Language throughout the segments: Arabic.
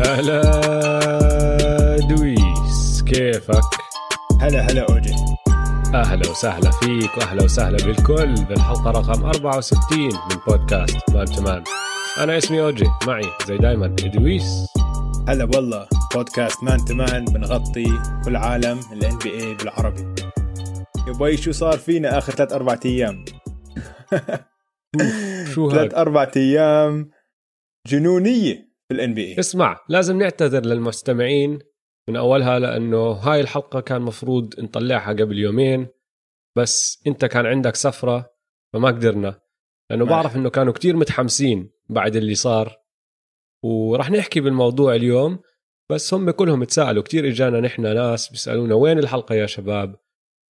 هلا دويس كيفك؟ هلا هلا أوجي. أهلا وسهلا فيك وأهلا وسهلا بالكل. بالحلقة رقم 64 من بودكاست Man to Man أنا اسمي أوجي معي زي دايما دويس. هلا والله بودكاست Man to Man بنغطي كل عالم ال NBA بالعربي. يبوي شو صار فينا آخر ثلاث أربع أيام؟ شو ثلاث هذا؟ أربع أيام جنونية. في الان بي اي اسمع لازم نعتذر للمستمعين من أولها لأنه هاي الحلقة كان مفروض نطلعها قبل يومين بس أنت كان عندك سفرة فما قدرنا لأنه ما بعرف إنه كانوا كتير متحمسين بعد اللي صار. ورح نحكي بالموضوع اليوم بس هم كلهم تساءلوا كتير إجانا نحن ناس بيسألونا وين الحلقة يا شباب؟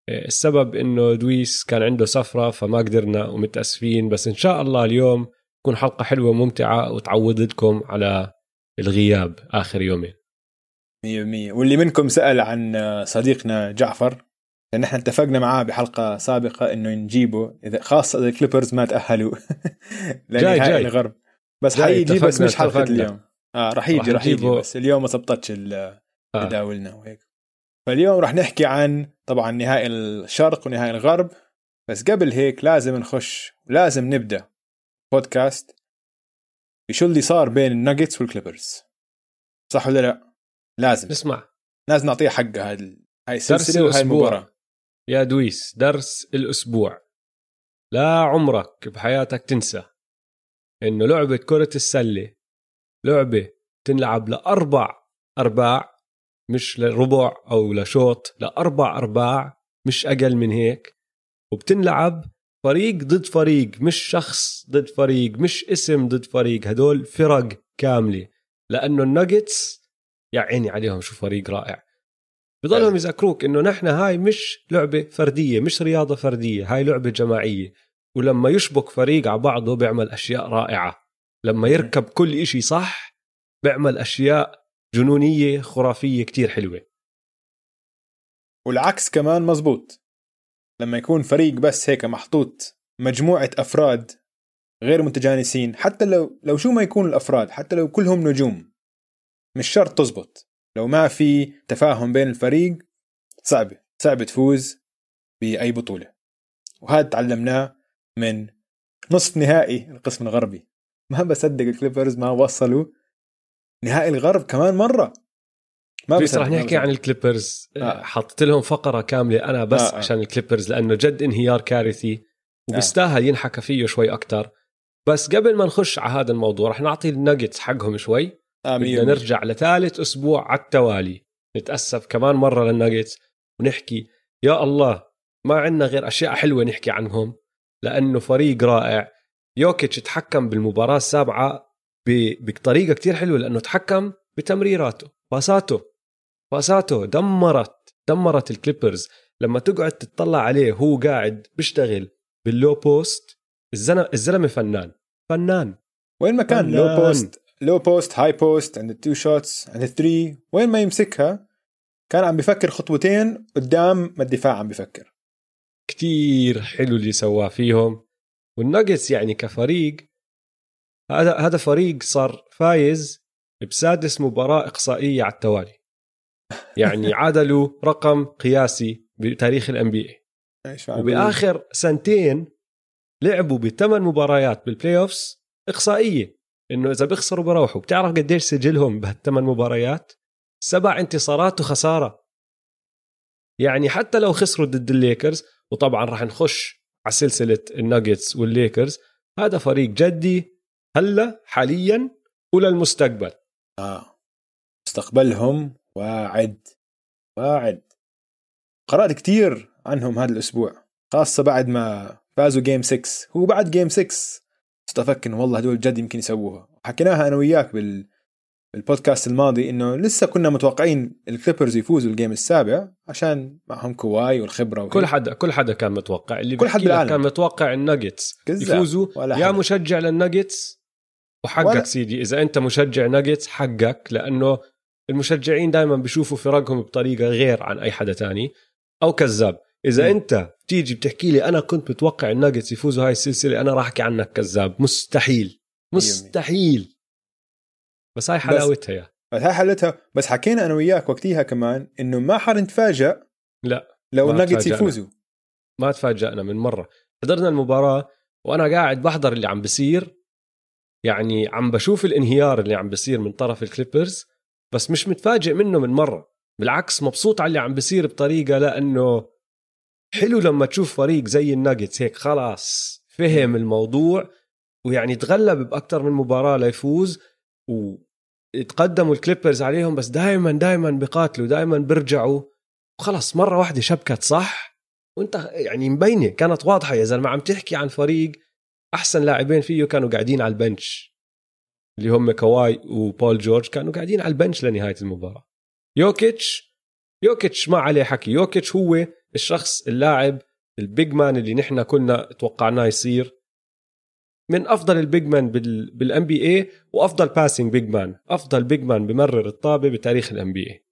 إيه، السبب إنه دويس كان عنده سفرة فما قدرنا ومتأسفين بس إن شاء الله اليوم تكون حلقة حلوة وممتعة وتعود لكم على الغياب آخر يومين 100% واللي منكم سأل عن صديقنا جعفر لأن إحنا اتفقنا معاه بحلقة سابقة إنه نجيبه إذا خاصة إذا الكليبرز ما تأهلوا جاي- جاي. الغرب بس حيجي بس مش حلقة اتفقنا. اليوم آه راح يجي راح يجي. بس اليوم ما زبطتش ال- آه. وهيك فاليوم راح نحكي عن طبعا نهائي الشرق ونهائي الغرب بس قبل هيك لازم نخش لازم نبدأ بودكاست بشو اللي صار بين ال Nuggets وال Clippers. صح ولا لا؟ لازم. اسمع. لازم نعطيها حقها هاي هاي السلسلة وهاي المباراة. يا دويس درس الأسبوع. لا عمرك بحياتك تنسى إنه لعبة كرة السلة لعبة تنلعب لأربع أرباع مش لربع أو لشوط لأربع أرباع مش أقل من هيك وبتنلعب فريق ضد فريق مش شخص ضد فريق مش اسم ضد فريق هدول فرق كاملة. لأنه الناجتس يا عيني عليهم شو فريق رائع. بضلهم. يذكروك إنه نحن هاي مش لعبة فردية مش رياضة فردية هاي لعبة جماعية. ولما يشبك فريق على بعضه بيعمل أشياء رائعة. لما يركب كل إشي صح بيعمل أشياء جنونية خرافية كتير حلوة. والعكس كمان مزبوط. لما يكون فريق بس هيك محطوط مجموعة أفراد غير متجانسين حتى لو لو شو ما يكون الأفراد حتى لو كلهم نجوم مش شرط تزبط. لو ما في تفاهم بين الفريق صعبه صعب تفوز بأي بطولة. وهذا تعلمناه من نصف نهائي القسم الغربي. ما بصدق ال Clippers ما وصلوا نهائي الغرب كمان مرة. ما بس رح نحكي. عن ال Clippers آه. آه. حطيت لهم فقرة كاملة أنا بس آه، آه آه. عشان ال Clippers لأنه جد انهيار كارثي وبيستاهل ينحكى فيه شوي أكتر بس قبل ما نخش على هذا الموضوع رح نعطي الناجتس حقهم شوي آه بدنا نرجع لثالث أسبوع على التوالي نتأسف كمان مرة للناجتس ونحكي يا الله ما عندنا غير أشياء حلوة نحكي عنهم لأنه فريق رائع يوكيتش تحكم بالمباراة السابعة بطريقة كتير حلوة لأنه تحكم بتمريراته باساته باساته دمرت دمرت ال Clippers. لما تقعد تطلع عليه هو قاعد بيشتغل بال low post الزلمه الزلمة فنان. فنان. وين ما كان low. post low post high post عند ال two شوتس عند ال three وين ما يمسكها كان عم بفكر خطوتين قدام ما الدفاع عم بفكر. كتير حلو اللي سواه فيهم. والناجتس يعني كفريق هذا هذا فريق صار فايز بسادس مباراة إقصائية على التوالي. يعني عادلوا رقم قياسي بتاريخ ال NB وبآخر سنتين لعبوا بثمان مباريات بال playoffs إقصائية. إنه إذا بيخسروا بروحوا. بتعرف قديش سجلهم بهالثمان مباريات؟ سبع انتصارات وخسارة. يعني حتى لو خسروا ضد الليكرز وطبعا راح نخش على سلسلة الناجتس والليكرز هذا فريق جدي هلأ حاليا وللمستقبل. آه. مستقبلهم واعد واعد قرأت كتير عنهم هذا الأسبوع خاصة بعد ما فازوا game 6 هو بعد game 6 صرت أفكر إنه والله هدول جد يمكن يسووها حكيناها أنا وياك بال بالبودكاست الماضي إنه لسه كنا متوقعين ال Clippers يفوزوا الجيم السابع عشان معهم كواي والخبرة وهيك. كل حدا كل حدا كان متوقع اللي كل حد بالعالم. كان متوقع الناجتس. يفوزوا ولا يا. مشجع للناجتس وحقك ولا- سيدي إذا أنت مشجع ناجتس حقك لأنه المشجعين دائما بيشوفوا فرقهم بطريقة غير عن أي حدا تاني. أو كذاب. إذا مم. أنت بتيجي بتحكي لي أنا كنت متوقع الناجتس يفوزوا هاي السلسلة أنا راح أحكي عنك كذاب. مستحيل. مستحيل. بس هاي حلاوتها يا. بس هاي حلتها بس حكينا أنا وياك وقتيها كمان إنه ما حنتفاجئ لا لو الناجتس. يفوزوا. ما تفاجأنا من مرة. حضرنا المباراة وأنا قاعد بحضر اللي عم بصير يعني عم بشوف الانهيار اللي عم بصير من طرف ال Clippers. بس مش متفاجئ منه من مرة. بالعكس مبسوط على اللي عم بصير بطريقة لأنه حلو لما تشوف فريق زي الناجتس. هيك خلاص فهم الموضوع ويعني تغلب بأكثر من مباراة ليفوز وتقدموا ال Clippers عليهم بس دائما دائما بقاتلوا دائما بيرجعوا. وخلص مرة واحدة شبكت صح وأنت يعني مبينة كانت واضحة يا زلمة عم تحكي عن فريق أحسن لاعبين فيه كانوا قاعدين على ال bench. اللي هم كواي وبول جورج كانوا قاعدين على ال bench لنهاية المباراة. يوكيتش يوكيتش ما عليه حكي. يوكيتش هو الشخص اللاعب ال big man اللي نحن كنا توقعناه يصير. من أفضل ال big man بال NBA وأفضل passing big man. أفضل big man بمرر الطابة بتاريخ ال NBA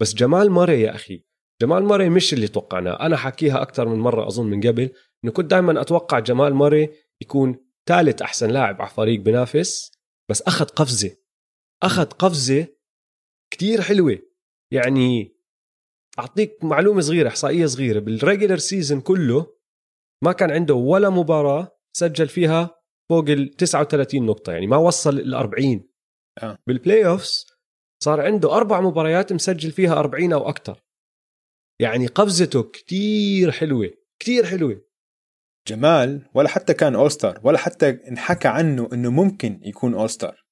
بس جمال ماري يا أخي. جمال ماري مش اللي توقعناه. أنا حكيها أكثر من مرة أظن من قبل إنه كنت دائما أتوقع جمال ماري يكون ثالث أحسن لاعب على فريق بنافس. بس أخذ قفزة. أخذ قفزة كتير حلوة. يعني أعطيك معلومة صغيرة إحصائية صغيرة. بال regular season كله ما كان عنده ولا مباراة سجل فيها فوق ال 39 نقطة. يعني ما وصل ال 40 آه. بال playoffs صار عنده أربع مباريات مسجل فيها 40 أو أكثر يعني قفزته كتير حلوة كتير حلوة. جمال ولا حتى كان all-star ولا حتى انحكى عنه إنه ممكن يكون all-star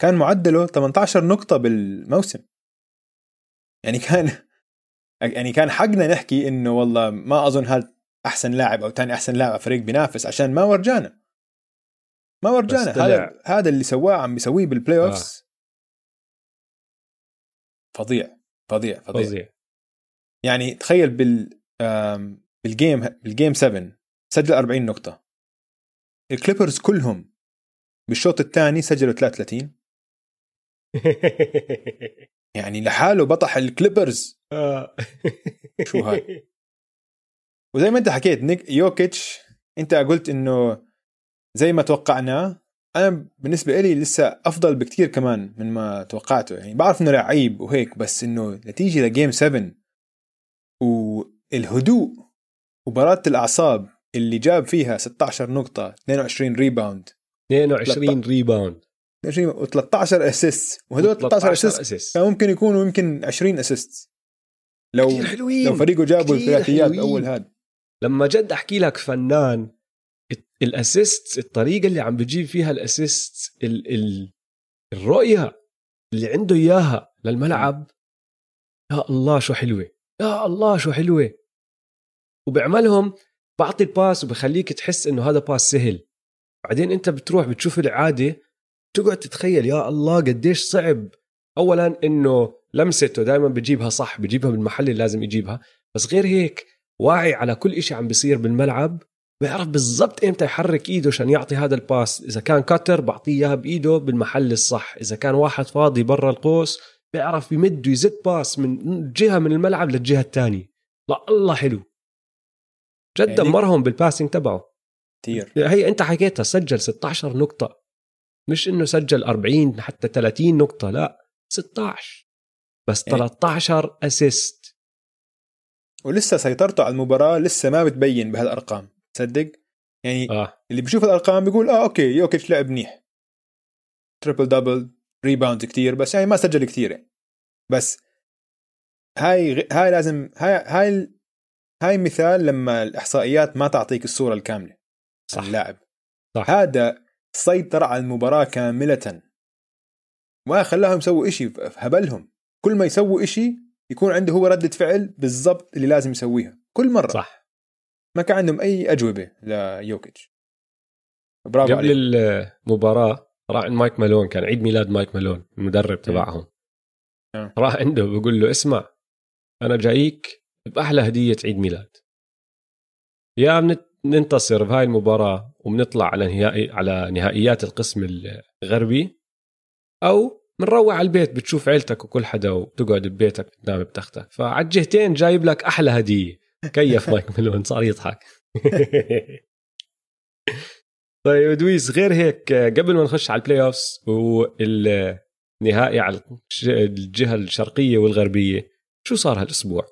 كان معدله 18 نقطة بالموسم. يعني كان يعني كان حقنا نحكي إنه والله ما أظن هذا أحسن لاعب أو ثاني أحسن لاعب على فريق بينافس عشان ما ورجانا. ما ورجانا. هذا هذا اللي سواه عم بيسويه بال playoffs فظيع. فظيع فظيع. فظيع. يعني تخيل بال بال game بال game 7 سجل 40 نقطة ال Clippers كلهم بالشوط الثاني سجلوا 33 يعني لحاله بطح ال Clippers آه. شو هاي؟ وزي ما انت حكيت نيك يوكيتش انت قلت إنه زي ما توقعناه أنا بالنسبة لي لسه أفضل بكتير كمان من ما توقعته يعني بعرف إنه لعيب وهيك بس إنه نتيجة ل game 7 والهدوء وبرادة الأعصاب اللي جاب فيها 16 نقطة 22 rebound 22 rebound 22 و13 assist وهدول 13 assist كان ممكن يكونوا يمكن 20 assist لو لو فريقه جابوا الثلاثيات. أول هذا لما جد أحكي لك فنان ال assist الطريقة اللي عم بجيب فيها ال assist ال ال الرؤية اللي عنده إياها للملعب يا الله شو حلوة يا الله شو حلوة. وبعملهم بعطي ال pass وبخليك تحس إنه هذا pass سهل. بعدين أنت بتروح بتشوف العادة تقعد تتخيل يا الله قديش صعب. اولا إنه لمسته دائما بجيبها صح بجيبها بالمحل اللي لازم يجيبها. بس غير هيك واعي على كل إشي عم بيصير بالملعب بيعرف بالضبط إمتى يحرك إيده عشان يعطي هذا ال pass. إذا كان cutter بعطيه إياها بإيده بالمحل الصح. إذا كان واحد فاضي برا القوس بيعرف يمد ويزت pass من جهة من الملعب للجهة الثانية. لا الله حلو. جد يعني- دمرهم بال passing تبعه. كثير هي انت حكيتها سجل 16 نقطة. مش انه سجل 40 حتى 30 نقطة لا 16 بس يعني- 13 assist ولسه سيطرته على المباراة لسه ما بتبين بهالأرقام. تصدق؟ يعني آه. اللي بيشوف الأرقام بيقول آه okay يوكيتش لعب منيح. triple double rebound كتير بس يعني ما سجل كثير يعني. بس هاي هاي لازم هاي هاي هاي مثال لما الإحصائيات ما تعطيك الصورة الكاملة صح. اللاعب. صح. هذا سيطر على المباراة كاملة. ما خلاهم يسووا إشي هبلهم. كل ما يسووا إشي يكون عنده هو ردة فعل بالضبط اللي لازم يسويها. كل مرة. صح. ما كان عندهم أي أجوبة ليوكيتش. برافو عليك. قبل المباراة راح عند مايك مالون كان عيد ميلاد مايك مالون المدرب تبعهم. آه. راح عنده بقول له اسمع أنا جايك بأحلى هدية عيد ميلاد. يا بنت- ننتصر بهاي المباراة وبنطلع على نهائي على نهائيات القسم الغربي أو بنروح على البيت بتشوف عيلتك وكل حدا وبتقعد ببيتك بتنام بتختك فعلى الجهتين جايب لك أحلى هدية. كيف مايك ملون صار يضحك. طيب دويس غير هيك قبل ما نخش على ال playoffs وال نهائي على الجهة الشرقية والغربية شو صار هالأسبوع؟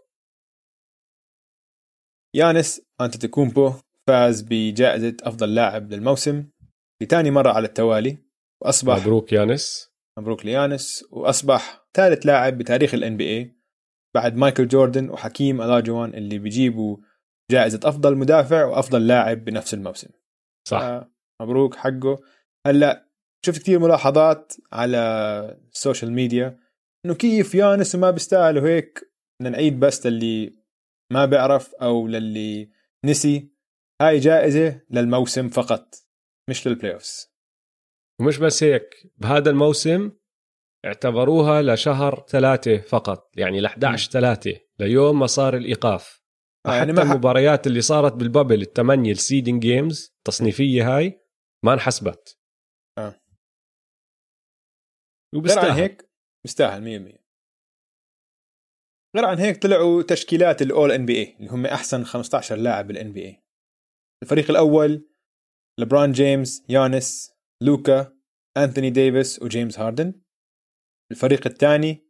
يانس أنتتكومبو فاز بجائزة أفضل لاعب للموسم لثاني مرة على التوالي وأصبح مبروك يانس. مبروك ليانس وأصبح ثالث لاعب بتاريخ ال NBA بعد مايكل جوردن وحكيم ألاجوان اللي بيجيبوا جائزة أفضل مدافع وأفضل لاعب بنفس الموسم. صح. مبروك حقه. هلأ شفت كثير ملاحظات على ال social media إنه كيف يانس وما بيستاهل وهيك بدنا نعيد بس للي ما بيعرف أو للي نسي هاي جائزة للموسم فقط مش لل playoffs ومش بس هيك بهذا الموسم اعتبروها لشهر ثلاثة فقط يعني ل 11 ثلاثة ليوم ما صار الإيقاف. آه، يعني حتى ما المباريات اللي صارت بال bubble الثمانية ال seeding games التصنيفية هاي ما انحسبت. غير وبستاهل هيك بيستاهل 100% غير عن هيك طلعوا تشكيلات ال All-NBA اللي هم أحسن 15 لاعب بال NBA الفريق الأول لبرون جيمس يانس لوكا انثوني ديفيس وجيمس هاردن. الفريق الثاني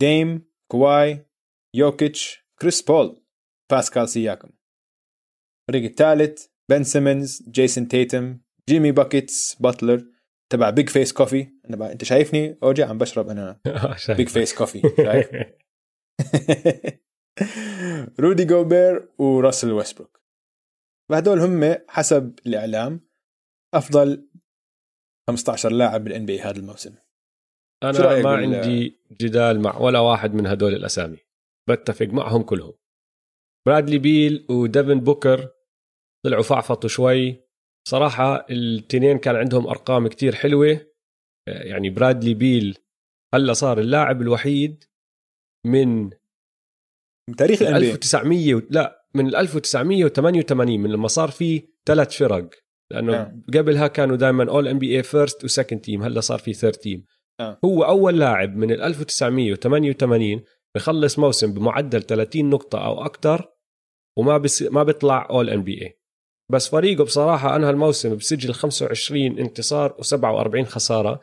ديم كواي يوكيتش كريس بول باسكال سياكم. الفريق الثالث بن سيمنز جيسون تيتم جيمي buckets باتلر تبع Big Face Coffee أنا بقى أنت شايفني؟ أوجي عم بشرب أنا. Big Face Coffee شايف؟ رودي جوبير وراسل ويستبروك. فهدول هم حسب الإعلام أفضل 15 لاعب بال NBA هذا الموسم. أنا ما عندي جدال مع ولا واحد من هدول الأسامي. بتفق معهم كلهم. برادلي بيل وديفن بوكر طلعوا فعفطوا شوي. صراحة التنين كان عندهم أرقام كتير حلوة. يعني برادلي بيل هلأ صار اللاعب الوحيد من تاريخ بي 1900 و... لا من 1988 من لما صار في ثلاث فرق لأنه آه. قبلها كانوا دائما All-NBA first و second team هلا صار في third team آه. هو أول لاعب من ال 1988 بخلص موسم بمعدل 30 نقطة أو أكثر وما بس ما بيطلع All-NBA بس فريقه بصراحة أنهى الموسم بسجل 25 انتصار و47 خسارة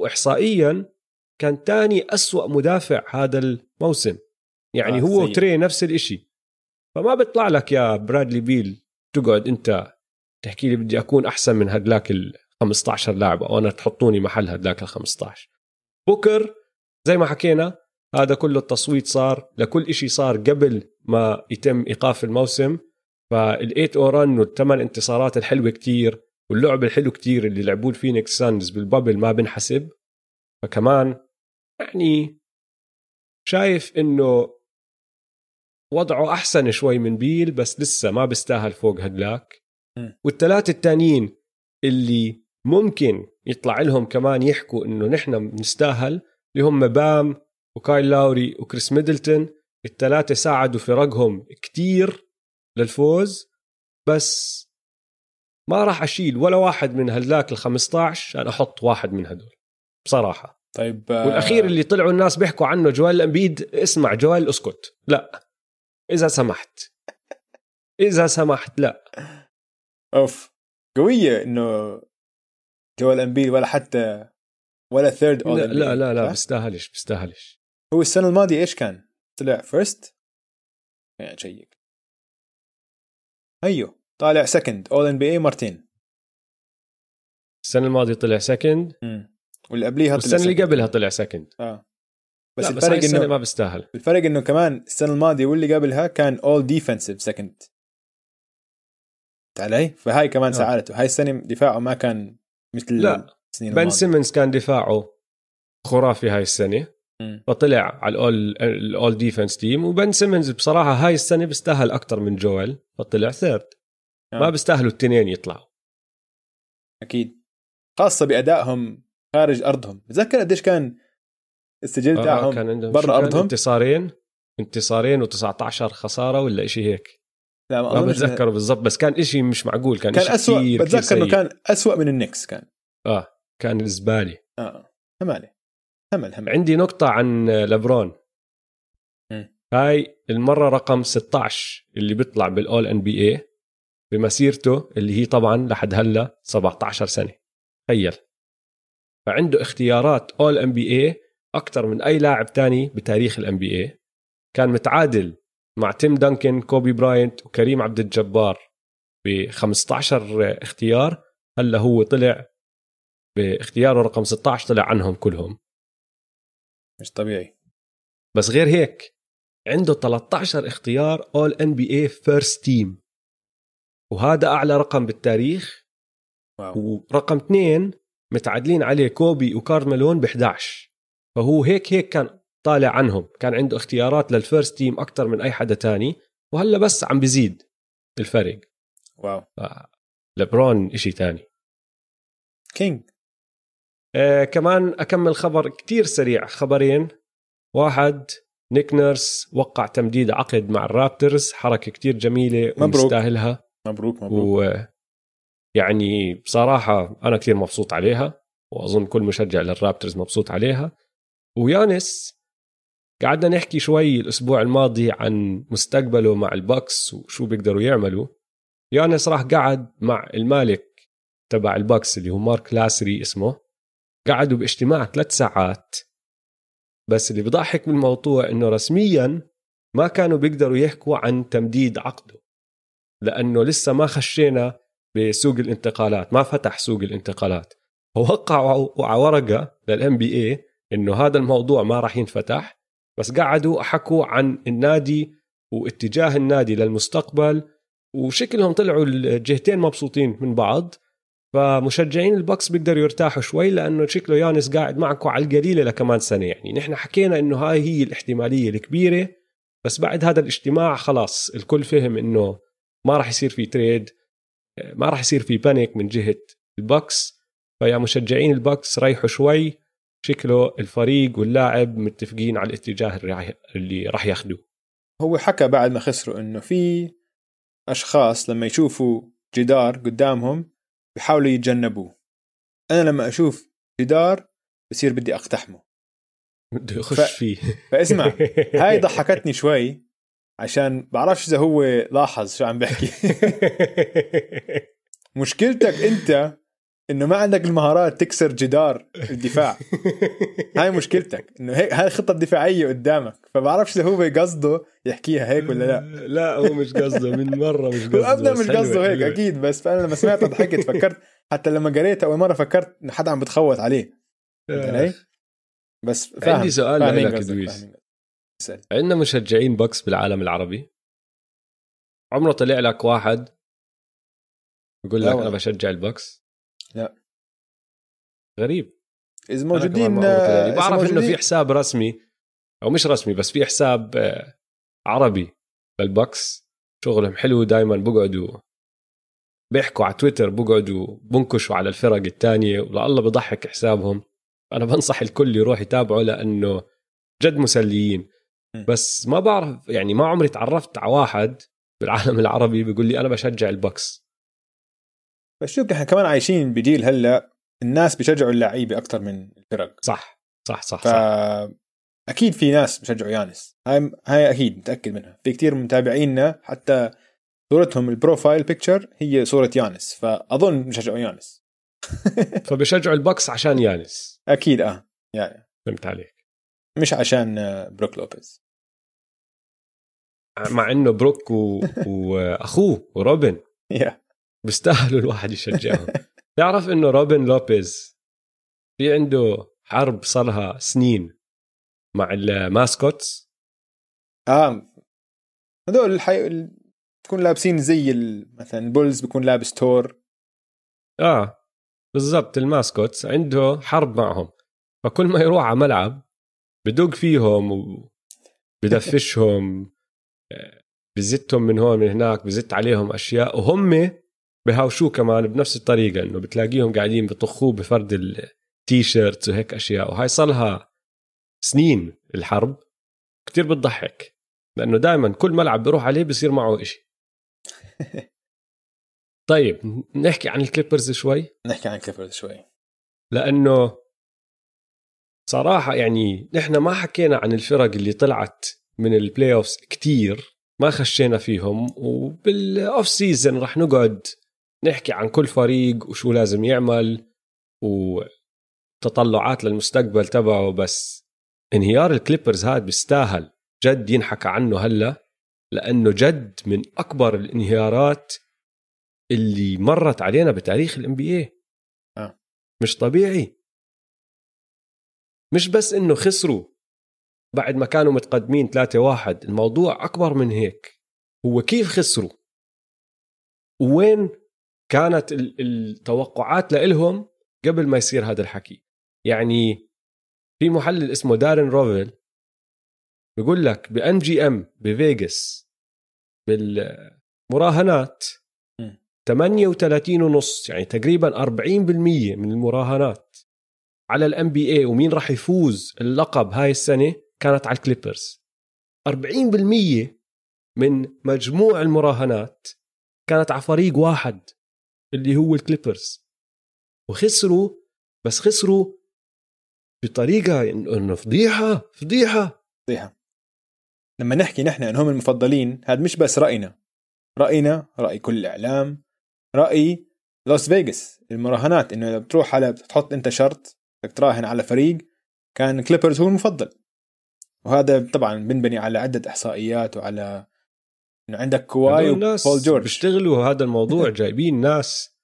واحصائيا كان ثاني أسوأ مدافع هذا الموسم. يعني آه، هو. وتري نفس الإشي. فما بيطلع لك يا برادلي بيل تقعد أنت تحكي لي بدي أكون أحسن من هدلاك ال 15 لاعب أو أنا تحطوني محل هدلاك ال 15 بوكر زي ما حكينا هذا كله التصويت صار لكل إشي صار قبل ما يتم إيقاف الموسم. فال eight O run والثمان انتصارات الحلوة كتير واللعب الحلو كتير اللي لعبوه الفينيكس سانز بال bubble ما بنحسب. فكمان يعني شايف إنه وضعه أحسن شوي من بيل بس لسه ما بيستاهل فوق هدلاك. والثلاثه التانيين اللي ممكن يطلع لهم كمان يحكوا إنه نحن بنستاهل اللي هم بام وكايل لاوري وكريس ميدلتون الثلاثة ساعدوا فرقهم كتير للفوز بس ما راح أشيل ولا واحد من هدلاك ال 15 عشان أحط واحد من هدول بصراحة طيب آه، والاخير اللي طلعوا الناس بيحكوا عنه جويل إمبيد اسمع جويل أسكت. لا. إذا سمحت. إذا سمحت لا. أوف. قوية إنه جويل إمبيد ولا حتى ولا third لا لا لا, لا بيستاهلش بيستاهلش. هو السنة الماضية إيش كان؟ طلع first يعني check أيوه طالع second All-NBA مرتين. السنة الماضية طلع second. واللي قبليها طلع والسنة اللي. قبلها طلع second آه بس بس, بس هاي الفرق السنة إنه ما بيستاهل الفرق إنه كمان السنة الماضية واللي قبلها كان All-Defensive second علي؟ فهاي كمان آه. ساعدته هاي السنة دفاعه ما كان مثل لا. السنين بن سيمنز كان دفاعه خرافي هاي السنة مم. فطلع على الأول ال All-Defense team وبن سيمنز بصراحة هاي السنة بيستاهل أكثر من جويل فطلع third آه. ما بيستاهلوا التنين يطلعوا أكيد خاصة بأدائهم خارج أرضهم. بتذكر قديش كان السجل آه تاعهم كان عندهم برا؟ أرضهم؟ انتصارين. انتصارين و19 خسارة ولا إشي هيك. لا ما إنه- بتذكره بالضبط بس كان إشي مش معقول كان, كان اسوء كتير بتذكر إنه. كان اسوء من النكس كان. آه كان زباله آه همالي. همل همل. عندي نقطة عن لبرون. هاي المرة رقم 16 اللي بيطلع بالأول إن بي اي بمسيرته اللي هي طبعا لحد هلأ 17 سنة. تخيل. فعنده اختيارات All-NBA أكثر من أي لاعب تاني بتاريخ ال NBA كان متعادل مع تيم دانكن كوبي براينت وكريم عبد الجبار ب 15 اختيار. هلا هو طلع باختياره رقم 16 طلع عنهم كلهم. مش طبيعي. بس غير هيك عنده 13 اختيار All-NBA first team وهذا أعلى رقم بالتاريخ. wow. ورقم اثنين متعادلين عليه كوبي وكارل مالون ب 11 فهو هيك هيك كان طالع عنهم. كان عنده اختيارات لل first team أكثر من أي حدا تاني. وهلأ بس عم بيزيد الفرق. wow. لبرون إشي تاني. king. آه كمان أكمل خبر كتير سريع. خبرين. واحد نيك نيرس وقع تمديد عقد مع الرابترز. حركة كتير جميلة مبروك. ومستاهلها مبروك مبروك. يعني بصراحة أنا كتير مبسوط عليها وأظن كل مشجع لل Raptors مبسوط عليها. ويانس قعدنا نحكي شوي الأسبوع الماضي عن مستقبله مع ال Bucks وشو بيقدروا يعملوا. يانس راح قعد مع المالك تبع ال Bucks اللي هو مارك لاسري اسمه. قعدوا باجتماع ثلاث ساعات. بس اللي بضحك بالموضوع إنه رسميا ما كانوا بيقدروا يحكوا عن تمديد عقده. لأنه لسه ما خشينا بسوق الانتقالات ما فتح سوق الانتقالات. فوقعوا على ورقة للام بي اي إنه هذا الموضوع ما راح ينفتح بس قعدوا حكوا عن النادي واتجاه النادي للمستقبل وشكلهم طلعوا الجهتين مبسوطين من بعض فمشجعين ال Bucks بيقدروا يرتاحوا شوي لأنه شكله يانس قاعد معكم على القليلة لكمان سنة. يعني نحن حكينا إنه هاي هي الاحتمالية الكبيرة بس بعد هذا الاجتماع خلاص الكل فهم إنه ما راح يصير في trade. ما راح يصير في panic من جهة ال Bucks فيا مشجعين ال Bucks ريحوا شوي شكله الفريق واللاعب متفقين على الاتجاه اللي راح- ياخذوه هو حكى بعد ما خسروا إنه في أشخاص لما يشوفوا جدار قدامهم بيحاولوا يتجنبوه. أنا لما أشوف جدار بصير بدي أقتحمه. بده يخش ف- فيه. فاسمع هاي ضحكتني شوي. عشان بعرفش إذا هو لاحظ شو عم بحكي. مشكلتك أنت إنه ما عندك المهارات تكسر جدار الدفاع. هاي مشكلتك. إنه هيك هاي الخطه الدفاعيه قدامك. فبعرفش إذا هو قصده يحكيها هيك ولا لا. لا هو مش قصده. من مرة مش قصده. ابدا مش قصده هيك حلوة. أكيد. بس فأنا لما سمعتها ضحكت فكرت حتى لما قريتها أول مرة فكرت إنه حدا عم بتخوت عليه. فهمت علي؟ بس فاهم. عندي سؤال لك دويس. عندنا مشجعين Bucks بالعالم العربي. عمره طلع لك واحد يقول لك. أنا بشجع ال Bucks؟ لا. غريب. إذا موجودين بعرف إنه في حساب رسمي أو مش رسمي بس في حساب آه، عربي لل Bucks. شغلهم حلو دائما بقعدوا بيحكوا على تويتر بقعدوا بنكشوا على الفرق الثانية ولله بضحك حسابهم. أنا بنصح الكل يروح يتابعه لأنه جد مسليين. بس ما بعرف يعني ما عمري تعرفت على واحد بالعالم العربي بيقول لي أنا بشجع ال Bucks. بس شوف نحن كمان عايشين بجيل هلأ الناس بيشجعوا اللعيبة أكثر من الفرق. صح صح صح, ف صح. أكيد في ناس بيشجعوا يانس. هاي هاي أكيد متأكد منها. في كتير من متابعينا حتى صورتهم ال profile picture هي صورة يانس فأظن بيشجعوا يانس. فبشجعوا ال Bucks عشان يانس. أكيد آه يعني. فهمت عليك. مش عشان آه، بروك لوبيز. مع إنه بروك و... واخوه وروبن بيستاهلوا الواحد يشجعهم. تعرف إنه روبن لوبيز في عنده حرب صارها سنين مع ال mascots؟ آه. هذول الحي... ال- بكون لابسين زي ال... مثلا ال Bulls بيكون لابس تور. آه. بالضبط ال mascots عنده حرب معهم. فكل ما يروح على ملعب بدق فيهم وبدفشهم بزتهم من هون من هناك بزت عليهم أشياء وهم بهاوشوه كمان بنفس الطريقة إنه بتلاقيهم قاعدين بطخوه بفرد ال T-shirts وهيك أشياء. وهاي صار سنين الحرب. كتير بتضحك لأنه دائما كل ملعب بيروح عليه بصير معه إشي. طيب نحكي عن ال Clippers شوي؟ نحكي عن Clippers شوي. لأنه صراحة يعني نحن ما حكينا عن الفرق اللي طلعت من ال playoffs كتير ما خشينا فيهم وبال off-season رح نقعد نحكي عن كل فريق وشو لازم يعمل و تطلعات للمستقبل تبعه بس انهيار ال Clippers هذا بيستاهل. جد ينحكى عنه هلا لأنه جد من أكبر الانهيارات اللي مرت علينا بتاريخ ال NBA آه. مش طبيعي. مش بس إنه خسروا بعد ما كانوا متقدمين 3 واحد الموضوع أكبر من هيك. هو كيف خسروا؟ وين كانت التوقعات لإلهم قبل ما يصير هذا الحكي؟ يعني في محلل اسمه دارين روفيل بيقول لك ب MGM بفيغاس بالمراهنات 38 ونص يعني تقريبا 40% من المراهنات على ال NBA ومين راح يفوز اللقب هاي السنة؟ كانت على ال Clippers. 40% من مجموع المراهنات كانت على فريق واحد اللي هو ال Clippers. وخسروا بس خسروا بطريقة إنه فضيحة فضيحة. فضيحة. لما نحكي نحن إنهم المفضلين هذا مش بس رأينا. رأينا رأي كل الإعلام رأي لاس فيغاس المراهنات إنه إذا بتروح على بتحط أنت شرط بدك تراهن على فريق كان Clippers هو المفضل. وهذا طبعا بنبني على عدة إحصائيات وعلى إنه عندك كواي وبول جورج. بيشتغلوا هذا الموضوع جايبين ناس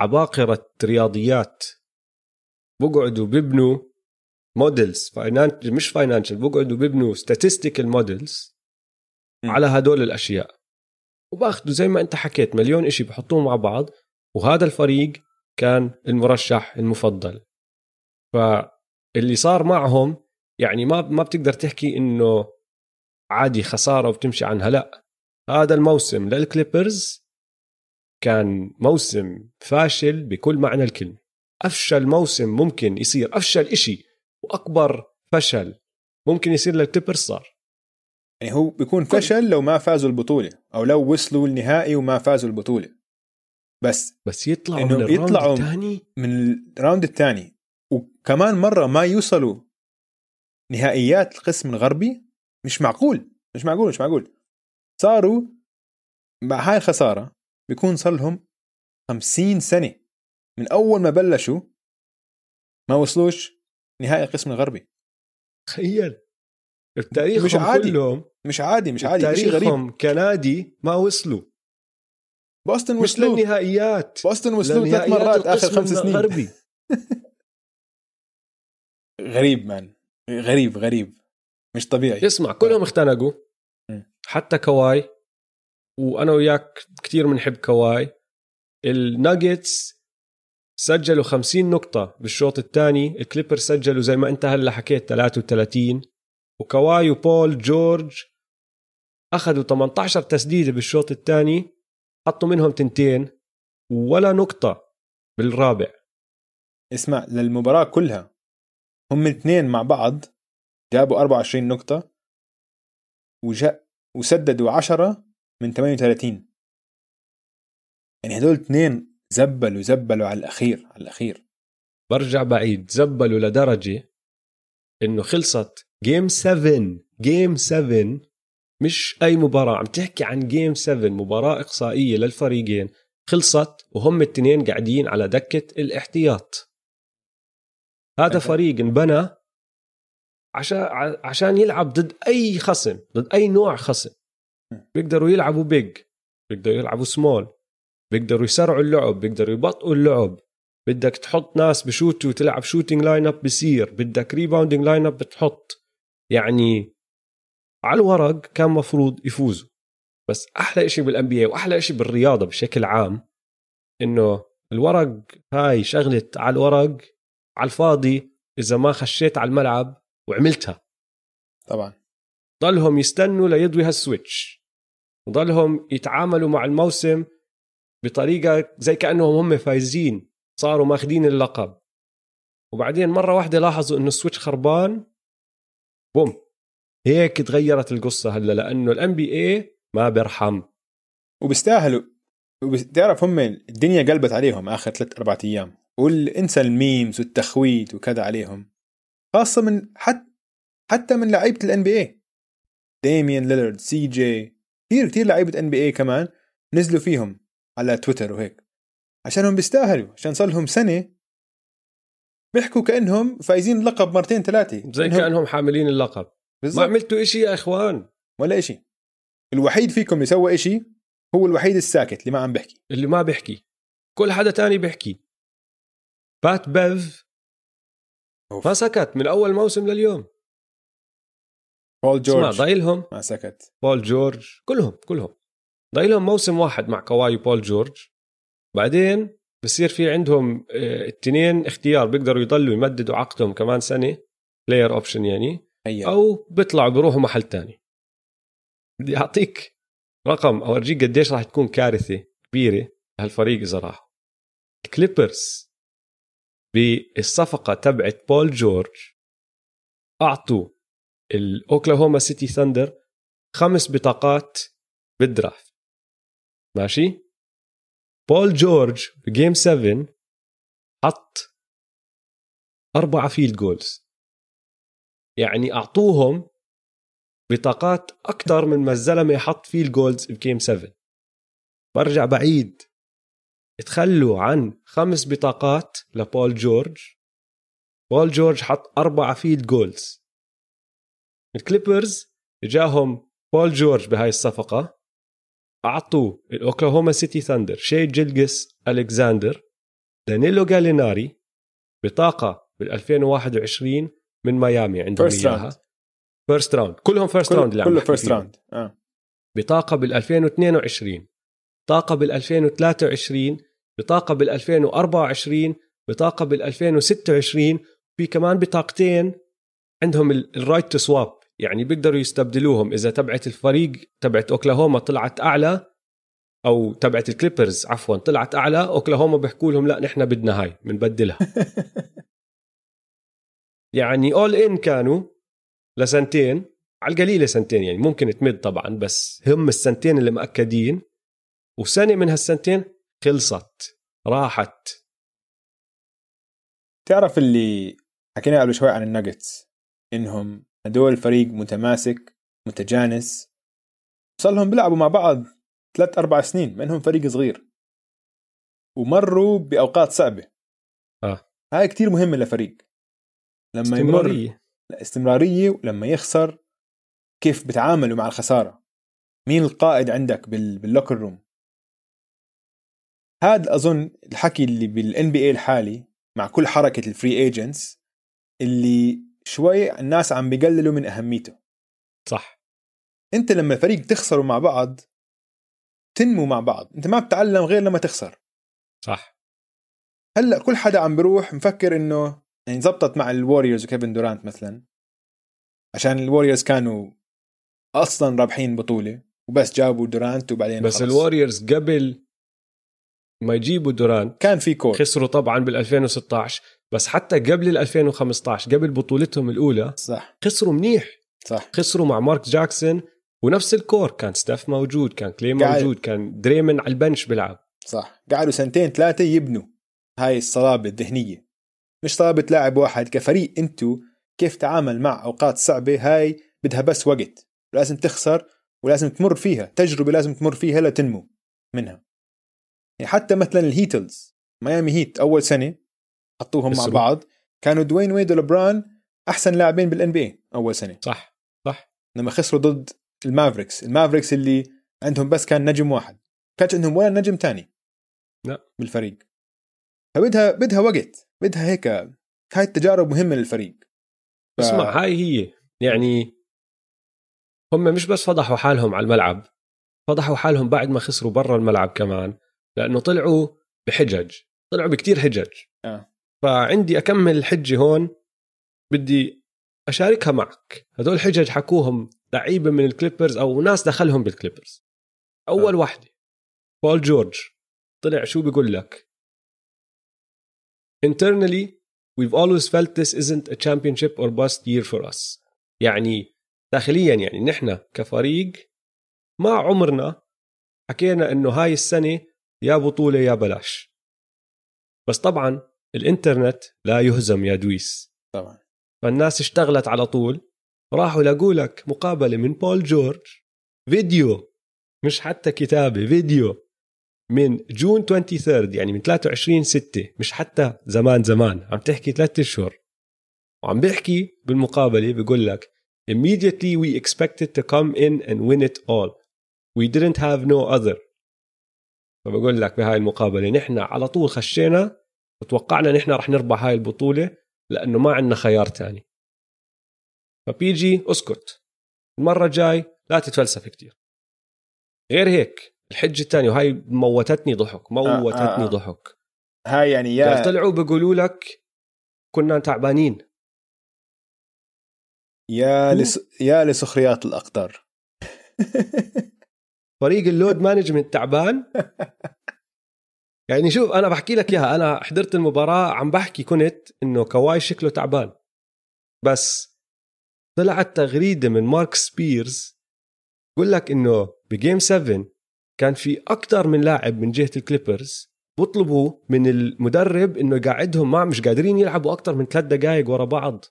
عباقرة رياضيات بقعدوا بيبنوا models financial مش financial بقعدوا بيبنوا statistical models على هدول الأشياء. وباخذوا زي ما أنت حكيت مليون إشي بحطوهم مع بعض وهذا الفريق كان المرشح المفضل. فاللي صار معهم يعني ما ما بتقدر تحكي إنه عادي خسارة وبتمشي عنها لا. هذا الموسم لل Clippers كان موسم فاشل بكل معنى الكلمة. أفشل موسم ممكن يصير أفشل إشي وأكبر فشل ممكن يصير لل Clippers صار. يعني هو بيكون فشل لو ما فازوا البطولة أو لو وصلوا النهائي وما فازوا البطولة. بس بس يطلعوا من يطلعوا الثاني؟ من الراوند الثاني. وكمان مرة ما يوصلوا نهائيات القسم الغربي؟ مش معقول مش معقول مش معقول. صاروا مع هاي الخسارة بيكون صار لهم 50 سنة. من أول ما بلشوا ما وصلوش نهائي القسم الغربي. تخيل. التاريخ مش عادي كلهم مش عادي مش عادي شيء غريب. كنادي ما وصلوا. بوسطن مش وصلوا. للنهائيات. بوسطن وصلوا ثلاث مرات آخر خمس سنين. غربي غريب man غريب غريب. مش طبيعي. اسمع كلهم اختنقوا. حتى كواي وأنا وياك كثير بنحب كواي. الناغتس سجلوا 50 نقطة بالشوط الثاني. الكليبرز سجلوا زي ما أنت هلأ حكيت 33 وكواي وبول جورج أخذوا 18 تسديدة بالشوط الثاني. حطوا منهم تنتين. ولا نقطة بالرابع. اسمع للمباراة كلها هم الاثنين مع بعض جابوا 24 نقطة وجا وسددوا 10 من 38 يعني هدول اثنين زبلوا زبلوا على الأخير على الأخير. برجع بعيد. زبلوا لدرجة إنه خلصت game 7 game 7 مش أي مباراة. عم تحكي عن game 7 مباراة إقصائية للفريقين. خلصت وهم التنين قاعدين على دكة الاحتياط. هذا فريق انبنى عشان عشان يلعب ضد أي خصم ضد أي نوع خصم. بيقدروا يلعبوا big بيقدروا يلعبوا سمول بيقدروا يسرعوا اللعب بيقدروا يبطئوا اللعب. بدك تحط ناس بشوتوا وتلعب shooting lineup بصير بدك rebounding lineup بتحط. يعني على الورق كان مفروض يفوزوا. بس أحلى شيء بال NBA وأحلى شيء بالرياضة بشكل عام إنه الورق هاي شغلة على الورق على الفاضي إذا ما خشيت على الملعب وعملتها. طبعا. ضلهم يستنوا ليضوي هال switch. ضلهم يتعاملوا مع الموسم بطريقة زي كأنهم هم فايزين صاروا ماخذين اللقب. وبعدين مرة واحدة لاحظوا انه ال switch خربان. boom. هيك تغيرت القصة هلا لأنه ال NBA ما بيرحم. وبيستاهلوا. بتعرف هم الدنيا قلبت عليهم آخر ثلاث أربع أيام. وانسى ال memes والتخويت وكذا عليهم خاصة من حتى حتى من لعيبة ال NBA ديميان ليلرد سي جي كثير كثير لعيبة NBA كمان نزلوا فيهم على تويتر وهيك. عشانهم بيستاهلوا عشان صار لهم سنة بيحكوا كأنهم فايزين اللقب مرتين ثلاثة. زي إنهم- كأنهم حاملين اللقب. ما بالضبط. عملتوا إشي يا إخوان. ولا إشي. الوحيد فيكم اللي سوى إشي هو الوحيد الساكت اللي ما عم بحكي اللي ما بيحكي. كل حدا تاني بيحكي. Pat Bev. أوف. ما سكت من أول موسم لليوم. بول اسمع جورج. ضايلهم ما سكت. بول جورج. كلهم كلهم. ضايلهم موسم واحد مع كواي وبول جورج. بعدين بصير في عندهم آه، التنين اختيار بيقدروا يضلوا يمددوا عقدهم كمان سنة. player option يعني. هيا. أو بيطلعوا بيروحوا محل تاني. بدي أعطيك رقم أورجيك قديش راح تكون كارثة كبيرة هالفريق إذا راحوا. الكليبرز بالصفقة تبعت بول جورج. أعطوا الاوكلاهوما سيتي ثاندر خمس بطاقات بال draft. ماشي؟ بول جورج ب game 7 حط أربعة field goals يعني أعطوهم بطاقات أكثر من ما الزلمة حط field goals ب game 7 برجع بعيد. تخلوا عن خمس بطاقات لبول جورج. بول جورج حط أربعة field goals. الكليبرز جاهم بول جورج بهاي الصفقة. أعطوا الأوكلاهوما سيتي ثاندر شي جلجس ألكساندر دانيلو جاليناري بطاقة بال 2021 من ميامي عندهم First إياها. first round كلهم first round كله first. round آه. بطاقة بال 2022 بطاقة بال 2023 بطاقة بال 2024 بطاقة بال 2026 في كمان بطاقتين عندهم ال right to swap يعني بيقدروا يستبدلوهم. إذا تبعت الفريق تبعت أوكلاهوما طلعت أعلى أو تبعت الكليبرز عفوا طلعت أعلى أوكلاهوما بيحكوا لهم لا نحن بدنا هاي بنبدلها يعني اول ان كانوا لسنتين على القليلة سنتين يعني ممكن تمد طبعا بس هم السنتين اللي مأكدين. وسنة من هالسنتين خلصت راحت. تعرف اللي حكينا قبل شوي عن الناجتس؟ إنهم هدول فريق متماسك متجانس. صار لهم بيلعبوا مع بعض ثلاث أربع سنين ما إنهم فريق صغير. ومروا بأوقات صعبة. آه. هاي كتير مهمة لفريق. لما يمر استمرارية. استمرارية ولما يخسر كيف بتعاملوا مع الخسارة؟ مين القائد عندك بال... بال locker room هذا أظن الحكي اللي بال NBA الحالي مع كل حركة ال free agents اللي شوي الناس عم بيقللوا من أهميته. صح. أنت لما الفريق تخسروا مع بعض تنموا مع بعض. أنت ما بتعلم غير لما تخسر. صح. هلأ كل حدا عم بيروح مفكر إنه يعني زبطت مع الوريورز وكيفن دورانت مثلا. عشان الوريورز كانوا أصلا رابحين بطولة وبس جابوا دورانت وبعدين بس خلص. الوريورز قبل ما يجيبوا دورانت كان في core. خسروا طبعا بال 2016 بس حتى قبل ال 2015 قبل بطولتهم الأولى صح. خسروا منيح. صح. خسروا مع مارك جاكسون ونفس ال core كان ستيف موجود كان كلاي موجود كان دريمن على ال bench بيلعب. صح. قعدوا سنتين ثلاثة يبنوا هاي الصلابة الذهنية. مش صلابة لاعب واحد كفريق انتو كيف تعامل مع أوقات صعبة هاي بدها بس وقت. لازم تخسر ولازم تمر فيها. تجربة لازم تمر فيها لتنمو منها. يعني حتى مثلا الهيتلز ميامي هيت أول سنة حطوهم مع. بعض كانوا دوين ويد ولبران أحسن لاعبين بال NBA أول سنة. صح صح. لما خسروا ضد المافريكس المافريكس اللي عندهم بس كان نجم واحد كانش عندهم ولا نجم تاني. لا. بالفريق. فبدها بدها وقت بدها هيك هاي التجارب مهمة للفريق. ف- اسمع هاي هي. يعني هم مش بس فضحوا حالهم على الملعب فضحوا حالهم بعد ما خسروا برا الملعب كمان. لأنه طلعوا بحجج طلعوا بكتير حجج. آه. فعندي أكم حجة هون بدي أشاركها معك. هدول حجج حكوهم لعيبة من الكليبرز أو ناس دخلهم بالكليبرز. أول آه. واحدة بول جورج. طلع شو بيقول لك؟ Internally we've always felt this isn't a championship or bust year for us. يعني داخليا يعني نحن كفريق ما عمرنا حكينا إنه هاي السنة يا بطولة يا بلاش. بس طبعا الإنترنت لا يهزم يا دويس. طبعا. فالناس اشتغلت على طول راحوا لقوا لك مقابلة من بول جورج فيديو مش حتى كتابة فيديو من جون 23 يعني من 23 6 مش حتى زمان زمان عم تحكي ثلاثة أشهر. وعم بيحكي بالمقابلة بيقول لك immediately we expected to come in and win it all. We didn't have no other. فبقول لك بهاي المقابلة نحن على طول خشينا وتوقعنا نحن رح نربح هاي البطولة لأنه ما عندنا خيار تاني. فبيجي أسكت. المرة الجاي لا تتفلسف كتير. غير هيك الحجه الثانية وهي موتتني ضحك موتتني آه آه. ضحك. هاي يعني يا طلعوا بيقولوا لك كنا تعبانين. يا لس... يا لسخريات الأقدار. فريق ال load management تعبان. يعني شوف أنا بحكي لك إياها أنا حضرت المباراة عم بحكي كنت إنه كواي شكله تعبان. بس طلعت تغريده من مارك سبيرز بقول لك إنه ب game 7 كان في أكثر من لاعب من جهة الكليبرز بطلبوا من المدرب إنه يقعدهم ما مش قادرين يلعبوا أكثر من ثلاث دقائق ورا بعض.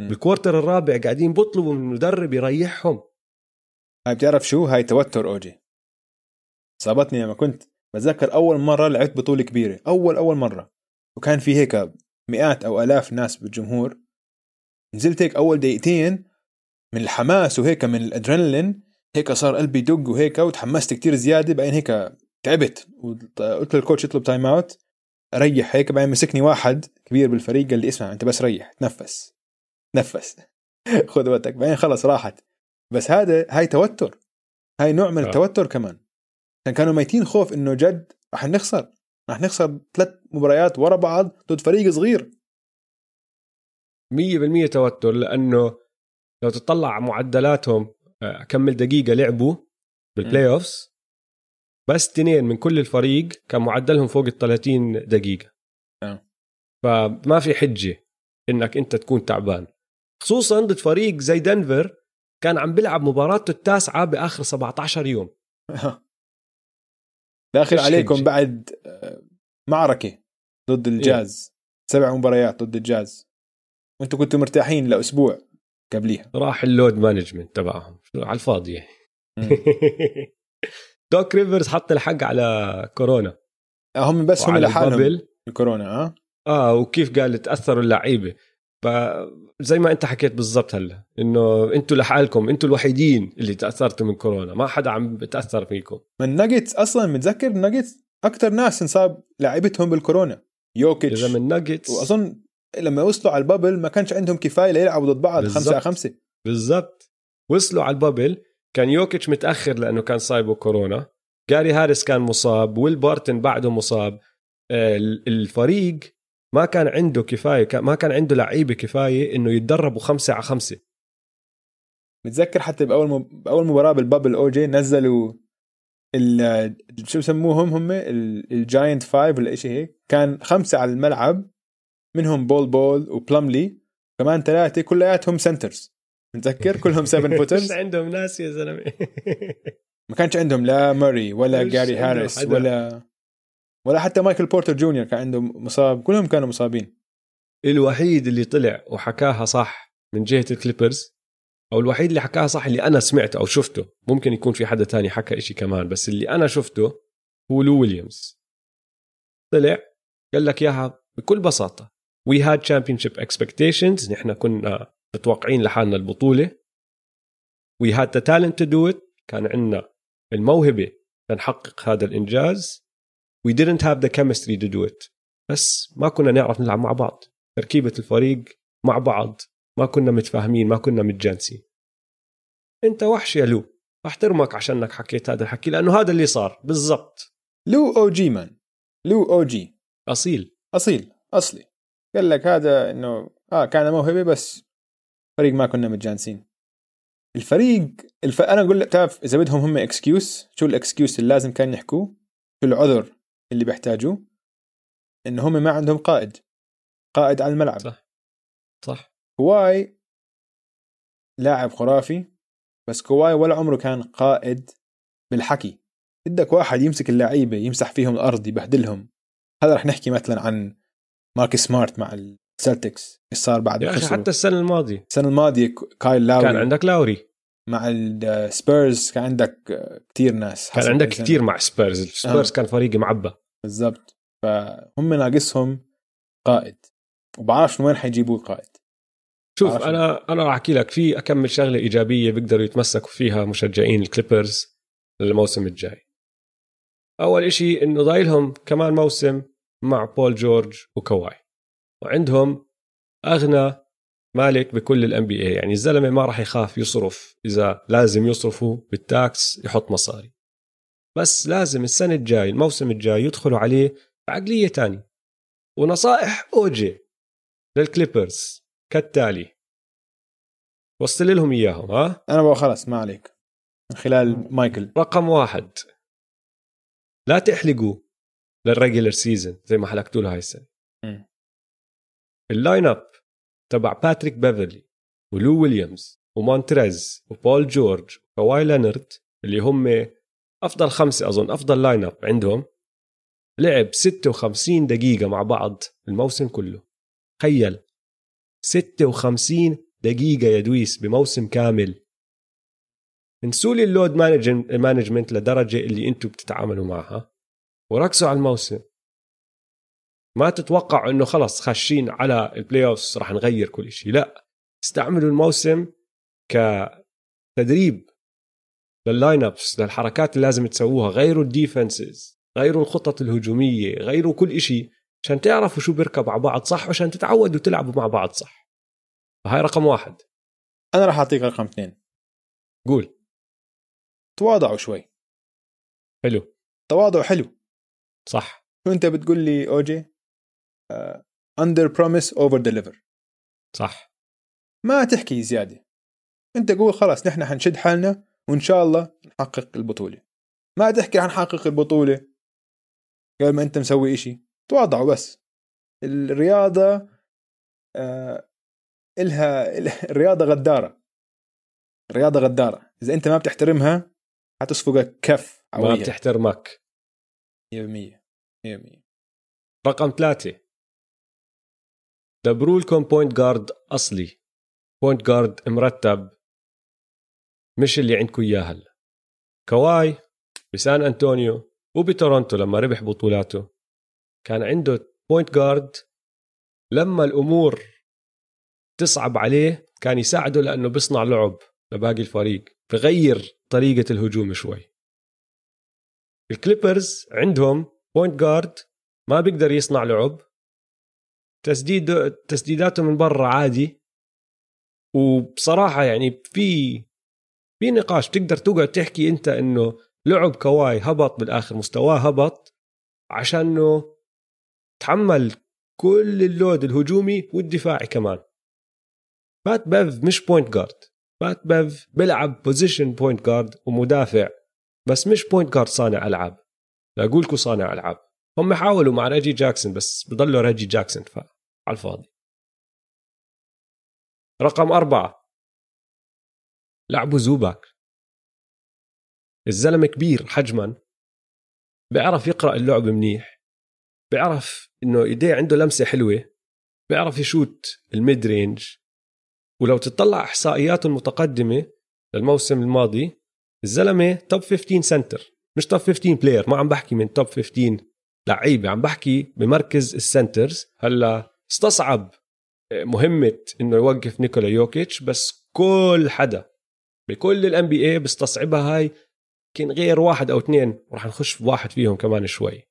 بال quarter الرابع قاعدين بيطلبوا من المدرب يريحهم. هاي بتعرف شو؟ هاي توتر أوجي. صابتني لما كنت بتذكر أول مرة لعبت بطولة كبيرة أول أول مرة. وكان في هيك مئات أو آلاف ناس بالجمهور. نزلت هيك أول دقيقتين من الحماس وهيك من الأدرينالين هيك صار قلبي يدق وهيك وتحمست كتير زيادة. بعدين هيك تعبت وقلت لل coach اطلب time out. اريح هيك بعدين مسكني واحد كبير بالفريق قال لي اسمع أنت بس ريح تنفس تنفس. خذ وقتك. بعدين خلص راحت. بس هذا هاي توتر. هاي نوع من آه. التوتر كمان. كانوا ميتين خوف إنه جد رح نخسر. رح نخسر ثلاث مباريات ورا بعض ضد فريق صغير. 100% توتر لأنه لو تطلع معدلاتهم آه، كم دقيقة لعبوا بال playoffs بس اثنين من كل الفريق كان معدلهم فوق ال 30 دقيقة. أه. فما في حجة إنك أنت تكون تعبان. خصوصا ضد فريق زي دنفر كان عم بيلعب مباراته التاسعه باخر 17 يوم. داخل عليكم بعد آه، معركة ضد الجاز. إيه؟ سبع مباريات ضد الجاز. وأنتم كنتوا مرتاحين لأسبوع قبليها. راح ال load management تبعهم. على الفاضي دوك ريفرز حط الحق على كورونا. هم بس هم لحالهم الكورونا آه. آه وكيف قال تأثروا اللعيبة. فزي ما انت حكيت بالضبط هلا انه أنتم لحالكم أنتم الوحيدين اللي تأثرتوا من كورونا ما حدا عم بتأثر فيكم. من ناجتس أصلا متذكر ناجتس أكثر ناس انصاب لاعبتهم بالكورونا يوكيتش. إذا من ناجتس وأظن لما وصلوا على ال bubble ما كانش عندهم كفاية ليلعبوا ضد بعض بالزبط. خمسة على خمسة. بالضبط. وصلوا على ال bubble كان يوكيتش متأخر لأنه كان صايبه كورونا جاري هاريس كان مصاب ويل بارتن بعده مصاب. آه، الفريق ما كان عنده كفاية ما كان عنده لعيبة كفاية إنه يتدربوا خمسة على خمسة. متذكر حتى بأول مب... بأول مباراة بال bubble أو جي نزلوا ال... شو بسموهم هم؟ ال giant five ولا شيء هيك. كان خمسة على الملعب منهم بول بول وبلملي كمان ثلاثة كلياتهم centers متذكر؟ كلهم 7 footers عندهم ناس يا زلمة. ما كانش عندهم لا موراي ولا جاري هاريس ولا ولا حتى مايكل بورتر جونيور كان عنده مصاب كلهم كانوا مصابين. الوحيد اللي طلع وحكاها صح من جهة الكليبرز أو الوحيد اللي حكاها صح اللي أنا سمعته أو شفته ممكن يكون في حدا تاني حكى إشي كمان بس اللي أنا شفته هو لو ويليامز. طلع قال لك إياها بكل بساطة. We had championship expectations نحن كنا متوقعين لحالنا البطولة. We had the talent to do it كان عندنا الموهبة لنحقق هذا الإنجاز. We didn't have the chemistry to do it. بس ما كنا نعرف نلعب مع بعض. تركيبة الفريق مع بعض. ما كنا متفاهمين ما كنا متجانسين. أنت وحش يا لو. أحترمك عشانك حكيت هذا الحكي لأنه هذا اللي صار. بالضبط. لو أو جي man. لو أو جي. أصيل. أصيل. أصلي. قال لك هذا إنه آه كان موهبة بس. فريق ما كنا متجانسين. الفريق الف... أنا أقول لك تعرف إذا بدهم هم excuse شو ال excuse اللي لازم كان يحكوه؟ شو العذر اللي بيحتاجوه ان هم ما عندهم قائد قائد على الملعب. صح. صح. كواي لاعب خرافي بس كواي ولا عمره كان قائد بالحكي. بدك واحد يمسك اللعيبة يمسح فيهم الأرض يبهدلهم. هذا رح نحكي مثلا عن مارك سمارت مع السلتكس إيش صار بعد يا أخي حتى السنة الماضية. السنة الماضية كايل لاوري. كان عندك لاوري. مع السبيرز كان عندك كتير ناس كان عندك السنة. كثير مع سبيرز السبيرز آه. كان فريق معبى بالضبط. فهم ناقصهم قائد. وبعرفش من وين حيجيبوا القائد شوف. أنا أنا راح أحكي لك في أكمل شغلة إيجابية بيقدروا يتمسكوا فيها مشجعين الكليبرز للموسم الجاي. أول إشي إنه ضايلهم كمان موسم مع بول جورج وكواي. وعندهم أغنى مالك بكل ال NBA يعني الزلمة ما راح يخاف يصرف إذا لازم يصرفوا بال tax يحط مصاري. بس لازم السنة الجاي الموسم الجاي يدخلوا عليه بعقلية تانية. ونصائح أوجي للكليبرز كالتالي. وصل لهم إياهم ها؟ أنا بقى خلص ما عليك. من خلال مايكل. رقم واحد. لا تحلقوا لل regular season زي ما حلقتوا له هاي السنة. ال lineup تبع باتريك بيفرلي ولو ويليامز ومونتريز وبول جورج وكواي لينارد اللي هم أفضل خمسة أظن أفضل lineup عندهم. لعب 56 دقيقة مع بعض الموسم كله. تخيل 56 دقيقة يا دويس بموسم كامل. انسوا لي ال load management لدرجة اللي أنتم بتتعاملوا معها. وركزوا على الموسم. ما تتوقع إنه خلص خاشين على ال playoffs راح نغير كل شيء لا. استعملوا الموسم كتدريب لل lineups للحركات اللي لازم تسووها غيروا ال defenses غيروا الخطط الهجومية غيروا كل شيء عشان تعرفوا شو بيركب على بعض صح وعشان تتعودوا تلعبوا مع بعض صح. فهاي رقم واحد. أنا راح أعطيك رقم اثنين. قول. تواضعوا شوي. حلو. تواضع حلو. صح. شو أنت بتقول لي أوجي؟ under promise over deliver صح. ما تحكي زيادة. انت قول خلاص نحن حنشد حالنا وإن شاء الله نحقق البطولة. ما تحكي حنحقق البطولة قبل ما أنت مسوي إشي. تواضعوا بس. الرياضة آه إلها الرياضة غدارة. الرياضة غدارة. إذا أنت ما بتحترمها حتصفقك كف معاوية. بتحترمك. 100% 100% رقم ثلاثة. دبروا لكم point guard أصلي. point guard مرتب. مش اللي عندكم إياه هلا. كواي بسان أنطونيو وبتورونتو لما ربح بطولاته. كان عنده point guard لما الأمور تصعب عليه كان يساعده لأنه بيصنع لعب لباقي الفريق. بغير طريقة الهجوم شوي. الكليبرز عندهم point guard ما بيقدر يصنع لعب. تسديد تسديداته من برا عادي. وبصراحة يعني في في نقاش بتقدر تقعد تحكي أنت إنه لعب كواي هبط بالاخر مستواه هبط عشانه تحمل كل ال load الهجومي والدفاعي كمان. بات بيف مش point guard بات بيف بيلعب position point guard ومدافع بس مش point guard صانع ألعاب. لا أقولكوا صانع ألعاب. هم حاولوا مع ريجي جاكسون بس بضلوا ريجي جاكسون. على الفاضي. رقم أربعة. لعبوا زوباك. الزلمة كبير حجما. بيعرف يقرأ اللعب منيح. بيعرف إنه إيديه عنده لمسة حلوة. بيعرف يشوت ال mid range ولو تطلع إحصائياته المتقدمة للموسم الماضي الزلمة top 15 center مش top 15 player ما عم بحكي من top 15 لعيبة عم بحكي بمركز ال centers هلا استصعب مهمة إنه يوقف نيكولا يوكيتش بس كل حدا بكل ال NBA بستصعبها هاي يمكن غير واحد أو اثنين راح نخش في واحد فيهم كمان شوي.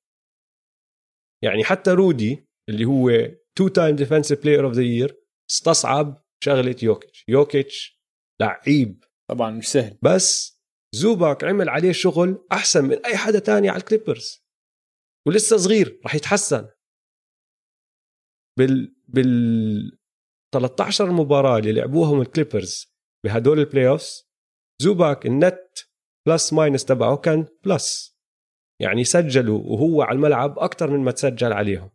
يعني حتى رودي اللي هو two time defensive player of the year استصعب شغلة يوكيتش. يوكيتش لعيب. طبعا مش سهل. بس زوباك عمل عليه شغل أحسن من أي حدا تاني على الكليبرز ولسه صغير راح يتحسن. بال بال 13 مباراة اللي لعبوهم الكليبرز بهدول ال playoffs زوباك ال net plus minus تبعه كان plus يعني سجلوا وهو على الملعب أكثر من ما تسجل عليهم.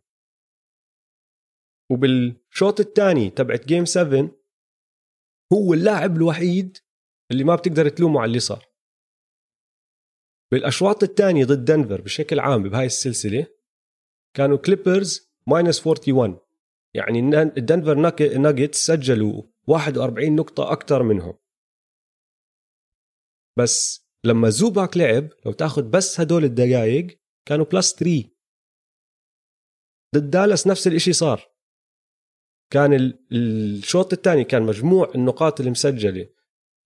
وبالشوط الثاني تبعت game 7 هو اللاعب الوحيد اللي ما بتقدر تلومه على اللي صار. بالأشواط الثانية ضد دنفر بشكل عام بهاي السلسلة كانوا كليبرز minus 41 يعني الدنفر ناجتس سجلوا 41 نقطة أكثر منهم. بس لما زوباك لعب لو تاخذ بس هدول الدقائق كانوا plus 3 ضد دالاس نفس الإشي صار. كان الشوط الثاني كان مجموع النقاط المسجلة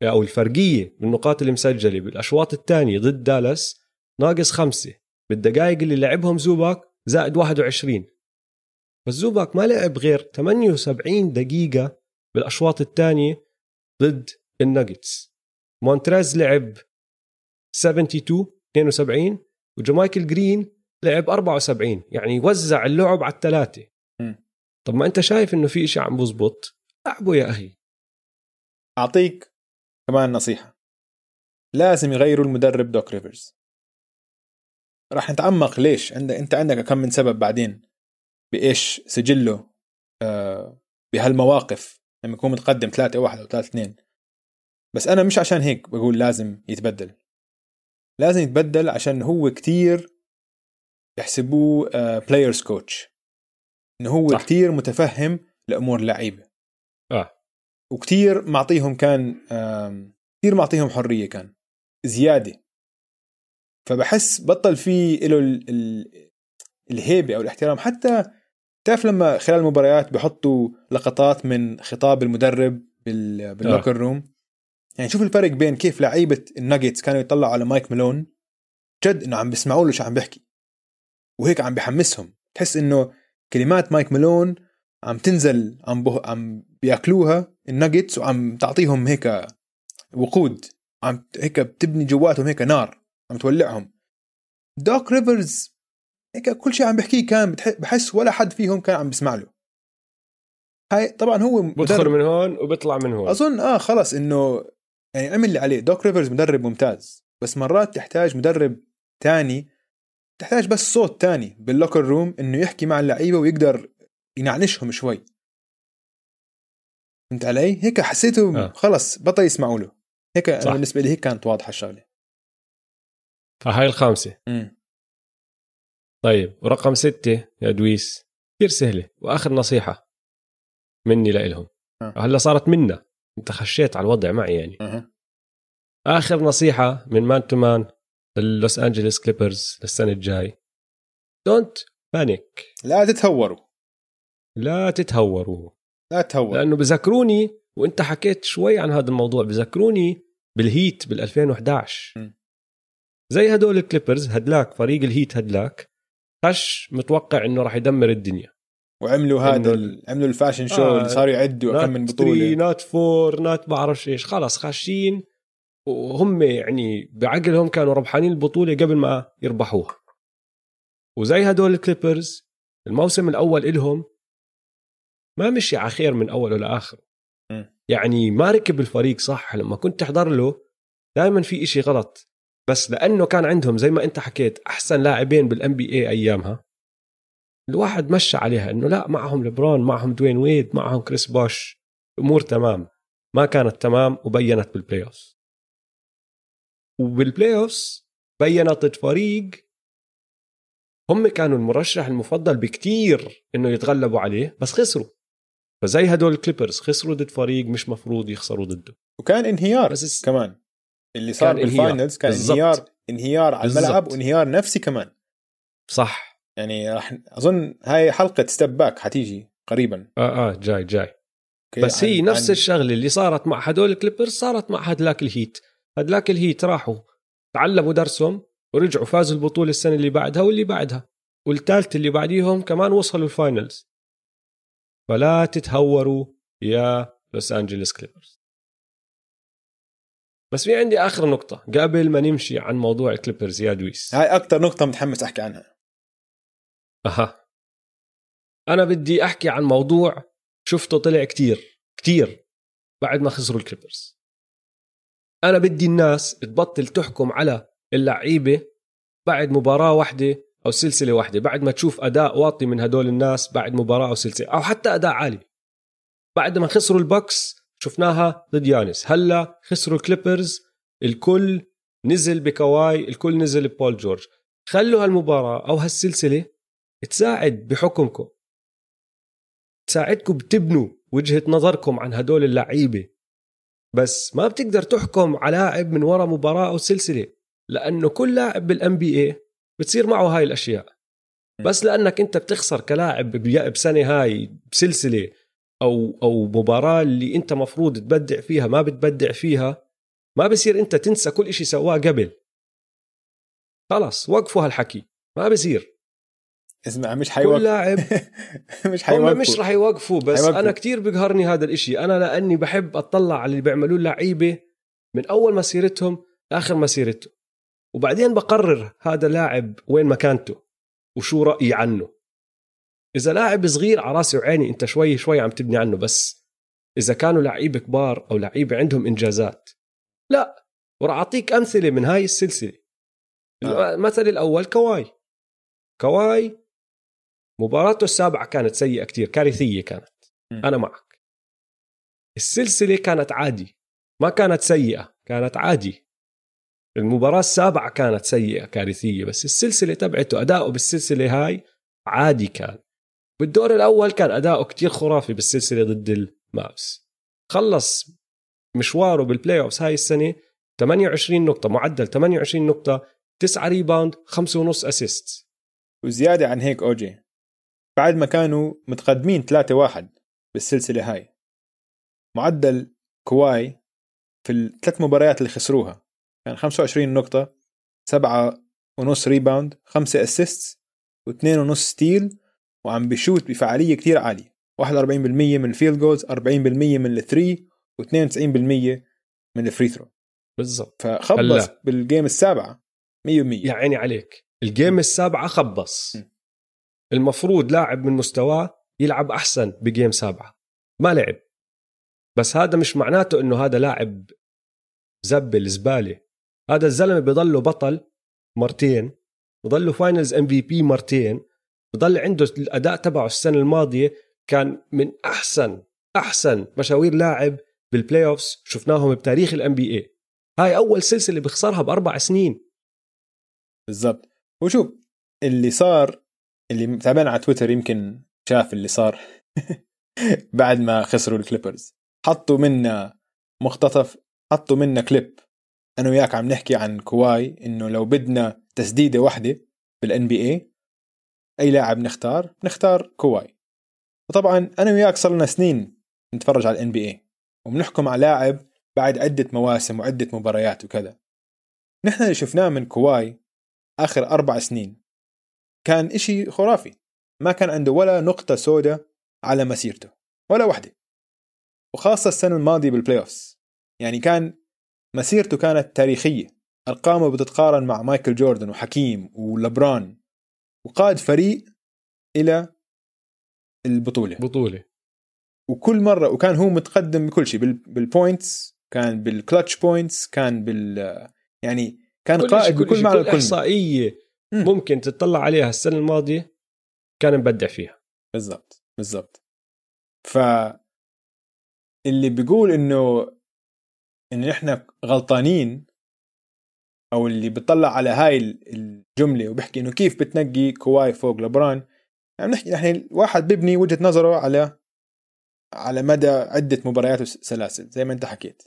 أو الفرقية بالنقاط المسجلة بالأشواط الثانية ضد دالاس ناقص خمسة. بالدقائق اللي لعبهم زوباك زائد 21 بس زوباك ما لعب غير 78 دقيقة بالأشواط الثانية ضد الناجتس. مونتريز لعب 72 72 وجا مايكل جرين لعب 74 يعني وزع اللعب على الثلاثة. طب ما أنت شايف إنه في شيء عم بزبط؟ لعبه يا أخي. أعطيك كمان نصيحة. لازم يغيروا المدرب دوك ريفرز. راح نتعمق ليش؟ عندك أنت عندك كم من سبب بعدين. بإيش سجله آه بهالمواقف. لما يكون متقدم 3 1 أو 3 2 بس أنا مش عشان هيك بقول لازم يتبدل. لازم يتبدل عشان هو كتير يحسبوه بلايرز كوتش إنه هو صح. كتير متفهم لأمور اللعيبه آه. وكتير معطيهم كان كتير معطيهم حرية كان. زيادة. فبحس بطل في له الهيبة أو الاحترام. حتى تعرف لما خلال المباريات بحطوا لقطات من خطاب المدرب بال locker آه. room يعني شوف الفرق بين كيف لعيبة الناجتس كانوا يطلعوا على مايك ميلون. جد إنه عم بيسمعوا له شو عم بيحكي. وهيك عم بحمسهم تحس إنه كلمات مايك ميلون عم تنزل عم به... عم بياكلوها الناجتس وعم تعطيهم هيك وقود. عم هيك بتبني جواتهم هيك نار. عم تولعهم. دوك ريفرز هيك كل شيء عم بحكيه كان بحس ولا حد فيهم كان عم بيسمع له هاي طبعا هو بدخل من هون وبيطلع من هون أظن آه خلص إنه يعني عمل اللي عليه دوك ريفرز مدرب ممتاز بس مرات تحتاج مدرب تاني تحتاج بس صوت تاني بال locker room إنه يحكي مع اللعيبة ويقدر ينعشهم شوي فهمت علي؟ هيك حسيته آه. خلص بطل يسمعوا له هيك صح. بالنسبة لي هيك كانت واضحة الشغلة فهاي الخامسة م. طيب ورقم ستة يا دويس. كثير سهلة وآخر نصيحة مني لإلهم. آه. هلا صارت منا. انت خشيت على الوضع معي يعني. أه. آخر نصيحة من man to man للوس انجلوس كليبرز للسنة الجاي. don't panic لا تتهوروا. لا تتهوروا. لا تهور لأنه بذكروني وإنت حكيت شوي عن هذا الموضوع بذكروني بالهيت بال 2011 م. زي هدول الكليبرز هدلاك فريق الهيت هدلاك خش متوقع إنه راح يدمر الدنيا. وعملوا هذا ال... عملوا ال fashion show آه اللي صاروا يعدوا كم من بطولة. not four not بعرفش إيش. خلص خاشين وهم يعني بعقلهم كانوا ربحانين البطولة قبل ما يربحوها. وزي هدول الكليبرز الموسم الأول إلهم ما مشي على خير من أوله لآخره. يعني ما ركب الفريق صح. لما كنت تحضر له دائما في إشي غلط. بس لأنه كان عندهم زي ما أنت حكيت أحسن لاعبين بال NBA أيامها. الواحد مشى عليها إنه لا معهم لبرون معهم دوين ويد معهم كريس بوش الأمور تمام. ما كانت تمام وبينت بال playoff وبال playoff بينت ضد فريق هم كانوا المرشح المفضل بكتير إنه يتغلبوا عليه بس خسروا. فزي هدول الكليبرز خسروا ضد فريق مش مفروض يخسروا ضده. وكان انهيار بس كمان. اللي صار بال finals كان بالزبط. انهيار انهيار على بالزبط. الملعب وانهيار نفسي كمان. صح. يعني راح أظن هاي حلقة step back حتيجي قريبا. آه آه جاي جاي. بس هي عن نفس عن... الشغلة اللي صارت مع هدول الكليبرز صارت مع هدلاك الهيت. هدلاك الهيت راحوا تعلموا درسهم ورجعوا فازوا البطولة السنة اللي بعدها واللي بعدها. والثالث اللي بعديهم كمان وصلوا ال finals فلا تتهوروا يا لوس انجلوس كليبرز بس في عندي آخر نقطة. قبل ما نمشي عن موضوع الكليبرز يا دويس. هاي أكثر نقطة متحمس أحكي عنها. أها. أنا بدي أحكي عن موضوع شفته طلع كتير كتير بعد ما خسروا الكليبرز. أنا بدي الناس تبطل تحكم على اللعيبة بعد مباراة واحدة أو سلسلة واحدة بعد ما تشوف أداء واطي من هدول الناس بعد مباراة أو سلسلة أو حتى أداء عالي. بعد ما خسروا البكس شفناها ضد يانس. هلا خسروا الكليبرز الكل نزل بكواي الكل نزل ببول جورج. خلوا هالمباراة أو هالسلسلة تساعد بحكمكم. تساعدكم بتبنوا وجهة نظركم عن هدول اللعيبة. بس ما بتقدر تحكم على لاعب من وراء مباراة أو سلسلة لأنه كل لاعب بالان بي اي بتصير معه هاي الأشياء. بس لأنك أنت بتخسر كلاعب بسنة هاي بسلسلة أو أو مباراة اللي أنت مفروض تبدع فيها ما بتبدع فيها ما بصير أنت تنسى كل شيء سواه قبل. خلاص وقفوا هالحكي ما بصير. اسمع مش حيوقف. كل لاعب مش حيوقفوا. مش رح يوقفوا بس حيوقفوا. أنا كتير بقهرني هذا الإشي. أنا لأني بحب أطلع على اللي بيعملوه اللعيبة من أول مسيرتهم لآخر مسيرته. وبعدين بقرر هذا لاعب وين مكانته وشو رأيي عنه. إذا لاعب صغير على راسي وعيني أنت شوي شوي عم تبني عنه بس إذا كانوا لعيبه كبار أو لعيبه عندهم إنجازات لا وراح أعطيك أمثلة من هاي السلسلة. آه. المثل الأول كواي. كواي مباراته السابعة كانت سيئة كتير كارثية كانت. م. أنا معك. السلسلة كانت عادي ما كانت سيئة كانت عادي. المباراة السابعة كانت سيئة كارثية بس السلسلة تبعته أداؤه بالسلسلة هاي عادي كان. بالدور الأول كان أداؤه كتير خرافي بالسلسلة ضد المابس خلص مشواره بال playoffs هاي السنة 28 نقطة معدل 28 نقطة 9 rebound 5 ونص assist وزيادة عن هيك اوجي بعد ما كانوا متقدمين 3-1 بالسلسلة هاي. معدل كواي في الثلاث مباريات اللي خسروها. كان 25 نقطة 7 ونص rebound 5 assist و2 ونص steal وعم بيشوت بفعالية كتير عالية. 41% من ال field goals 40% من ال three و92% من ال free throw بالضبط. فخبص هلا. بال game السابعة 100% يا عيني عليك. ال game السابعة خبص. م. المفروض لاعب من مستواه يلعب أحسن ب game سابعة. ما لعب. بس هذا مش معناته إنه هذا لاعب زبل زبالة هذا الزلمة بضله بطل مرتين بضله Finals MVP مرتين بطل عنده الأداء تبعه السنة الماضية كان من أحسن أحسن مشاوير لاعب بال playoffs شفناهم بتاريخ ال NBA هاي أول سلسلة بيخسرها بأربع سنين. بالضبط. وشوف اللي صار اللي متابعنا على تويتر يمكن شاف اللي صار بعد ما خسروا الكليبرز حطوا منا مقتطف حطوا منا كليب أنا وياك عم نحكي عن كواي إنه لو بدنا تسديدة واحدة بال NBA أي لاعب نختار نختار كواي. وطبعا أنا وياك صار لنا سنين نتفرج على ال NBA وبنحكم على لاعب بعد عدة مواسم وعدة مباريات وكذا. نحن اللي شفناه من كواي آخر أربع سنين. كان إشي خرافي. ما كان عنده ولا نقطة سوداء على مسيرته ولا واحدة وخاصة السنة الماضية بال playoffs يعني كان مسيرته كانت تاريخية. أرقامه بتتقارن مع مايكل جوردن وحكيم ولبران. وقاد فريق إلى البطولة. بطولة. وكل مرة وكان هو متقدم بكل شيء بال- بال points كان بال clutch points كان بال يعني كان كل قائد بكل معنى كل إحصائية مم. ممكن تطلع عليها السنة الماضية كان مبدع فيها. بالضبط بالضبط. ف اللي بيقول إنه انه نحن غلطانين أو اللي بيطلع على هاي الجملة وبيحكي إنه كيف بتنقي كواي فوق لبران. عم نحكي نحن الواحد بيبني وجهة نظره على على مدى عدة مباريات وسلاسل زي ما أنت حكيت.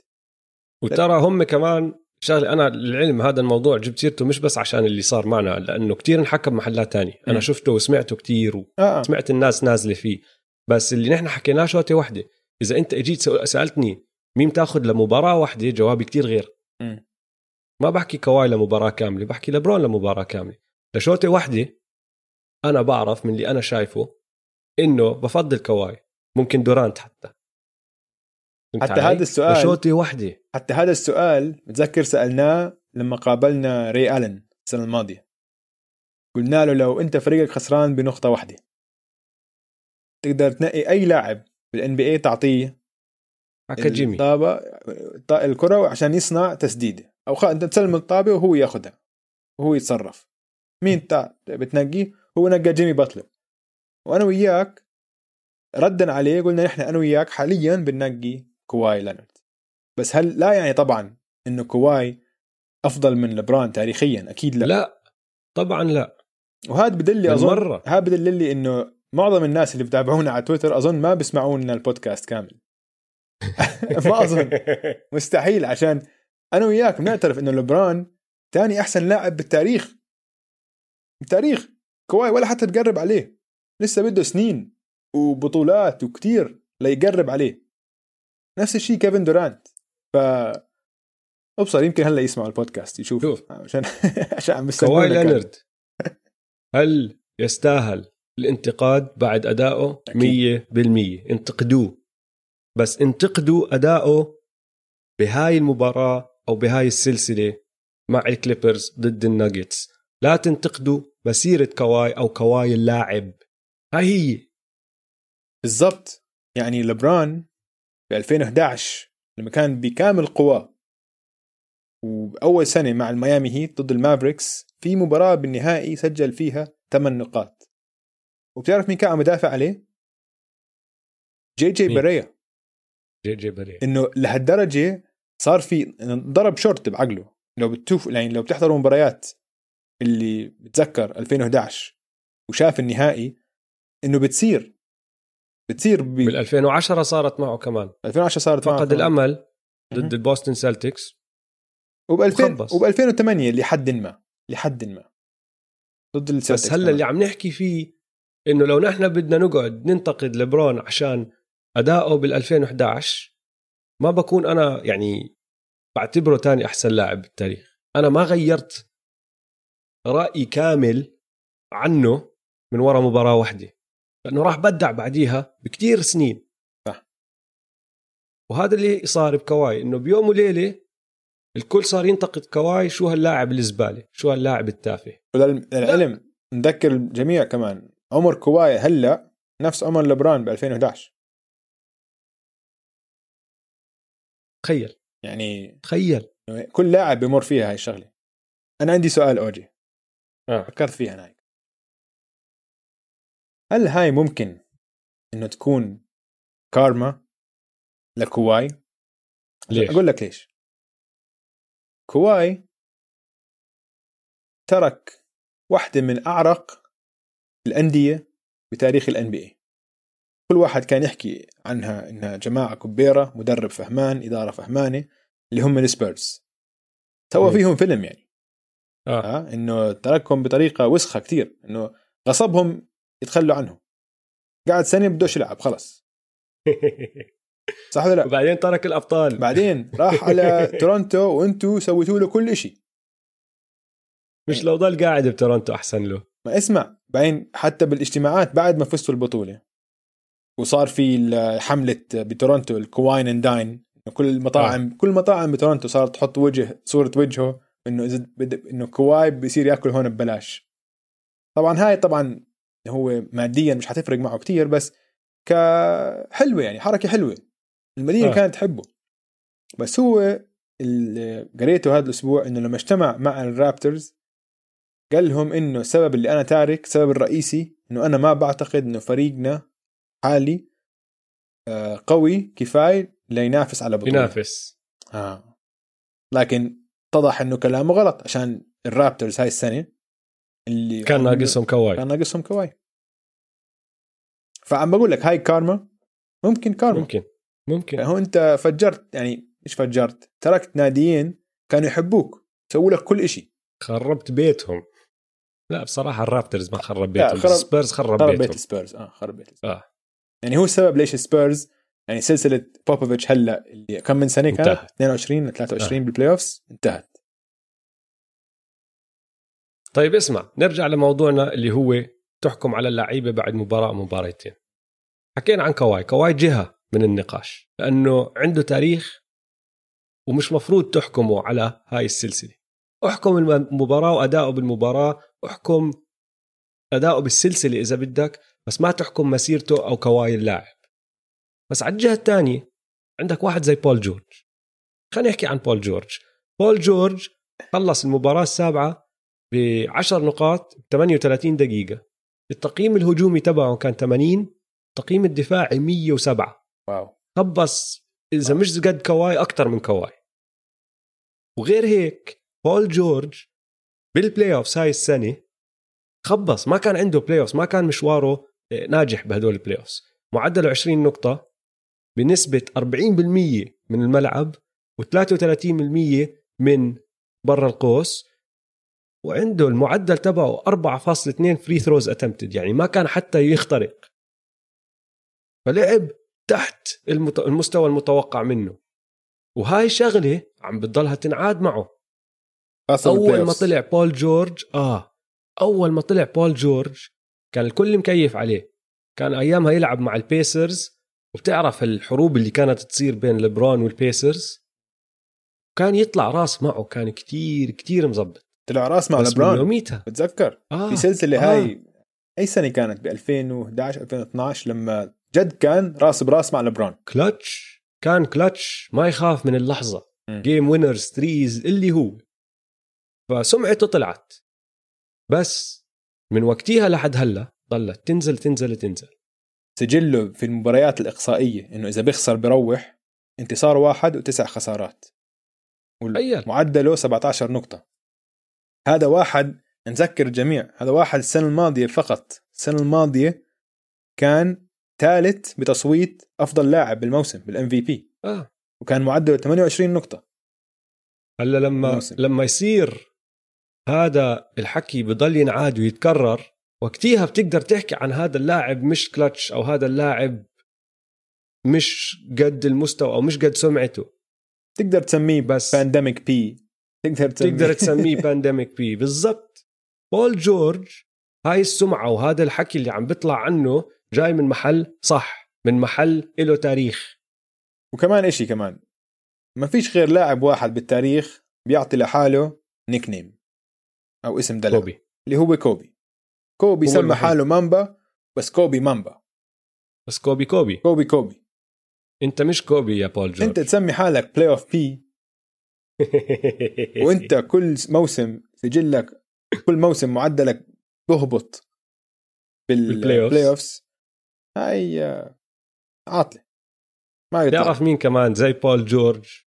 وترى هم كمان شغلة أنا للعلم هذا الموضوع جبت سيرته مش بس عشان اللي صار معنا لأنه كتير انحكى بمحلات تانية. أنا مم. شفته وسمعته كتير وسمعت الناس نازلة فيه. بس اللي نحن حكيناه شوطه واحدة إذا أنت إجيت سألتني مين تاخذ لمباراة واحدة جوابي كتير غير. ما بحكي كواي لمباراة كاملة بحكي لبرون لمباراة كاملة. لشوطة واحدة أنا بعرف من اللي أنا شايفه إنه بفضل كواي ممكن دورانت حتى. حتى؟ هذا السؤال- لشوطة واحدة حتى هذا السؤال بتذكر سألناه لما قابلنا راي ألن السنة الماضية. قلنا له لو أنت فريقك خسران بنقطة واحدة تقدر تنقي أي لاعب بال NBA تعطيه حكى جيمي. الكرة عشان يصنع تسديدة. أو خ... أنت تسلم الطابة وهو ياخذها وهو يتصرف. مين تع... بتنقيه؟ هو نقى جيمي باتلر. وأنا وياك ردا عليه قلنا نحن أنا وياك حاليا بننقي كواي لينارد بس هل لا يعني طبعا إنه كواي أفضل من لبران تاريخيا؟ أكيد لا, لا. طبعا لا. وهذا بدل لي أظن بالمرة. هذا بدل لي إنه معظم الناس اللي بتابعونا على تويتر أظن ما بيسمعوا لنا البودكاست كامل. ما أظن. مستحيل عشان أنا وياك بنعترف إنه لبران ثاني أحسن لاعب بالتاريخ. بالتاريخ. كواي ولا حتى تقرب عليه. لسه بده سنين وبطولات وكتير ليقرب عليه. نفس الشيء كيفن دورانت. ف أبصر يمكن هلا يسمعوا البودكاست يشوف. شوف. عشان عشان عم كواي. لينارد هل يستاهل الانتقاد بعد أكيد. 100% انتقدوه. بس انتقدوا أدائه بهاي المباراة أو بهاي السلسلة مع الكليبرز ضد الناغتس. لا تنتقدوا مسيرة كواي أو كواي اللاعب. هاي هي. بالضبط. يعني لبران ب 2011 لما كان بكامل قواه وبأول سنة مع الميامي هيت ضد المافريكس في مباراة بالنهائي سجل فيها 8 نقاط. وبتعرف مين كان عم يدافع عليه؟ جي جي مين؟ باريا جي جي باريا إنه لهالدرجة صار في ضرب شورت بعقله. لو بتشوف يعني لو بتحضروا مباريات اللي بتذكر 2011 وشاف النهائي إنه بتصير. بتصير ب بال 2010 صارت معه كمان. 2010 صارت معه فقد. الأمل ضد. البوستن سلتكس وب 2000 خبص. وب 2008 لحد ما. لحد ما. ضد السلتكس بس هلا اللي عم نحكي فيه إنه لو نحن بدنا نقعد ننتقد لبرون عشان أداؤه بال 2011 ما بكون أنا يعني بعتبره تاني أحسن لاعب بالتاريخ. أنا ما غيرت رأيي كامل عنه من وراء مباراة واحدة لأنه راح بدع بعديها بكتير سنين. صح. وهذا اللي صار بكواي إنه بيوم وليلة الكل صار ينتقد كواي شو هاللاعب الزبالة شو هاللاعب التافه. وللعلم نذكر الجميع كمان. عمر كواي هلأ نفس عمر لبران ب 2011 تخيل. يعني تخيل. كل لاعب بمر فيها هاي الشغلة. أنا عندي سؤال أوجي. آه. فكرت فيها أنا هل هاي ممكن إنه تكون كارما لكواي؟ ليش؟ أقول لك ليش. كواي ترك واحدة من أعرق الأندية بتاريخ ال NBA كل واحد كان يحكي عنها إنها جماعة كبيرة مدرب فهمان إدارة فهمانة اللي هم السبيرز. سوى. فيهم فيلم يعني. آه. ها؟ إنه تركهم بطريقة وسخة كتير. إنه غصبهم يتخلوا عنه قعد سنة بدوش يلعب خلص. صح ولا لا؟ وبعدين ترك الأبطال. بعدين راح على تورونتو وانتو سويتوا له كل إشي. مش لو ضل قاعد بتورونتو أحسن له. ما اسمع. بعدين حتى بالاجتماعات بعد ما فزتوا البطولة. وصار في حملة بتورونتو ال Kawhine and Dine كل المطاعم آه. كل المطاعم بتورونتو صارت تحط وجه صورة وجهه إنه إذا بد- إنه كواي بيصير ياكل هون ببلاش طبعا هاي طبعا هو ماديا مش حتفرق معه كتير بس كحلوة يعني حركة حلوة المدينة. آه. كانت تحبه بس هو اللي قريته هذا الأسبوع إنه لما اجتمع مع الرابترز قال لهم إنه السبب اللي أنا تارك السبب الرئيسي إنه أنا ما بعتقد إنه فريقنا حالي آه، قوي كفايه لينافس على بطولة. ينافس. آه. لكن اتضح إنه كلامه غلط عشان الرابترز هاي السنة اللي كان ناقصهم كواي. كان ناقصهم كواي. فعم بقول لك هاي كارما. ممكن كارما. ممكن. ممكن. يعني هو أنت فجرت يعني مش فجرت؟ تركت ناديين كانوا يحبوك. سووا لك كل إشي. خربت بيتهم. لا بصراحة الرابترز ما خرب بيتهم. خرب- السبيرز خرب, خرب بيتهم. بيت السبيرز آه خرب بيت السبيرز. آه. يعني هو السبب ليش السبيرز يعني سلسلة بوبوفيتش هلأ اللي كم من سنة كانت انتهت. 22 ل 23 بال playoffs انتهت. طيب اسمع نرجع لموضوعنا اللي هو تحكم على اللعيبة بعد مباراة مباراتين حكينا عن كواي. كواي جهة من النقاش لأنه عنده تاريخ ومش مفروض تحكمه على هاي السلسلة. احكم المباراة وأداؤه بالمباراة احكم أداؤه بالسلسلة إذا بدك بس ما تحكم مسيرته أو كواي اللاعب. بس على الجهة الثانية عندك واحد زي بول جورج. خلينا نحكي عن بول جورج. بول جورج خلص المباراة السابعة ب 10 نقاط ب 38 دقيقة. التقييم الهجومي تبعه كان 80 التقييم الدفاعي 107 واو. خبص إذا مش قد كواي أكثر من كواي. وغير هيك بول جورج بال playoffs هاي السنة خبص ما كان عنده playoffs ما كان مشواره ناجح بهدول ال playoffs معدله 20 نقطة بنسبة 40% من الملعب و33% من برا القوس. وعنده المعدل تبعه 4.2 free throws attempted يعني ما كان حتى يخترق. فلعب تحت المستوى المتوقع منه. وهاي شغلة عم بتضلها تنعاد معه. أول ما طلع بول جورج آه أول ما طلع بول جورج كان الكل مكيف عليه. كان أيامها يلعب مع البيسرز وبتعرف الحروب اللي كانت تصير بين لبران والبيسرز؟ كان يطلع راس معه كان كتير كتير مزبط طلع راس مع لبران يوميتها بتذكر؟ آه. في سلسلة آه. هاي أي سنة كانت؟ ب 2011 2012 لما جد كان راس براس مع لبران كلتش. كان كلتش ما يخاف من اللحظة. game winners threes اللي هو. فسمعته طلعت. بس من وقتها لحد هلا ضلت تنزل تنزل تنزل. سجله في المباريات الإقصائية إنه إذا بيخسر بروح انتصار واحد وتسع خسارات. معدله 17 نقطة. هذا واحد نذكر الجميع هذا واحد السنة الماضية فقط. السنة الماضية كان ثالث بتصويت أفضل لاعب بالموسم بالام في بي آه. وكان معدله 28 نقطة. هلا لما الموسم. لما يصير هذا الحكي بضل ينعاد ويتكرر وقتيها بتقدر تحكي عن هذا اللاعب مش كلتش أو هذا اللاعب مش قد المستوى أو مش قد سمعته. تقدر تسميه بس Pandemic P تقدر تسميه. تقدر تسميه Pandemic P بالضبط. بول جورج هاي السمعة وهذا الحكي اللي عم بيطلع عنه جاي من محل صح من محل له تاريخ. وكمان إشي كمان ما فيش غير لاعب واحد بالتاريخ بيعطي لحاله nickname أو اسم دلع. كوبي. اللي هو كوبي. كوبي سمى حاله مامبا بس كوبي مامبا بس كوبي كوبي. كوبي كوبي. أنت مش كوبي يا بول جورج. أنت تسمي حالك Playoff P وأنت كل موسم سجلك كل موسم معدلك بهبط بال playoffs هاي عاطلة. ما تعرف مين كمان؟ زي بول جورج.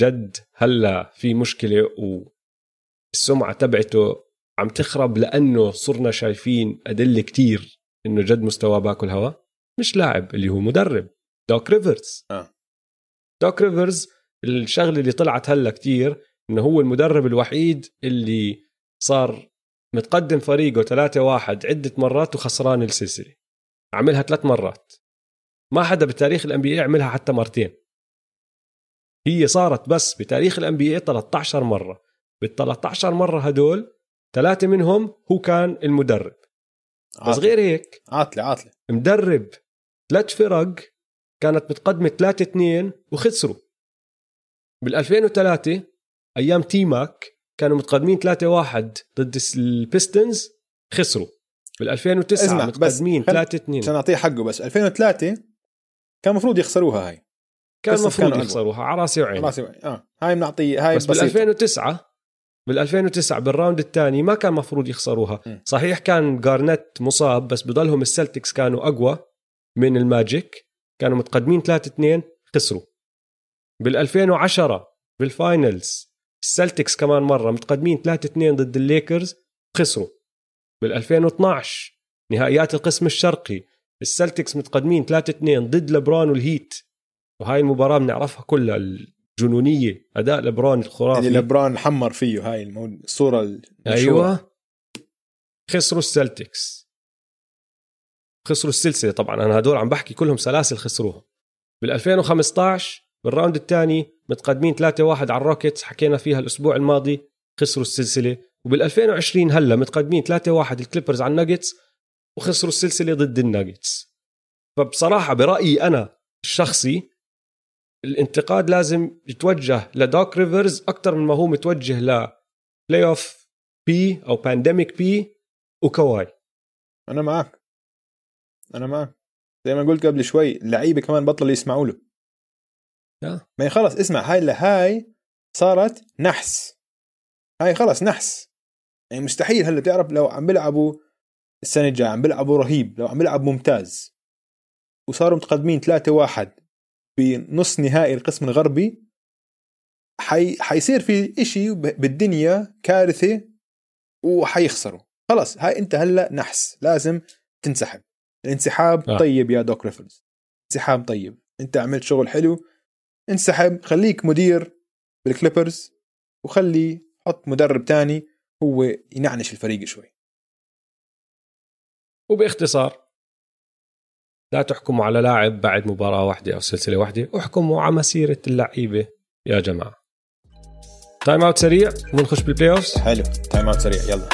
جد هلا في مشكلة والسمعه تبعته عم تخرب لأنه صرنا شايفين أدلة كتير إنه جد مستواه بأكل هوا؟ مش لاعب اللي هو مدرب دوك ريفرز آه. دوك ريفرز الشغلة اللي طلعت هلا كتير إنه هو المدرب الوحيد اللي صار متقدم فريقه 3 واحد عدة مرات وخسران السلسلة. عملها ثلاث مرات. ما حدا بتاريخ الان بي عملها حتى مرتين. هي صارت بس بتاريخ الان بي 13 مرة. بال 13 مرة هدول ثلاثة منهم هو كان المدرب. عاطلة. بس غير هيك عاطلة عاطلة. مدرب ثلاث فرق كانت متقدمة 3 2 وخسروا. بال 2003 أيام تيماك كانوا متقدمين 3 1 ضد البيستونز خسروا. بال 2009 متقدمين 3 2 عشان أعطيه حقه بس 2003 كان المفروض يخسروها هاي. كان المفروض يخسروها على راسي وعيني. راسي وعيني. آه هاي بنعطيه هاي بس بال 2009 بال 2009 بال round الثاني ما كان مفروض يخسروها. صحيح كان جارنت مصاب بس بضلهم السلتكس كانوا أقوى من الماجيك. كانوا متقدمين 3 2 خسروا. بال 2010 بال finals السلتكس كمان مرة متقدمين 3 2 ضد الليكرز خسروا. بال 2012 نهائيات القسم الشرقي السلتكس متقدمين 3 2 ضد لبران والهيت. وهاي المباراة بنعرفها كلها جنونية أداء لبران الخرافي. اللي لبران حمر فيه هاي الصورة المشهورة. أيوه. خسروا السلتكس. خسروا السلسلة طبعا أنا هدول عم بحكي كلهم سلاسل خسروها بال 2015 بال round الثاني متقدمين 3-1 على الروكيتس حكينا فيها الأسبوع الماضي خسروا السلسلة. وبال 2020 هلا متقدمين 3-1 الكليبرز على الناجتس وخسروا السلسلة ضد الناجتس. فبصراحة برأيي أنا الشخصي الانتقاد لازم يتوجه لدوك ريفرز أكثر من ما هو متوجه ل Playoff P أو Pandemic P وكواي. أنا معك. أنا معك. زي ما قلت قبل شوي اللعيبة كمان بطلوا يسمعوا له. ما خلص اسمع هاي لهاي صارت نحس. هاي خلص نحس. يعني مستحيل هلأ تعرف لو عم بيلعبوا السنة الجاية عم بيلعبوا رهيب لو عم بيلعب ممتاز. وصاروا متقدمين 3 1 بنص نهائي القسم الغربي حي... حيصير في إشي بالدنيا كارثة وحيخسروا. خلص هاي أنت هلأ نحس لازم تنسحب. الانسحاب آه. طيب يا دوك ريفرز. انسحاب طيب. أنت عملت شغل حلو انسحب خليك مدير بالكليبرز وخلي حط مدرب تاني هو ينعنش الفريق شوي. وباختصار لا تحكموا على لاعب بعد مباراة واحدة أو سلسلة واحدة احكموا على مسيرة اللعيبة. يا جماعة. time out سريع ونخش بال playoffs حلو. time out سريع يلا.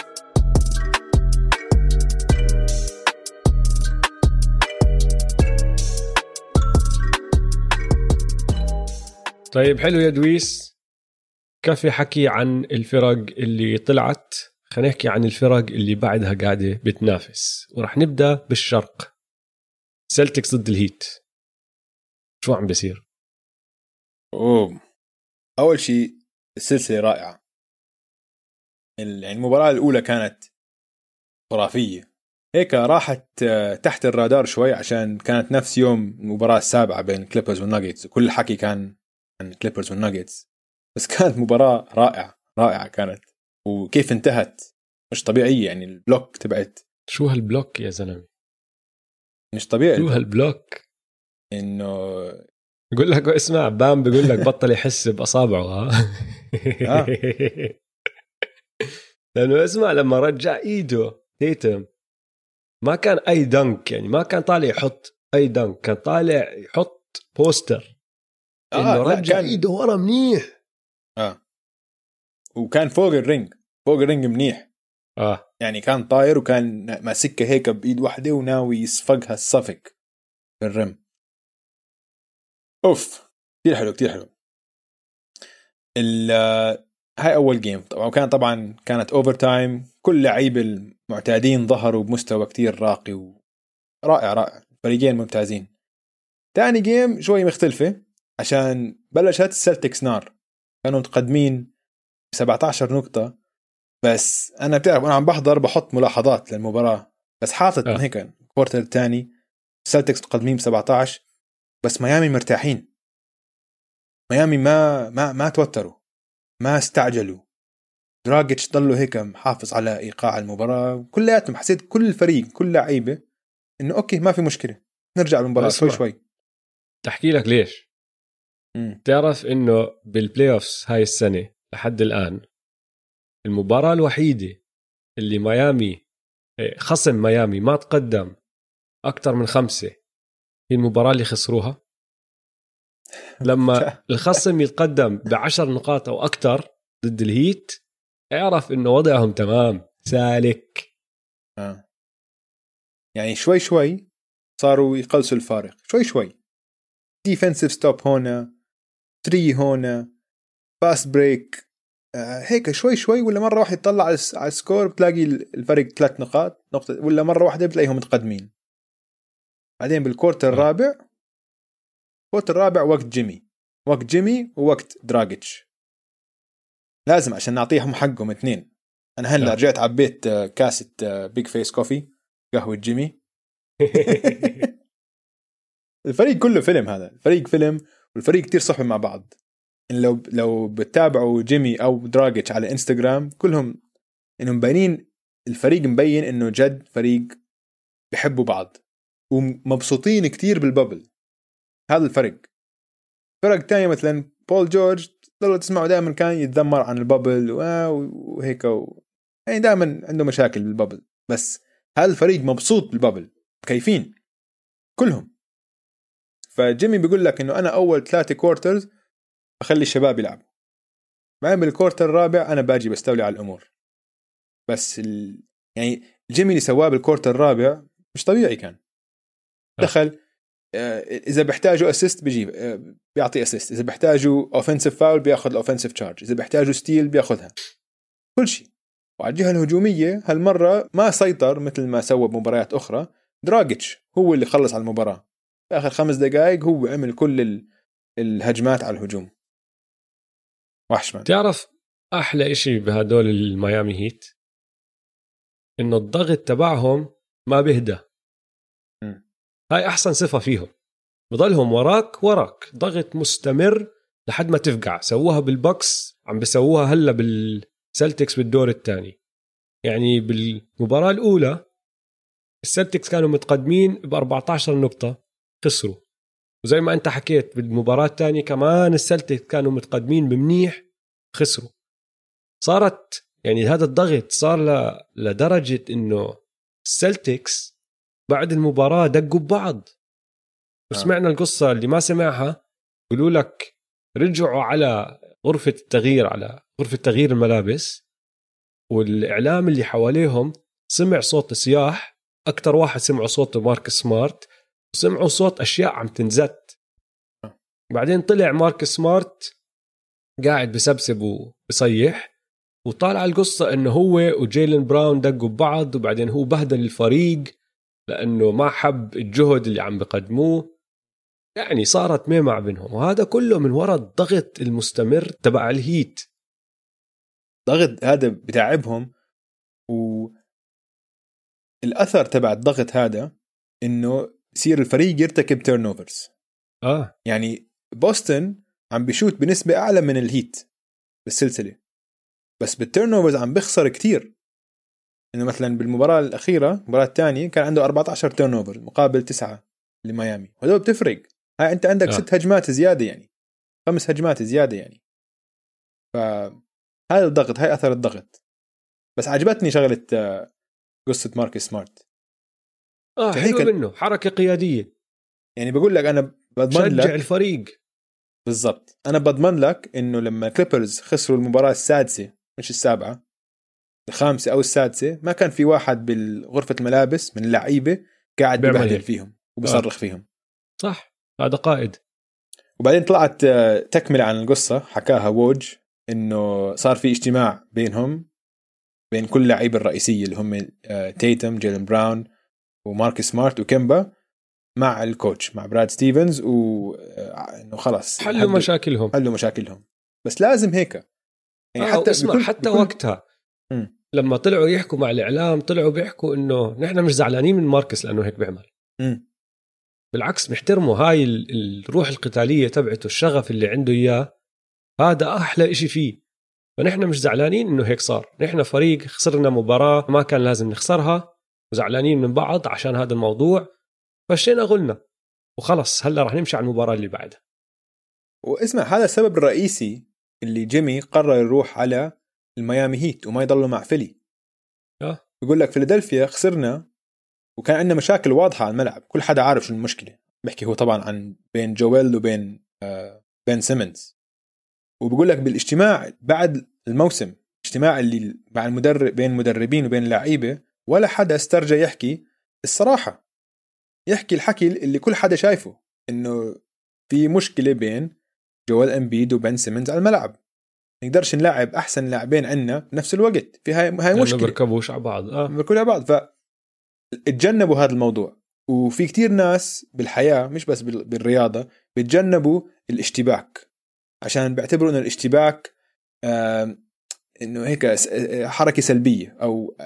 طيب حلو يا دويس. كفي حكي عن الفرق اللي طلعت؟ خلينا نحكي عن الفرق اللي بعدها قاعدة بتنافس. ورح نبدأ بالشرق. سلتكس ضد الهيت. شو عم بيصير؟ أوه. أول شيء السلسلة رائعة. يعني المباراة الأولى كانت خرافية. هيك راحت آه، تحت الرادار شوي عشان كانت نفس يوم المباراة السابعة بين كليبرز والناجتس وكل الحكي كان عن كليبرز والناجتس بس كانت مباراة رائعة رائعة كانت. وكيف انتهت؟ مش طبيعية يعني ال block تبعت. شو هال block يا زلمة؟ مش طبيعي شو هال block؟ إنه بقول لك اسمع بام بقول لك بطل يحس بأصابعه ها؟ آه. لأنه اسمع لما رجع ايده تيتم ما كان أي dunk يعني ما كان طالع يحط أي dunk كان طالع يحط poster. إنه لا، رجع كان- ايده ورا منيح. آه. وكان فوق ال ring فوق ال ring منيح. آه. يعني كان طاير وكان ماسكها هيك بإيد واحدة وناوي يصفقها الصفق في ال rim. أوف كثير حلو كثير حلو. ال هاي أول game طبعا وكان طبعا كانت overtime كل لعيبه المعتادين ظهروا بمستوى كثير راقي ورائع رائع فريقين ممتازين. ثاني game شوي مختلفة عشان بلشت السلتكس نار. كانوا متقدمين ب 17 نقطة. بس أنا بتعرف أنا عم بحضر بحط ملاحظات للمباراة. بس حاطط آه. هيك ال quarter الثاني السلتكس متقدمين ب 17 بس ميامي مرتاحين. ميامي ما ما ما توتروا. ما استعجلوا. دراجيتش ضلوا هيك محافظ على إيقاع المباراة. كلياتهم حسيت كل الفريق كل لعيبة إنه okay ما في مشكلة. نرجع بالمباراه شوي. شوي. تحكي لك ليش؟ مم. تعرف إنه بال playoffs هاي السنة لحد الآن المباراة الوحيدة اللي ميامي إيه، خصم ميامي ما تقدم أكثر من خمسة هي المباراة اللي خسروها؟ لما الخصم يتقدم بعشر نقاط أو أكثر ضد الهيت اعرف إنه وضعهم تمام سالك. آه. يعني شوي شوي صاروا يقلصوا الفارق شوي شوي. defensive stop هنا three هنا fast break هيك شوي شوي ولا مرة واحدة تطلع على الس- على ال score بتلاقي الفرق ثلاث نقاط نقطة ولا مرة واحدة بتلاقيهم متقدمين. بعدين بال quarter آه. الرابع ال quarter الرابع وقت جيمي. وقت جيمي ووقت دراجيتش. لازم عشان نعطيهم حقهم اثنين. أنا هلا آه. رجعت عبيت آه، كاسة Big Face Coffee قهوة جيمي. الفريق كله فيلم هذا. الفريق فيلم والفريق كتير صحبه مع بعض. لو لو بتتابعوا جيمي أو دراجيتش على إنستغرام كلهم إنهم مبينين الفريق مبين إنه جد فريق بحبوا بعض ومبسوطين كتير بال bubble هذا الفرق. فرق تانية مثلا بول جورج تضلوا تسمعوا دائما كان يتذمر عن ال bubble وهيك و... يعني دائما عنده مشاكل بال bubble بس هذا الفريق مبسوط بال bubble كيفين كلهم. فجيمي بيقول لك إنه أنا أول ثلاثة quarters بخلي الشباب يلعبوا. بعدين بال quarter الرابع أنا باجي بستولي على الأمور. بس ال... يعني جيمي اللي سواه بال quarter الرابع مش طبيعي كان. آه. دخل آه، إذا بيحتاجوا assist بجيب آه، بيعطي assist إذا بيحتاجوا offensive foul بياخذ ال offensive charge إذا بيحتاجوا steal بياخذها. كل شيء. وعلى الجهة الهجومية هالمرة ما سيطر مثل ما سوى بمباريات أخرى. دراجيتش هو اللي خلص على المباراة. آخر خمس دقائق هو عمل كل ال- الهجمات على الهجوم. وحش man تعرف أحلى إشي بهدول الميامي هيت؟ إنه الضغط تبعهم ما بيهدى. مم. هاي أحسن صفة فيهم. بضلهم وراك وراك. ضغط مستمر لحد ما تفقع. سووها بال Bucks عم بسووها هلا بال Celtics بالدور الثاني يعني بالمباراة الأولى ال Celtics كانوا متقدمين ب 14 نقطة. خسروا. وزي ما انت حكيت بالمباراة الثانية كمان ال Celtic كانوا متقدمين بمنيح خسروا. صارت يعني هذا الضغط صار ل... لدرجة إنه السلتكس بعد المباراة دقوا ببعض. وسمعنا القصة اللي ما سمعها يقولوا لك رجعوا على غرفة التغيير على غرفة تغيير الملابس والإعلام اللي حواليهم سمع صوت صياح أكثر واحد سمعوا صوته مارك سمارت وسمعوا صوت أشياء عم تنزت. بعدين طلع مارك سمارت قاعد بسبسب وبصيح وطالع القصة إنه هو وجيلن براون دقوا ببعض وبعدين هو بهدل الفريق لأنه ما حب الجهد اللي عم بقدموه. يعني صارت ميمع بينهم وهذا كله من وراء الضغط المستمر تبع الهيت. ضغط هذا بتعبهم و الأثر تبع الضغط هذا إنه يصير الفريق يرتكب turnovers آه. يعني بوسطن عم بيشوت بنسبة أعلى من ال Heat بالسلسلة. بس بال turnovers عم بيخسر كتير. إنه مثلا بالمباراة الأخيرة المباراة الثانية كان عنده 14 turnover مقابل تسعة لميامي. وهذول بتفرق. هاي أنت عندك آه. ست هجمات زيادة يعني. خمس هجمات زيادة يعني. فهذا الضغط هاي أثر الضغط. بس عجبتني شغلة آه، قصة مارك سمارت. آه حلو منه حركة قيادية. يعني بقول لك أنا بضمن لك الفريق. بالضبط. أنا بضمن لك إنه لما كليبرز خسروا المباراة السادسة مش السابعة الخامسة أو السادسة ما كان في واحد بغرفه الملابس من اللعيبه قاعد ببهدل فيهم وبصرخ آه. فيهم. صح هذا قائد. وبعدين طلعت آه، تكملة عن القصة حكاها ووج إنه صار في اجتماع بينهم بين كل اللعيبه الرئيسية اللي هم تيتم جيلين براون وماركس سمارت وكيمبا مع ال coach مع براد ستيفنز وانه آه، خلص حلوا مشاكلهم. حلوا مشاكلهم. بس لازم هيك. يعني حتى اسمع بكل حتى بكل وقتها م. لما طلعوا يحكوا مع الإعلام طلعوا بيحكوا إنه نحن مش زعلانين من ماركس لأنه هيك بيعمل. م. بالعكس بنحترمه هاي الروح القتالية تبعته الشغف اللي عنده إياه. هذا أحلى إشي فيه. فنحن مش زعلانين إنه هيك صار. نحن فريق خسرنا مباراة ما كان لازم نخسرها. وزعلانين من بعض عشان هذا الموضوع فشينا غلنا. وخلص هلأ رح نمشي على المباراة اللي بعدها. واسمع هذا السبب الرئيسي اللي جيمي قرر يروح على ال Miami Heat وما يضلوا مع فيلي. أه. بيقول لك فيلادلفيا خسرنا وكان عندنا مشاكل واضحة على الملعب كل حدا عارف شو المشكلة. بحكي هو طبعا عن بين جويل وبين آه بين سيمنز. وبقول لك بالاجتماع بعد الموسم اجتماع اللي مع المدرب بين المدربين وبين اللعيبه ولا حدا استرجى يحكي الصراحة. يحكي الحكي اللي كل حدا شايفه إنه في مشكلة بين جوال امبيد وبن سيمنز على الملعب. نقدرش نلعب أحسن لاعبين عندنا بنفس الوقت. في هاي هاي مشكلة. بيركبوش على بعض. آه. بيركبوا على بعض. ف اتجنبوا هذا الموضوع. وفي كتير ناس بالحياة مش بس بالرياضة بيتجنبوا الاشتباك. عشان بيعتبروا إنه الاشتباك آه إنه هيك حركة سلبية أو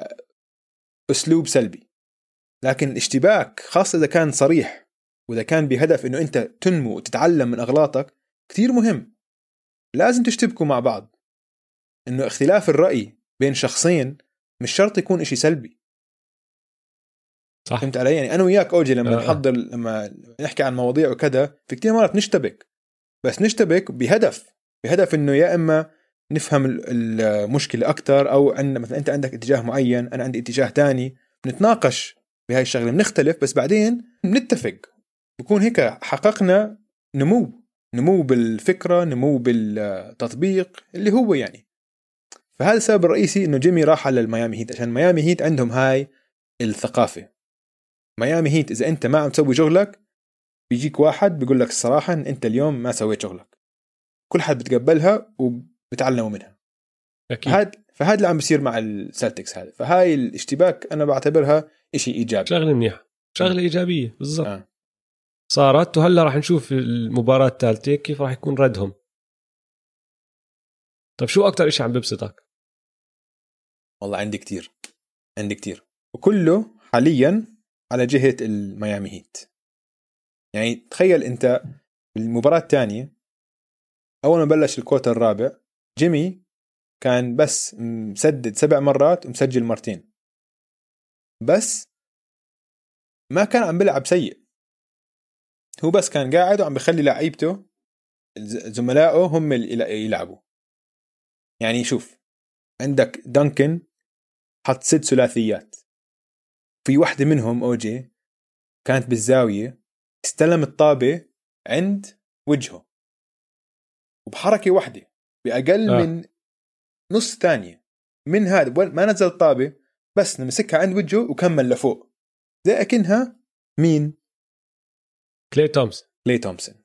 اسلوب سلبي. لكن الاشتباك خاصة إذا كان صريح وإذا كان بهدف إنه أنت تنمو وتتعلم من أغلاطك كثير مهم. لازم تشتبكوا مع بعض. إنه اختلاف الرأي بين شخصين مش شرط يكون إشي سلبي. صح. فهمت علي؟ يعني أنا وياك أوجي لما آه. نحضر لما نحكي عن مواضيع وكذا في كثير مرات نشتبك. بس نشتبك بهدف. بهدف إنه يا إما نفهم المشكلة أكثر أو عندنا مثلا أنت عندك اتجاه معين أنا عندي اتجاه تاني نتناقش بهاي الشغلة بنختلف بس بعدين بنتفق. بكون هيك حققنا نمو نمو بالفكرة نمو بالتطبيق اللي هو يعني. فهذا السبب الرئيسي إنه جيمي راح على ال Miami Heat عشان Miami Heat عندهم هاي الثقافة. Miami Heat إذا أنت ما عم تسوي شغلك بيجيك واحد بيقول لك الصراحه أنت اليوم ما سويت شغلك. كل حد بتقبلها وبتعلموا منها. أكيد. فهذا فهذا اللي عم بيصير مع ال Celtics هذا. فهاي الاشتباك أنا بعتبرها شيء إيجابي. شغلة منيحة. شغلة إيجابية. بالضبط. آه. صارت وهلا راح نشوف المباراة الثالثه كيف راح يكون ردهم؟ طيب شو أكثر شيء عم ببسطك؟ والله عندي كتير. عندي كتير. وكله حاليا على جهة الميامي هيت. يعني تخيل أنت بالمباراة الثانية أول ما بلش الكوتا الرابع جيمي كان بس مسدد سبع مرات ومسجل مرتين. بس ما كان عم بيلعب سيء. هو بس كان قاعد وعم بخلي لعيبته زملائه هم اللي يلعبوا. يعني شوف عندك دانكن حط ست ثلاثيات. في واحدة منهم اوجي كانت بالزاوية استلم الطابة عند وجهه. وبحركة واحدة بأقل آه. من نص ثانية. من هذا ما نزل الطابة بس مسكها عند وجهه وكمل لفوق. زي أكنها مين؟ كلاي تومسون. كلاي تومسون.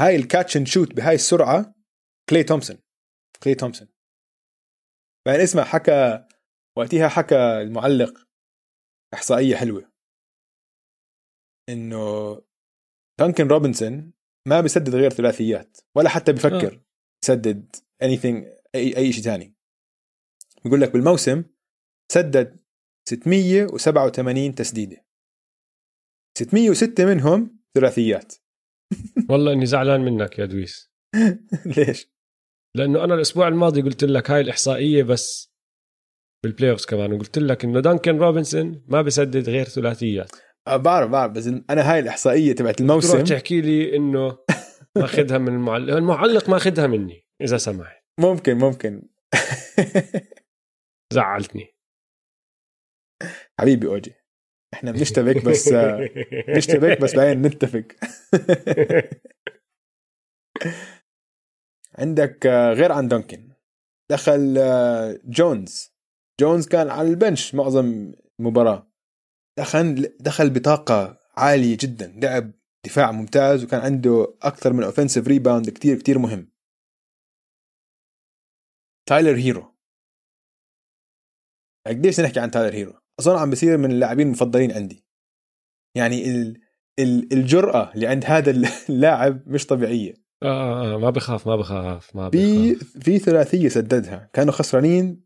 هاي ال catch and shoot بهاي السرعة كلاي تومسون. كلاي تومسون. بعدين اسمع حكى وقتها حكى المعلق إحصائية حلوة. إنه دانكن روبنسون ما بيسدد غير ثلاثيات ولا حتى بفكر. آه. يسدد anything اي أي شيء ثاني بيقول لك بالموسم سدد 687 تسديدة. 606 منهم ثلاثيات. والله إني زعلان منك يا دويس. ليش؟ لأنه أنا الأسبوع الماضي قلت لك هاي الإحصائية بس بال playoffs كمان وقلت لك إنه دانكن روبنسون ما بسدد غير ثلاثيات. أه بعرف بعرف بس أنا هاي الإحصائية تبعت الموسم. تروح تحكي لي إنه ماخذها من المعلق المعلق ماخذها مني إذا سمحت. ممكن ممكن. زعلتني. حبيبي أوجي إحنا بنشتبك بس بنشتبك بس بعدين نتفق. عندك آه، غير عن دانكن دخل آه، جونز. جونز كان على ال bench معظم المباراة دخل دخل بطاقة عالية جدا لعب دفاع ممتاز وكان عنده أكثر من offensive rebound كتير كتير مهم. تايلر هيرو. قديش نحكي عن تايلر هيرو؟ أظن عم بصير من اللاعبين المفضلين عندي. يعني ال ال الجرأة اللي عند هذا اللاعب مش طبيعية. آه, آه, آه ما بخاف ما بخاف ما بخاف. في في ثلاثية سددها. كانوا خسرانين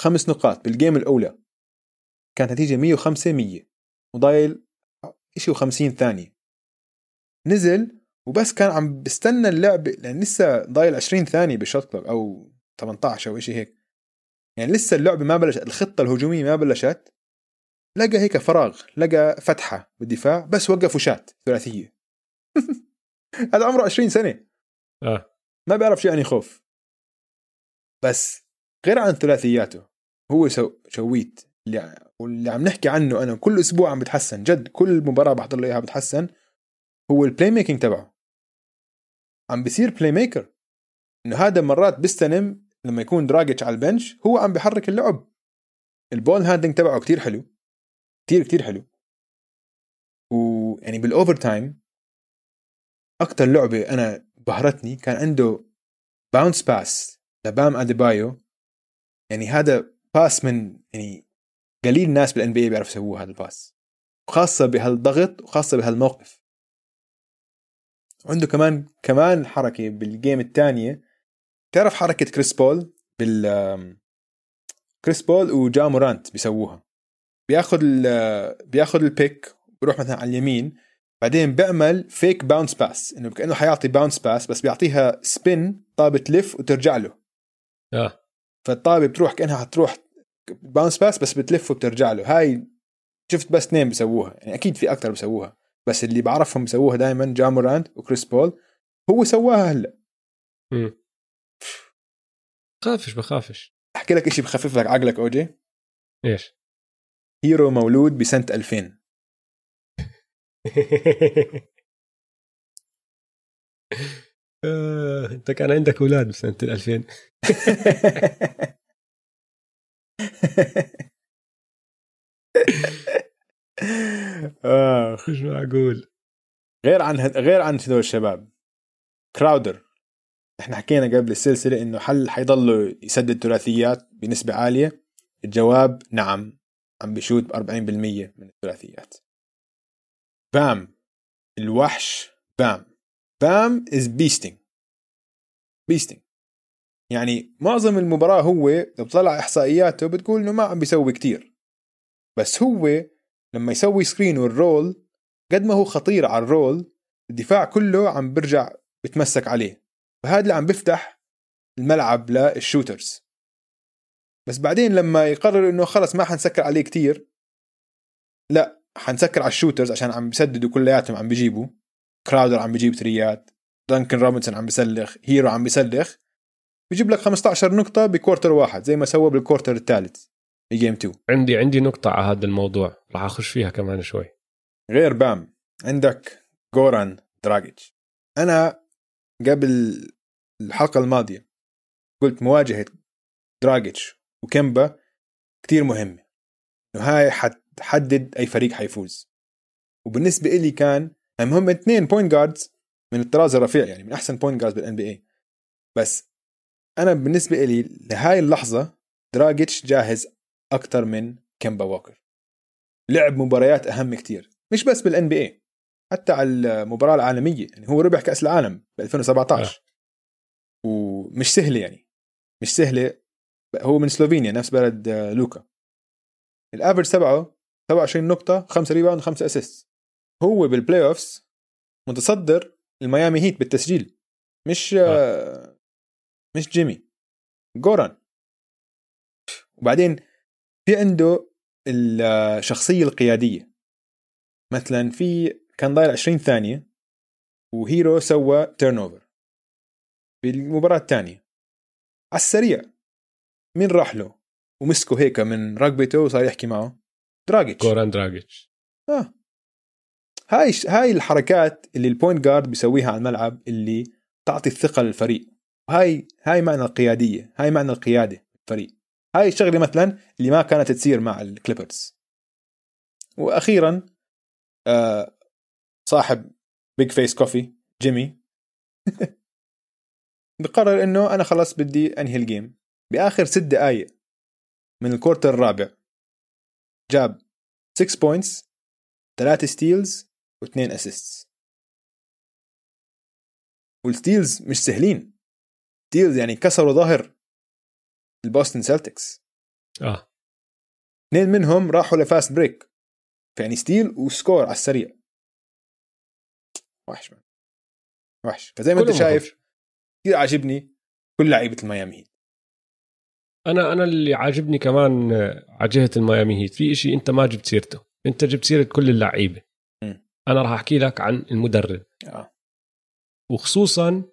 خمس نقاط بال game الأولى. كانت نتيجة 105 100 وضايل شيء و50 ثانية. نزل وبس كان عم بستنى اللعب لأن لسه ضايل 20 ثانية بال shot clock أو 18 أو شيء هيك. يعني لسه اللعبة ما بلشت الخطة الهجومية ما بلشت. لقى هيك فراغ لقى فتحة بالدفاع بس وقف وشات ثلاثية. هذا عمره 20 سنة. آه. ما بيعرف شيء يعني خوف. بس غير عن ثلاثياته هو سو شويت اللي واللي عم نحكي عنه أنا كل أسبوع عم بتحسن جد كل مباراة بحضر له إياها بتحسن. هو ال playmaking تبعه. عم بيصير playmaker إنه هذا مرات بيستلم لما يكون دراجتش على ال bench هو عم بيحرك اللعب. ال ball handling تبعه كتير حلو. كتير كتير حلو. ويعني بال overtime أكثر لعبة أنا بهرتني كان عنده bounce pass لبام أديبايو. يعني هذا pass من يعني قليل ناس بال NBA بيعرفوا يسووا هذا ال pass وخاصة بهالضغط وخاصة بهالموقف. عنده كمان كمان حركة بال game الثانية تعرف حركة كريس بول؟ بال كريس بول وجا مورانت بيسووها. بياخذ بياخذ ال pick بيروح مثلا على اليمين. بعدين بيعمل fake bounce pass إنه كأنه حيعطي bounce pass بس بيعطيها spin طابه تلف وترجع له. آه. فالطابة بتروح كأنها حتروح bounce pass بس بتلف وبترجع له. هاي شفت بس اثنين بيسووها. يعني أكيد في أكثر بيسووها. بس اللي بعرفهم بيسووها دائما جا مورانت وكريس بول هو سواها هلأ. خافش بخافش. أحكي لك شيء بخفف لك عقلك أوجي. إيش؟ هيرو مولود بسنة 2000 آه، أنت كان عندك أولاد بسنة 2000 آخ. مش معقول. غير عن غير عن هذول الشباب. كراودر. إحنا حكينا قبل السلسلة إنه حل حيضل يسدد ثلاثيات بنسبة عالية؟ الجواب نعم. عم بشوت ب 40% من الثلاثيات. بام. الوحش بام. بام is beasting beasting يعني معظم المباراة هو لو بتطلع إحصائياته بتقول إنه ما عم بيسوي كتير. بس هو لما يسوي screen وال roll قد ما هو خطير على ال roll الدفاع كله عم برجع بتمسك عليه. فهذا اللي عم بفتح الملعب لل shooters بس بعدين لما يقرر إنه خلص ما حنسكر عليه كتير لا حنسكر على ال shooters عشان عم بيسددوا كلياتهم عم بيجيبوا. كراودر عم بيجيب three ات دانكن روبنسون عم بيسلخ هيرو عم بيسلخ. بيجيب لك 15 نقطة ب quarter واحد زي ما سوى بال quarter الثالث. ب game 2 عندي عندي نقطة على هذا الموضوع. راح أخش فيها كمان شوي. غير بام عندك جوران دراجيتش. أنا قبل الحلقة الماضية قلت مواجهة دراجيتش وكيمبا كتير مهمة. إنه هاي حتحدد أي فريق حيفوز. وبالنسبة إلي كان هم اثنين point guards من الطراز الرفيع يعني من أحسن point guards بال NBA بس أنا بالنسبة إلي لهاي اللحظة دراجيتش جاهز أكثر من كيمبا ووكر لعب مباريات أهم كتير مش بس بال NBA حتى على المباراة العالمية يعني هو ربح كأس العالم ب 2017 أه. ومش سهلة يعني مش سهلة هو من سلوفينيا نفس بلد آه، لوكا ال average تبعه 27 نقطة 5 rebound 5 assist هو بال playoffs متصدر الميامي هيت بالتسجيل مش أه. آه. مش جيمي جوران وبعدين في عنده الشخصية القيادية. مثلا في كان ضايل 20 ثانية وهيرو سوى turnover بالمباراة الثانية. على السريع مين راح له؟ ومسكه هيك من رقبته وصار يحكي معه. دراجيتش. جوران دراجيتش. آه. هاي هاي الحركات اللي ال point guard بيسويها على الملعب اللي تعطي الثقة للفريق. هاي هاي معنى القيادية هاي معنى القيادة الفريق هاي الشغلة مثلا اللي ما كانت تصير مع الكليبرز. وأخيرا آه صاحب Big Face Coffee جيمي بقرر إنه أنا خلص بدي أنهي ال game. بآخر ست دقائق من ال quarter الرابع جاب 6 points 3 steals و2 assists وال steals مش سهلين. steals يعني كسروا ظهر البوستن سلتكس آه. اثنين منهم راحوا ل fast break. يعني steal و score على السريع. وحش من. وحش. فزي ما انت شايف كثير عاجبني كل لعيبة الميامي هيت. أنا أنا اللي عاجبني كمان على جهة الميامي هيت. في شيء أنت ما جبت سيرته. أنت جبت سيرة كل اللعيبة. أنا راح أحكي لك عن المدرب. آه. وخصوصا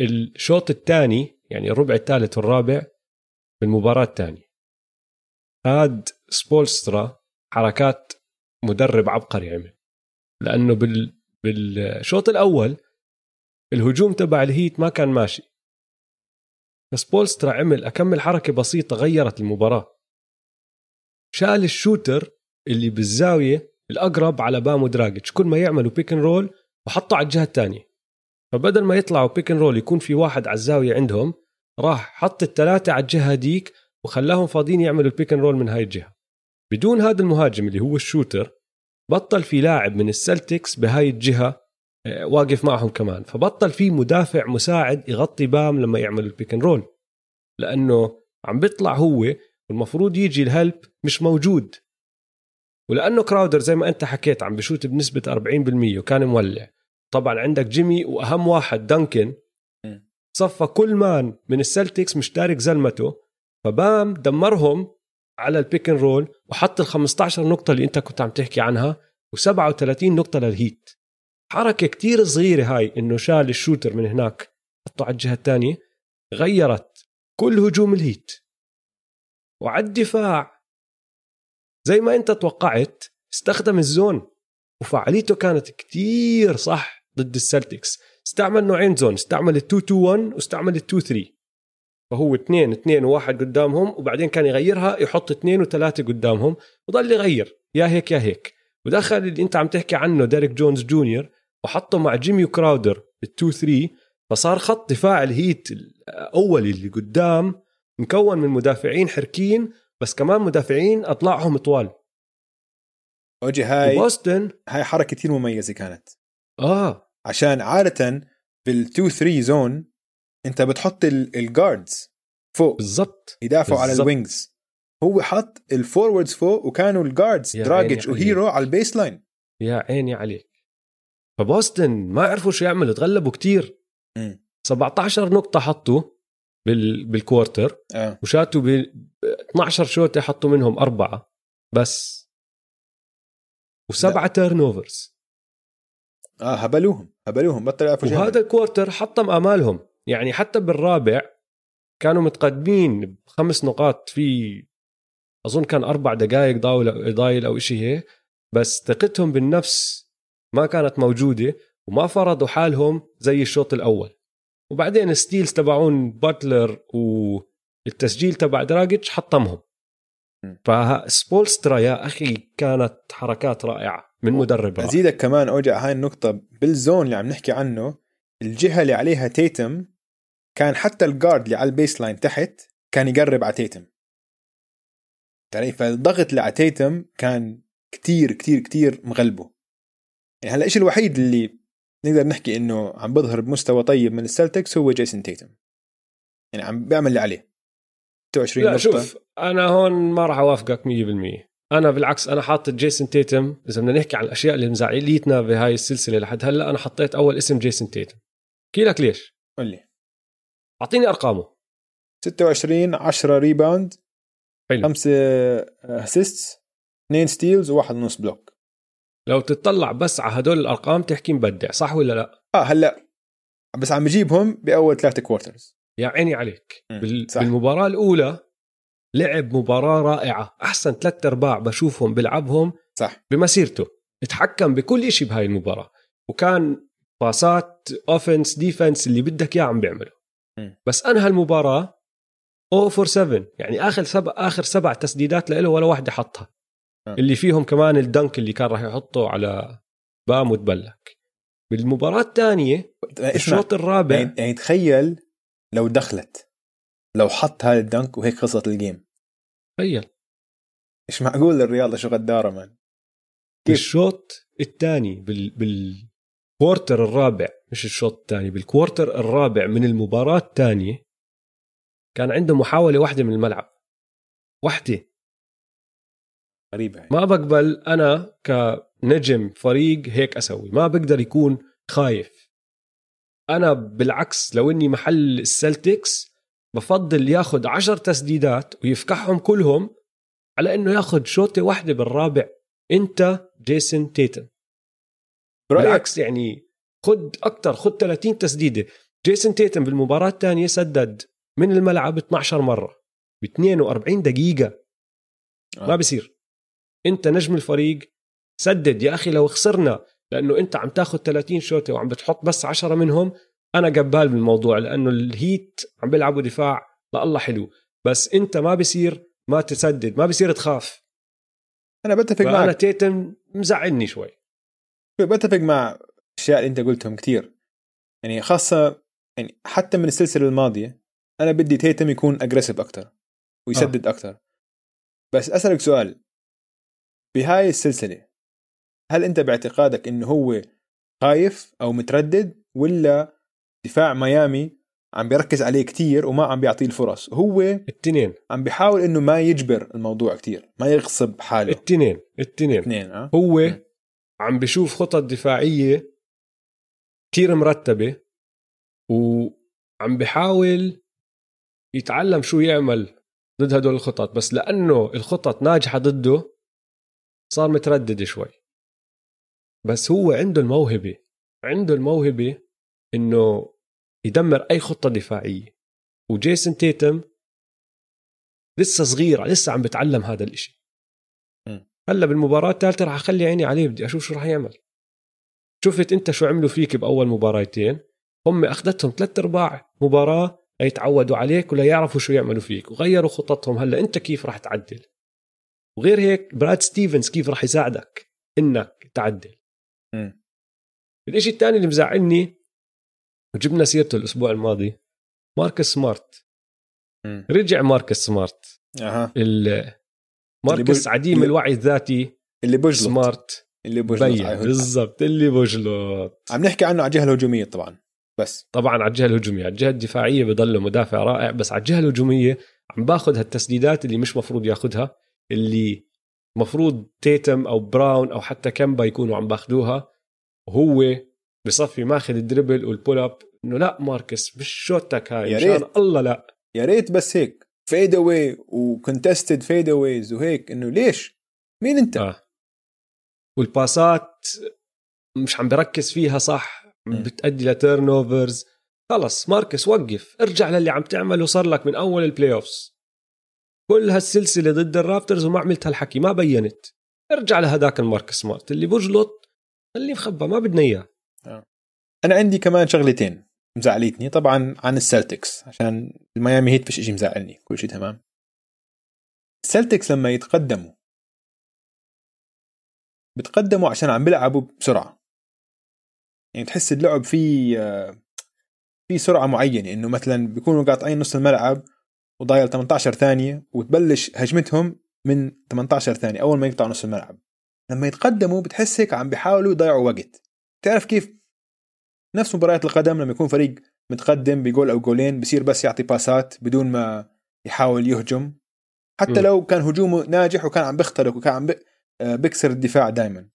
الشوط الثاني يعني الربع الثالث والرابع بالمباراه الثانية. هاد سبولسترا حركات مدرب عبقري عمل. لأنه بال بالشوط الأول الهجوم تبع الهيت ما كان ماشي. بس سبولسترا عمل اكمل حركه بسيطة غيرت المباراة. شال ال shooter اللي بالزاوية الأقرب على بام ودراجيتش كل ما يعملوا pick and roll وحطه على الجهة الثانية. فبدل ما يطلعوا pick roll يكون في واحد على الزاوية عندهم راح حط الثلاثة على الجهة ديك وخلاهم فاضيين يعملوا ال pick roll من هاي الجهة. بدون هذا المهاجم اللي هو ال shooter بطل في لاعب من السلتكس بهاي الجهة آه، واقف معهم كمان. فبطل في مدافع مساعد يغطي بام لما يعمل ال pick roll لأنه عم بيطلع هو والمفروض يجي ال help مش موجود. ولأنه كراودر زي ما أنت حكيت عم بشوت بنسبة 40% وكان مولع. طبعا عندك جيمي وأهم واحد دانكن. صفى كل man من السلتكس مش تارك زلمته. فبام دمرهم على ال pick and roll وحط ال 15 نقطة اللي أنت كنت عم تحكي عنها و37 نقطة للهيت. حركة كتير صغيرة هاي إنه شال ال shooter من هناك حطه على الجهة الثانية غيرت كل هجوم الهيت. وعلى الدفاع زي ما أنت توقعت استخدم ال zone. وفعاليته كانت كتير صح. ضد السلتكس. استعمل نوعين zone استعمل ال 2 2 1 واستعمل ال 2 3 فهو اثنين اثنين وواحد قدامهم وبعدين كان يغيرها يحط اثنين وثلاثة قدامهم وضل يغير. يا هيك يا هيك. ودخل اللي انت عم تحكي عنه ديريك جونز جونيور وحطه مع جيمي وكراودر بال two 3 فصار خط دفاع الهيت الاولي اللي قدام مكون من مدافعين حركيين بس كمان مدافعين أطلعهم طوال. أوجي هاي بوسطن هاي حركة كثير مميزة كانت. آه. عشان عادة بال2 3 zone انت بتحط ال guards فوق بالضبط. يدافعوا على ال wings هو حط ال forwards فوق وكانوا ال guards دراجيتش وهيرو على ال baseline يا عيني عليك. فبوسطن ما عرفوا شو يعملوا تغلبوا كتير. م. 17 نقطة حطوا بال... بال quarter آه. وشاتوا ب 12 شوتة حطوا منهم أربعة بس. وسبعة turnovers آه هبلوهم. هبلوهم بطل يعرفوا وهذا ال quarter حطم آمالهم. يعني حتى بالرابع كانوا متقدمين بخمس نقاط في أظن كان أربع دقائق ضايل ضايل أو شيء هيك بس ثقتهم بالنفس ما كانت موجودة وما فرضوا حالهم زي الشوط الأول. وبعدين steals تبعون باتلر والتسجيل تبع دراجيتش حطمهم. فسبولسترا يا أخي كانت حركات رائعة. من مدرب. أزيدك كمان أوجع هاي النقطة بال zone اللي عم نحكي عنه. الجهة اللي عليها تيتم كان حتى ال guard اللي على ال baseline تحت كان يقرب على تيتم. يعني فالضغط اللي على تيتم كان كتير كتير كتير مغلبه. يعني هلا الشيء الوحيد اللي نقدر نحكي إنه عم بظهر بمستوى طيب من السلتكس هو جيسون تيتم. يعني عم بيعمل اللي عليه. 26 لا نقطة. شوف أنا هون ما راح أوافقك 100% أنا بالعكس أنا حاطط جيسون تيتم إذا بدنا نحكي عن الأشياء اللي مزعليتنا بهاي السلسلة لحد هلأ أنا حطيت أول اسم جيسون تيتم احكي لك ليش؟ قول لي. أعطيني أرقامه. 26 10 rebound حلو. 5 assists 2 steals وواحد ونص block لو تطلع بس على هدول الأرقام تحكي مبدع صح ولا لا؟ آه هلأ. بس عم بجيبهم بأول ثلاثة quarters يا عيني عليك. بال... صح. بالمباراة الأولى لعب مباراة رائعة. أحسن ثلاث أرباع بشوفهم بيلعبهم صح. بمسيرته. اتحكم بكل شيء بهاي المباراة. وكان باسات offense defense اللي بدك اياه عم بيعمله. مم. بس انهى المباراه 0 for 7 يعني آخر سبع آخر سبع تسديدات له ولا واحدة حطها. آه. اللي فيهم كمان ال dunk اللي كان راح يحطه على بام وتبلّك. بالمباراة الثانية اسمع. الشوط الرابع يعني يعني تخيل لو دخلت. لو حط هذا ال dunk وهيك خلصت ال game. تخيل. مش معقول الرياضة شو غدارة مان كيف؟ بالشوط الثاني بال بال quarter الرابع مش الشوط الثاني بال quarter الرابع من المباراة الثانية كان عنده محاولة واحدة من الملعب. واحدة. غريبة. ما بقبل أنا كنجم فريق هيك أسوي. ما بقدر يكون خايف. أنا بالعكس لو إني محل السلتكس بفضل ياخد عشر تسديدات ويفكحهم كلهم على إنه ياخد شوطة واحدة بالرابع. أنت جيسون تيتن بالعكس يعني خد أكثر خد 30 تسديدة. جيسون تيتم بالمباراة الثانية سدد من الملعب 12 مرة ب 42 دقيقة. آه. ما بصير أنت نجم الفريق. سدد يا أخي لو خسرنا لأنه أنت عم تاخذ 30 شوطة وعم بتحط بس 10 منهم أنا قبال بالموضوع لأنه الهيت عم بيلعبوا دفاع الله حلو بس أنت ما بصير ما تسدد ما بصير تخاف. أنا بتفق معك. تيتم مزعلني شوي. بتفق مع الأشياء اللي أنت قلتهم كثير يعني خاصة يعني حتى من السلسلة الماضية أنا بدي تيتم يكون اجريسيف أكثر ويسدد آه. أكثر بس أسألك سؤال. بهاي السلسلة هل أنت باعتقادك إنه هو خايف أو متردد ولا دفاع ميامي عم بيركز عليه كتير وما عم بيعطيه الفرص. هو التنين. عم بيحاول إنه ما يجبر الموضوع كتير ما يغصب حاله. التنين التنين. اثنين آه. هو م. عم بشوف خطط دفاعية كتير مرتبة وعم بحاول يتعلم شو يعمل ضد هدول الخطط بس لأنه الخطط ناجحة ضده صار متردد شوي. بس هو عنده الموهبة عنده الموهبة إنه يدمر أي خطة دفاعية. وجيسون تيتم لسه صغير لسه عم بتعلم هذا الإشي. هلأ بالمباراة الثالثة راح أخلي عيني عليه بدي أشوف شو راح يعمل. شفت أنت شو عملوا فيك بأول مباراتين؟ هم أخذتهم ثلاث أرباع مباراة ليتعودوا عليك ولا يعرفوا شو يعملوا فيك وغيروا خططهم. هلأ أنت كيف راح تعدل؟ وغير هيك براد ستيفنز كيف راح يساعدك؟ إنك تعدل. م. الإشي الثاني اللي مزعلني وجبنا سيرته الأسبوع الماضي. ماركس سمارت. م. رجع ماركس سمارت. أها. ماركس بج- عديم اللي- الوعي الذاتي اللي بجلط سمارت. اللي بجلط عايهد. بالضبط. اللي بجلط عم نحكي عنه على الجهة الهجومية طبعا. بس. طبعا على الجهة الهجومية. على الجهة الدفاعية بضل مدافع رائع. بس على الجهة الهجومية عم باخذ هالتسديدات اللي مش مفروض ياخذها اللي مفروض تيتم أو براون أو حتى كمبا يكونوا عم باخذوها. وهو بصفي ماخذ الدربل والبول اب إنه لا ماركس مش شوتك هاي يا مشان ريت. الله لا يا ريت بس هيك فيد اواي وكونتستد فيد اويز وهيك إنه ليش؟ مين أنت؟ آه. والباسات مش عم بركز فيها صح مم. بتأدي لتيرن اوفرز خلص ماركس وقف ارجع للي عم تعمله صار لك من أول البلاي اوفز كل هالسلسلة ضد الرابترز وما عملت هالحكي ما بينت ارجع لهداك المارك سمارت اللي بجلط خليه مخبى ما بدنا إياه أنا عندي كمان شغلتين مزعلتني طبعا عن السلتكس عشان الميامي هيت فيش شيء مزعلني كل شيء تمام. السلتكس لما يتقدموا بتقدموا عشان عم بيلعبوا بسرعة. يعني تحس اللعب فيه آه، في سرعة معينة إنه مثلا بيكونوا قاطعين نص الملعب وضايل 18 ثانية وتبلش هجمتهم من 18 ثانية أول ما يقطعوا نص الملعب. لما يتقدموا بتحس هيك عم بيحاولوا يضيعوا وقت. تعرف كيف نفس مباريات القدم لما يكون فريق متقدم بجول أو جولين بصير بس يعطي باسات بدون ما يحاول يهجم. حتى م. لو كان هجومه ناجح وكان عم بيخترق وكان عم بي- آه، الدفاع دائما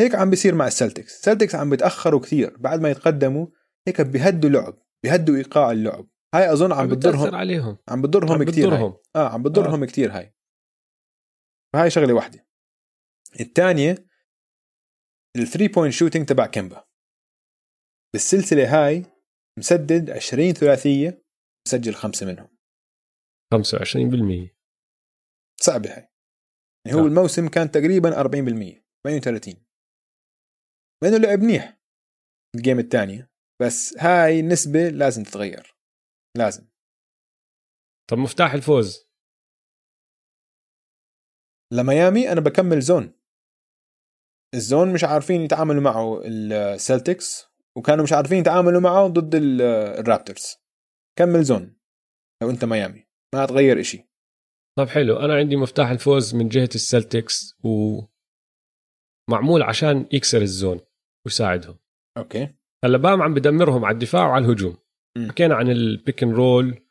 هيك عم بيصير مع السلتكس. السلتكس عم بيتأخروا كثير بعد ما يتقدموا هيك بيهدوا لعب بيهدوا إيقاع اللعب. هاي أظن عم بتضرهم عليهم. عم بتضرهم كثير. آه عم بتضرهم كثير هاي. فهاي شغلة واحدة. الثانية ال three point shooting تبع كيمبا. بالسلسلة هاي مسدد 20 ثلاثية مسجل خمسة منهم. 25% صعبة هاي. يعني هو صح. الموسم كان تقريبا 40% 38 مع إنه لعب منيح ال game الثانية بس هاي النسبة لازم تتغير. لازم. طب مفتاح الفوز. لميامي أنا بكمل zone. ال zone مش عارفين يتعاملوا معه السلتكس وكانوا مش عارفين يتعاملوا معه ضد ال- الرابترز. كمل zone لو أنت ميامي. ما تغير إشي. طب حلو. أنا عندي مفتاح الفوز من جهة السلتكس ومعمول عشان يكسر ال zone ويساعدهم. Okay. هلا بام عم بدمرهم على الدفاع وعلى الهجوم. حكينا عن ال pick and roll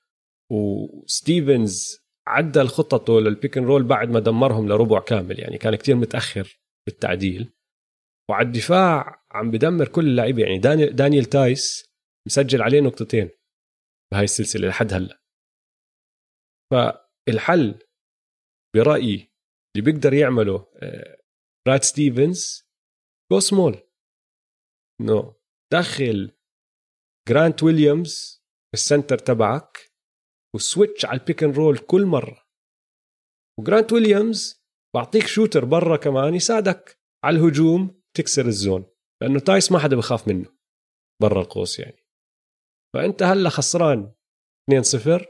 وستيفنز عدل خططه لل pick and roll بعد ما دمرهم لربع كامل يعني كان كتير متأخر بالتعديل. وعلى الدفاع عم بدمر كل اللعيبة. يعني دانيال, دانيال تايس مسجل عليه نقطتين بهاي السلسلة لحد هلأ. فالحل برأيي اللي بيقدر يعمله آه، براد ستيفنز go small. إنه دخل جرانت ويليامز ال center تبعك و switch على ال pick and roll كل مرة. وجرانت ويليامز بعطيك shooter برا كمان يساعدك على الهجوم تكسر ال zone. لأنه تايس ما حدا بخاف منه برا القوس يعني. فأنت هلأ خسران 2-0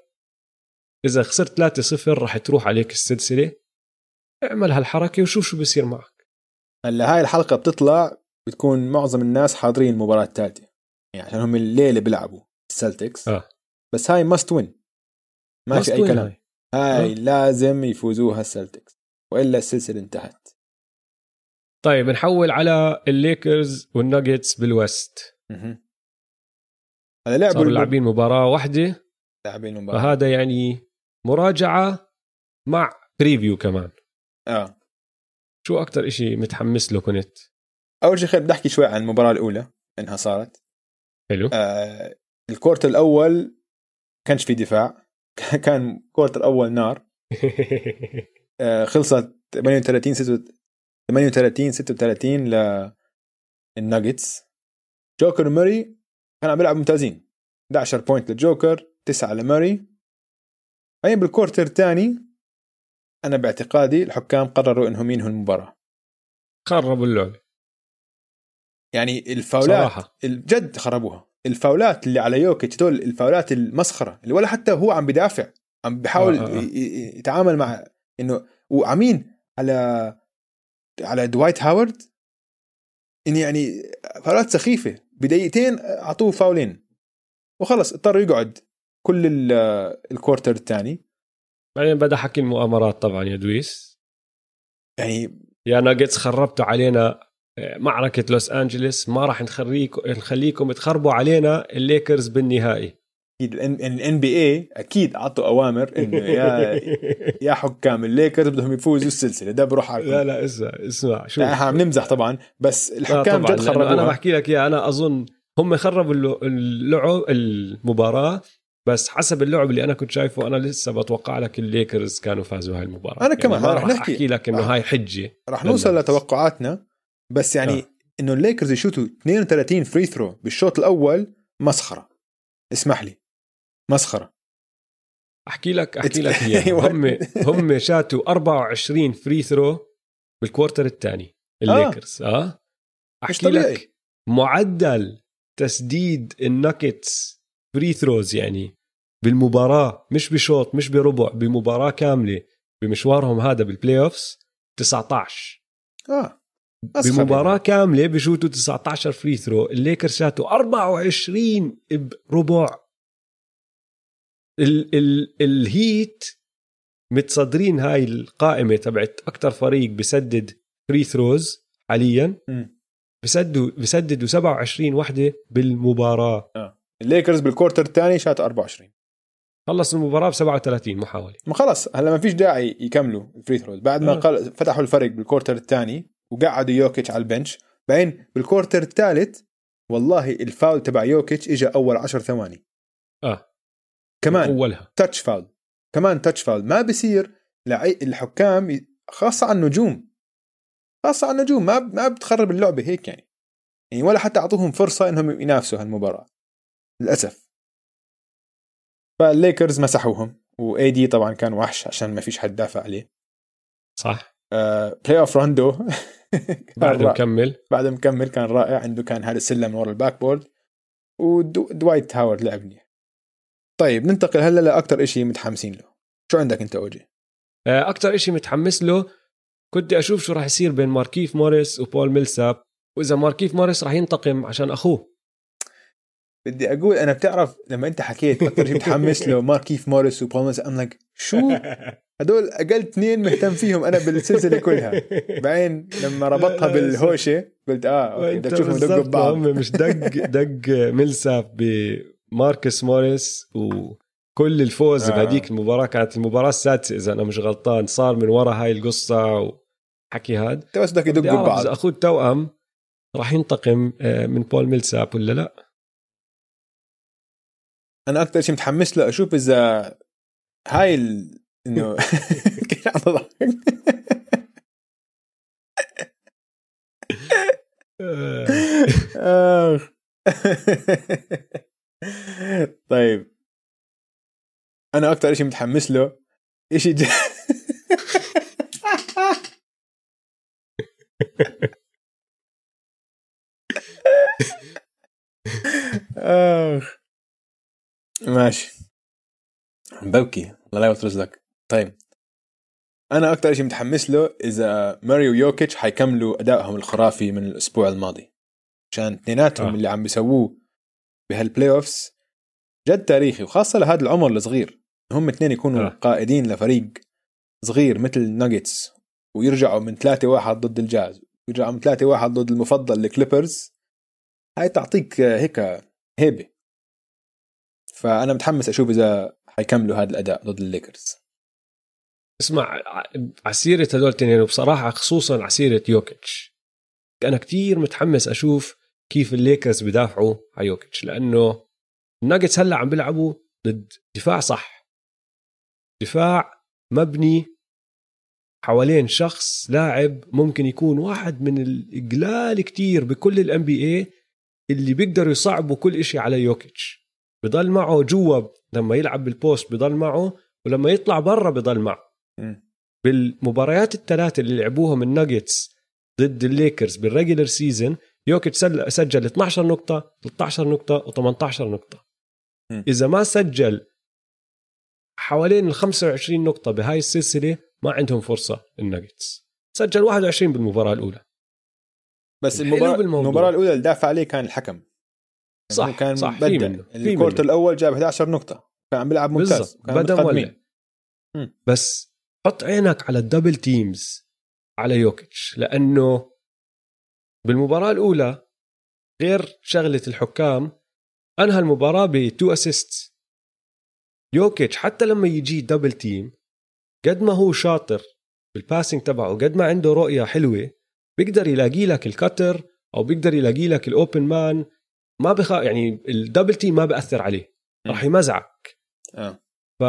إذا خسرت 3-0 راح تروح عليك السلسلة. اعمل هالحركة وشوف شو بصير معك. هلأ هاي الحلقة بتطلع بتكون معظم الناس حاضرين المباراة الثالثه يعني عشان هم الليلة بيلعبوا السلتكس. آه. بس هاي must win ما في أي كلام. هاي. هاي آه. لازم يفوزوها السلتكس. وإلا السلسلة انتهت. طيب نحول على الليكرز والناجتس بال West. هلا لعبوا صاروا لاعبين مباراة واحدة. لاعبين المباراه فهذا يعني مراجعة مع preview كمان. آه. شو أكتر إشي متحمس له كنت؟ أول شيء خلينا نحكي شوي عن المباراة الأولى إنها صارت. حلو. آه ال quarter الأول كانش في دفاع. كان quarter الأول نار. آه خلصت 38 36 38 36 للناجتس جوكر وماري كان عم بيلعبوا ممتازين. 11 point للجوكر 9 لماري بعدين بال quarter الثاني أنا باعتقادي الحكام قرروا إنهم ينهوا المباراة. خربوا اللعبة. يعني الفاولات صراحة. الجد خربوها. الفاولات اللي على يوكيتش دول الفاولات المسخرة اللي ولا حتى هو عم بدافع عم بحاول آه، آه، آه. يتعامل مع إنه وعمين على على دوايت هاورد إن يعني فاولات سخيفة. بدقيقتين أعطوه فاولين. وخلص اضطر يقعد كل ال- ال quarter الثاني بعدين بدأ حكي المؤامرات طبعا يا دويس. يعني يا ناجتس خربتوا علينا معركة لوس أنجلوس ما راح نخليكم نخليكم تخربوا علينا الليكرز بالنهائي. أكيد ال NBA أكيد اعطوا أوامر انه يا يا حكام الليكرز بدهم يفوزوا السلسلة. ده بروح عليكم لا لا اسمع اسمع شوف. إحنا عم نمزح طبعا بس لا الحكام جد لأنه أنا بحكي لك اياها أنا أظن هم خربوا اللعب المباراة بس حسب اللعب اللي أنا كنت شايفه أنا لسه بتوقع لك الليكرز كانوا فازوا هاي المباراة. أنا كمان، ما رح راح نحكي. أحكي لك إنه هاي حجة رح نوصل. لتوقعاتنا بس يعني آه. إنه الليكرز يشوتوا 32 free throw بالشوط الأول مسخرة. اسمح لي. مسخرة. أحكي لك أحكي لك إياها. أيوة. هم هم شاتوا 24 free throw بال quarter الثاني الليكرز. آه, مش أحكي. لك معدل تسديد الناكتس free throws يعني بالمباراة مش بشوط مش بربع بمباراة كاملة بمشوارهم هذا بال playoffs 19 آه بمباراة يعني. كاملة بشوتوا 19 free throw الليكرز شاتوا 24 بربع. ال ال الهيت متصدرين هاي القائمة تبعت أكثر فريق بسدد free throws حاليا. بسدوا بسددوا 27 وحدة بالمباراة. الليكرز بال quarter الثاني شات 24 خلص المباراة ب 37 محاولة. ما خلص هلا ما فيش داعي يكملوا ال free throws بعد ما آه. قل... فتحوا الفرق بال quarter الثاني وقعدوا يوكيتش على ال bench. بعدين بال quarter الثالث والله الفاول تبع يوكيتش اجى أول 10 ثواني. آه. كمان اولها touch foul كمان touch foul ما بصير لعي... الحكام خاصة على النجوم. خاصة على النجوم. ما ما بتخرب اللعبة هيك يعني. يعني ولا حتى أعطوهم فرصة إنهم ينافسوا هالمباراة. للأسف. فالليكرز مسحوهم. و AD طبعا كان وحش عشان ما فيش حد دافع عليه. صح. playoff روندو بعده مكمل. بعد مكمل كان رائع. عنده كان هذا ال slam من ورا ال backboard ودوايت هاورد لعب منيح طيب ننتقل هلا لاكثر شيء متحمسين له. شو عندك أنت أوجي؟ أكثر شيء متحمس له كنت أشوف شو راح يصير بين ماركيف موريس وبول ميلساب وإذا ماركيف موريس راح ينتقم عشان أخوه. بدي أقول أنا بتعرف لما أنت حكيت أكثر شيء متحمس له ماركيف موريس وبول ميلساب I'm like شو؟ هدول أقل اثنين مهتم فيهم أنا بالسلسلة كلها. بعدين لما ربطها بالهوشة قلت آه okay بدك تشوفهم دقوا ببعض. مش دق دق ميلساب بماركس موريس وكل الفوز آه. آه. بهديك المباراة كانت المباراة السادسة إذا أنا مش غلطان صار من ورا هاي القصة وحكي هاد انت بس بدك يدقوا إذا أخوه التوأم راح ينتقم آه، من بول ميلساب ولا لا أنا أكثر شيء متحمس له أشوف إذا هاي ال... إنه كيف عم بضحك آه، آخ. طيب. أنا أكثر شيء متحمس له شيء ج... آخ. ماشي. ببكي الله لا يوفر رزقك طيب. أنا أكثر شيء متحمس له إذا ماري ويوكيتش حيكملوا أدائهم الخرافي من الأسبوع الماضي. عشان اثنيناتهم آه. اللي عم بيسووه بهال playoffs جد تاريخي وخاصة لهذا العمر الصغير هم اثنين يكونوا. آه. قائدين لفريق صغير مثل الناجتس ويرجعوا من 3 1 ضد الجاز ويرجعوا من 3 1 ضد المفضل ال Clippers هاي تعطيك هيك هيبة فأنا متحمس أشوف إذا حيكملوا هذا الأداء ضد الليكرز اسمع ع- على سيرة هدول التنين وبصراحة خصوصا على سيرة يوكيتش أنا كتير متحمس أشوف كيف الليكرز بدافعوا على يوكيتش لأنه الناجتس هلأ عم بيلعبوا ضد دفاع صح. دفاع مبني حوالين شخص لاعب ممكن يكون واحد من القلال كتير بكل ال NBA اللي بيقدروا يصعبوا كل إشي على يوكيتش. بضل معه جوا لما يلعب بال post بضل معه ولما يطلع برا بضل معه. بالمباريات الثلاثة اللي لعبوهم الناجتس ضد الليكرز بال regular season يوكيتش سجل 12 نقطة 13 نقطة و18 نقطة م. إذا ما سجل حوالين ال 25 نقطة بهاي السلسلة ما عندهم فرصة الناجتس سجل 21 بالمباراة الأولى بس المباراة. المباراة الأولى اللي دافع عليه كان الحكم يعني صح، هو كان صح، في بدأ منه، في ال court. الأول جاب 11 نقطة كان عم بيلعب ممتاز. مولع مم. بس حط عينك على ال double teams على يوكيتش لأنه بالمباراة الأولى غير شغلة الحكام أنهى المباراة ب two assist يوكيتش حتى لما يجي double team قد ما هو شاطر بال passing تبعه قد ما عنده رؤية حلوة بيقدر يلاقي لك ال cutter أو بيقدر يلاقي لك ال open man ما بخ يعني ال double team ما بأثر عليه راح يمزعك. آه. ف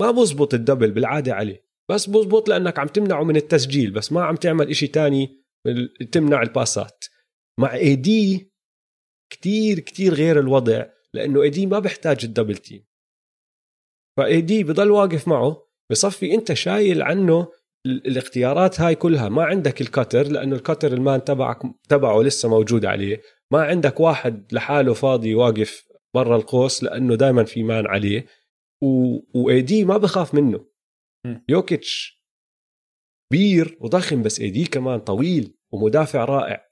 ما بزبط ال double بالعادة عليه بس بزبط لأنك عم تمنعه من التسجيل بس ما عم تعمل إشي تاني تمنع الباسات مع AD كتير كتير غير الوضع لأنه AD ما بيحتاج ال double team ف AD بضل واقف معه بصفي أنت شايل عنه الاختيارات هاي كلها. ما عندك ال cutter لأنه ال cutter ال man تبعك تبعه لسه موجود عليه. ما عندك واحد لحاله فاضي واقف برا القوس لأنه دائما في man عليه. و AD ما بخاف منه. يوكيتش كبير وضخم بس AD كمان طويل ومدافع رائع.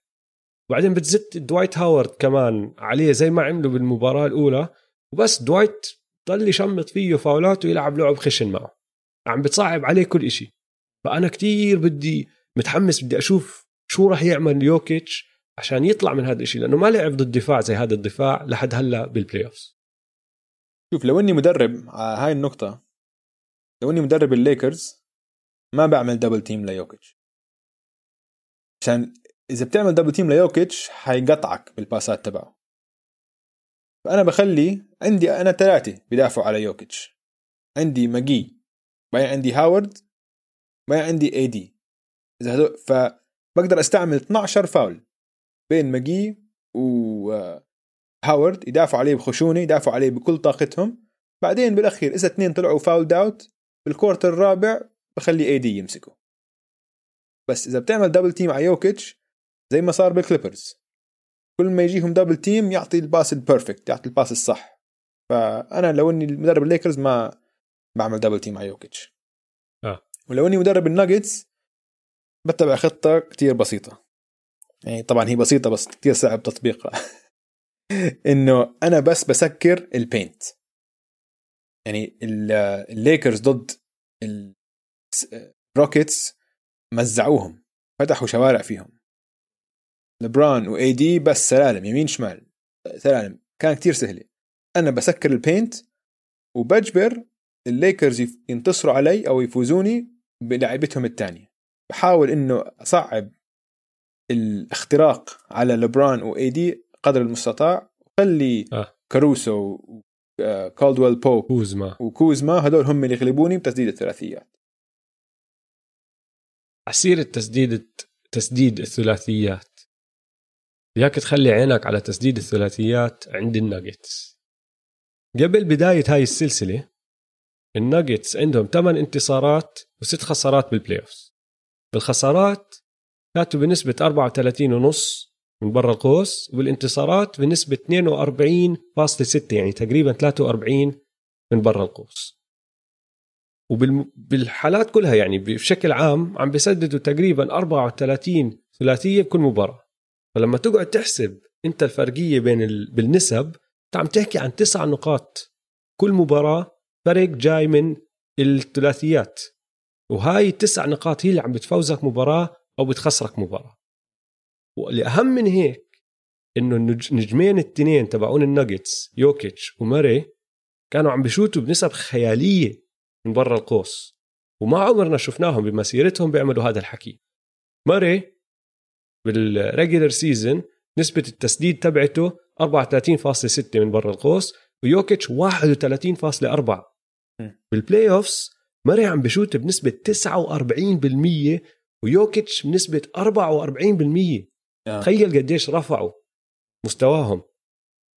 وبعدين بتزت دوايت هاورد كمان عليه زي ما عملوا بالمباراة الأولى وبس دوايت ضل يشمط فيه فاولات ويلعب لعب خشن معه. عم بتصعب عليه كل إشي. فأنا كتير بدي متحمس بدي أشوف شو راح يعمل يوكيتش عشان يطلع من هذا الشيء لأنه ما لعب ضد دفاع زي هذا الدفاع لحد هلأ بال playoff شوف لو إني مدرب على هاي النقطة. لو إني مدرب الليكرز ما بعمل double team ليوكيتش. عشان إذا بتعمل double team ليوكيتش حيقطعك بالباسات تبعه. فانا بخلي عندي أنا ثلاثة بيدافعوا على يوكيتش. عندي ماجي بعدين عندي هاورد بعدين عندي AD إذا هدو فبقدر أستعمل 12 فاول بين ماجي وهاورد يدافعوا عليه بخشونة يدافعوا عليه بكل طاقتهم. بعدين بالأخير إذا اثنين طلعوا fouled out بال quarter الرابع بخلي AD يمسكه. بس إذا بتعمل double team على يوكيتش زي ما صار بال Clippers كل ما يجيهم double team يعطي ال pass ال perfect يعطي ال pass الصح. فأنا لو إني مدرب الليكرز ما بعمل double team على يوكيتش آه. ولو إني مدرب الناجتس بتبع خطة كتير بسيطة. يعني طبعا هي بسيطة بس كتير صعب تطبيقها. إنه أنا بس بسكر ال paint يعني الليكرز ضد ال Rockets مزعوهم فتحوا شوارع فيهم. لبران و AD بس سلالم يمين شمال سلالم. كان كتير سهلة. أنا بسكر ال paint وبجبر الليكرز ينتصروا علي أو يفوزوني بلعبتهم الثانية بحاول إنه أصعب الاختراق على لبران و AD قدر المستطاع وخلي آه. كاروسو كولدويل بوب كوزما. وكوزما هدول هم اللي يغلبوني بتسديد الثلاثيات. عسير تسديد تسديد الثلاثيات. اياك تخلي عينك على تسديد الثلاثيات عند الناجتس قبل بداية هاي السلسلة الناجتس عندهم 8 انتصارات وست خسارات بال playoff بالخسارات كانت بنسبة 34 ونص من برا القوس وبالانتصارات بنسبة 42.6 يعني تقريبا 43 من برا القوس. وبالحالات كلها يعني بشكل عام عم بيسددوا تقريبا 34 ثلاثية بكل مباراة. فلما تقعد تحسب أنت الفرقية بين ال... بالنسب أنت عم تحكي عن تسع نقاط. كل مباراة فرق جاي من الثلاثيات. وهاي التسع نقاط هي اللي عم بتفوزك مباراة أو بتخسرك مباراة. والأهم من هيك إنه النجمين التنين تبعون الناجتس يوكيتش وماري كانوا عم بشوتوا بنسب خيالية. من برا القوس. وما عمرنا شفناهم بمسيرتهم بيعملوا هذا الحكي. ماري بال regular season نسبة التسديد تبعته 34.6 من برا القوس ويوكيتش 31.4 بال playoffs ماري عم بشوت بنسبة 49% ويوكيتش بنسبة 44% آه. تخيل قديش رفعوا مستواهم.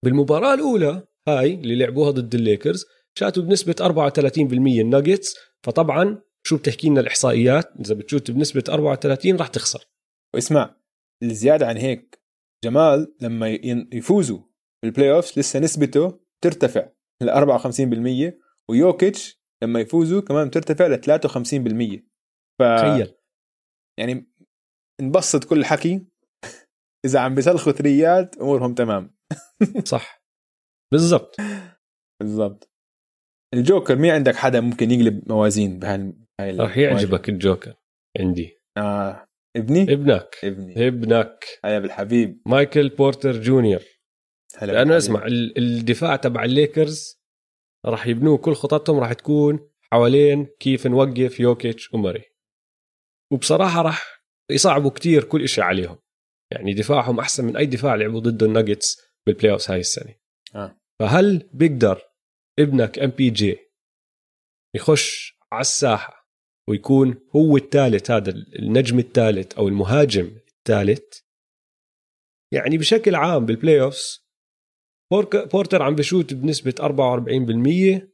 بالمباراة الأولى هاي اللي لعبوها ضد الليكرز شاتوا بنسبة 34% الناجتس. فطبعا شو بتحكي لنا الإحصائيات؟ إذا بتشوت بنسبة 34 راح تخسر. واسمع الزيادة عن هيك جمال لما يفوزوا بال playoff لسه نسبته ترتفع ل 54% ويوكيتش لما يفوزوا كمان بترتفع ل 53% ف تخيل. يعني نبسط كل الحكي إذا عم بيسلخوا ثريات أمورهم تمام. صح. بالضبط. بالضبط. الجوكر مين عندك حدا ممكن يقلب موازين هاي راح يعجبك الجوكر عندي. آه ابني؟ ابنك. ابني. ابنك. هيا بالحبيب. مايكل بورتر جونيور. هلا لأنه. اسمع ال- الدفاع تبع الليكرز راح يبنوا كل خططهم راح تكون حوالين كيف نوقف يوكيتش وماري وبصراحة راح يصعبوا كتير كل إشي عليهم. يعني دفاعهم أحسن من أي دفاع لعبوا ضده الناجتس بال playoff هاي السنة. آه. فهل بيقدر ابنك MPJ يخش على الساحه ويكون هو الثالث هذا النجم الثالث أو المهاجم الثالث. يعني بشكل عام بال playoffs بورتر عم بشوت بنسبة 44%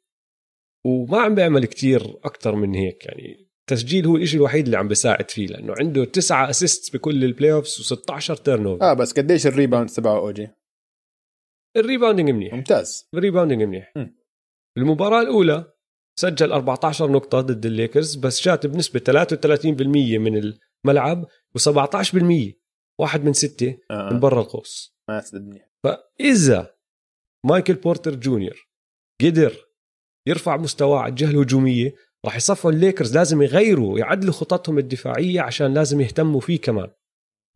وما عم بيعمل كتير أكتر من هيك. يعني التسجيل هو الشيء الوحيد اللي عم بيساعد فيه لأنه عنده تسعة assist بكل ال playoffs و16 turnover آه بس قديش ال rebound تبعه اوجي ال rebounding منيح. ممتاز. ال rebounding منيح. م. المباراة الأولى سجل 14 نقطة ضد الليكرز بس شات بنسبة 33% من الملعب و17% واحد من ستة آه. من برا القوس. ما فإذا مايكل بورتر جونيور قدر يرفع مستواه على الجهة الهجومية راح يصفوا الليكرز لازم يغيروا يعدلوا خططهم الدفاعية عشان لازم يهتموا فيه كمان.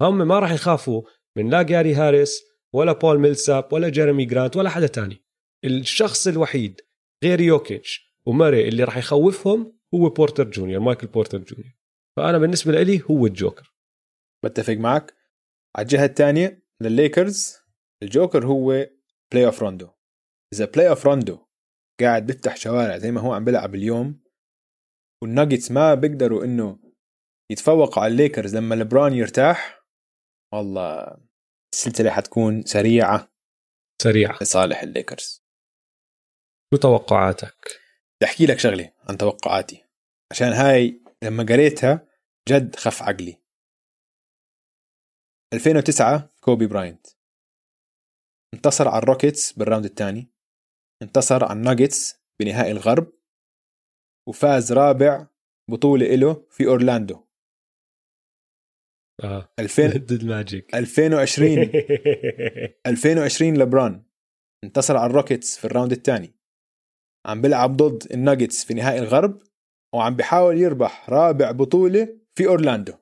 هم ما راح يخافوا من لا جاري هاريس ولا بول ميلساب ولا جيريمي جرانت ولا حدا تاني. الشخص الوحيد غير يوكيتش وماري اللي راح يخوفهم هو بورتر جونيور مايكل بورتر جونيور. فأنا بالنسبة لي هو الجوكر. بتفق معك. على الجهة الثانية للليكرز الجوكر هو playoff روندو إذا playoff روندو قاعد بيفتح شوارع زي ما هو عم بيلعب اليوم والناجتس ما بيقدروا إنه يتفوقوا على الليكرز لما لبران يرتاح والله السلسلة حتكون سريعة. سريعة. لصالح الليكرز. شو توقعاتك؟ بدي أحكي لك شغلة عن توقعاتي. عشان هاي لما قريتها جد خف عقلي. 2009 كوبي براينت. انتصر على الروكيتس بال round الثاني. انتصر على الناجتس بنهائي الغرب. وفاز رابع بطولة إله في أورلاندو. آه. 2000 ضد الماجيك 2020 2020 لبران انتصر على الروكيتس في ال round الثاني. عم بيلعب ضد الناجتس في نهائي الغرب وعم بيحاول يربح رابع بطولة في أورلاندو.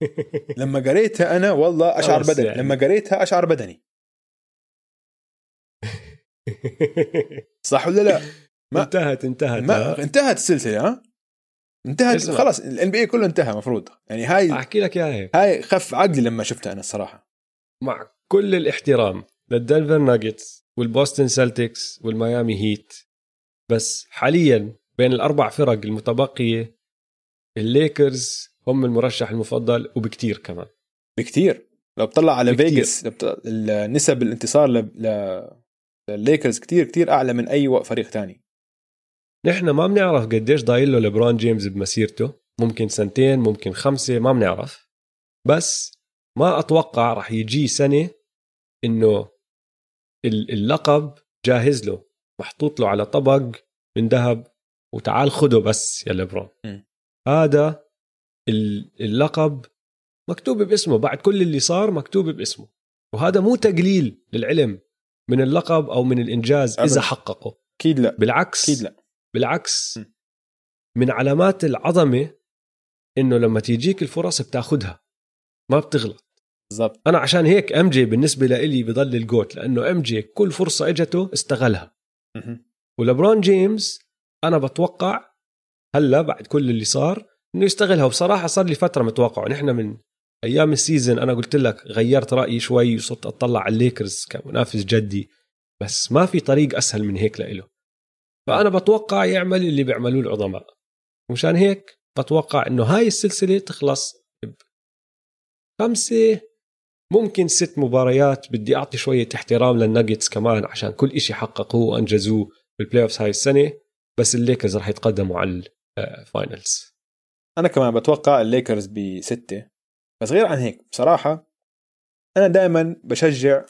لما قريتها أنا والله قشعر بدني. يعني. لما قريتها قشعر بدني. صح ولا لا؟ ما- انتهت انتهت ما انتهت السلسلة ها؟ انتهت. اسمع. خلاص ال NBA كله انتهى مفروض. يعني هاي أحكي لك إياها. هاي خف عقلي لما شفتها أنا الصراحة. مع كل الاحترام للدنفر ناجتس والبوستن سلتكس والميامي هيت. بس حاليا بين الأربع فرق المتبقية الليكرز هم المرشح المفضل وبكتير كمان. بكتير. لو بتطلع على بكتير. فيجاس النسب الانتصار ل... ل... للليكرز كتير كتير أعلى من أي فريق تاني. نحن ما بنعرف قديش ضايل له لبرون جيمس بمسيرته. ممكن سنتين ممكن خمسة ما بنعرف. بس ما أتوقع رح يجي سنة إنه اللقب جاهز له محطوط له على طبق من ذهب وتعال خده بس يا لبرون م. هذا ال- اللقب مكتوب باسمه بعد كل اللي صار مكتوب باسمه وهذا مو تقليل للعلم من اللقب أو من الإنجاز أبداً. إذا حققه أكيد لا بالعكس أكيد لا بالعكس م. من علامات العظمة إنه لما تيجيك الفرص بتاخدها ما بتغلط بالضبط. أنا عشان هيك MJ بالنسبة لإلي بضل ال GOAT لأنه MJ كل فرصة إجته استغلها. ولبرون جيمس أنا بتوقع هلأ بعد كل اللي صار إنه يستغلها. وبصراحة صار لي فترة متوقع. نحن من أيام ال season أنا قلت لك غيرت رأيي شوي وصرت أطلع على الليكرز كمنافس جدي بس ما في طريق أسهل من هيك لإله. فأنا بتوقع يعمل اللي بيعملوه العظماء. ومشان هيك بتوقع إنه هاي السلسلة تخلص بخمسة ممكن ست مباريات بدي أعطي شوية احترام للناجتس كمان عشان كل إشي حققوه وأنجزوه بال playoffs هاي السنة بس الليكرز رح يتقدموا على ال finals أنا كمان بتوقع الليكرز بستة. بس غير عن هيك بصراحة أنا دائما بشجع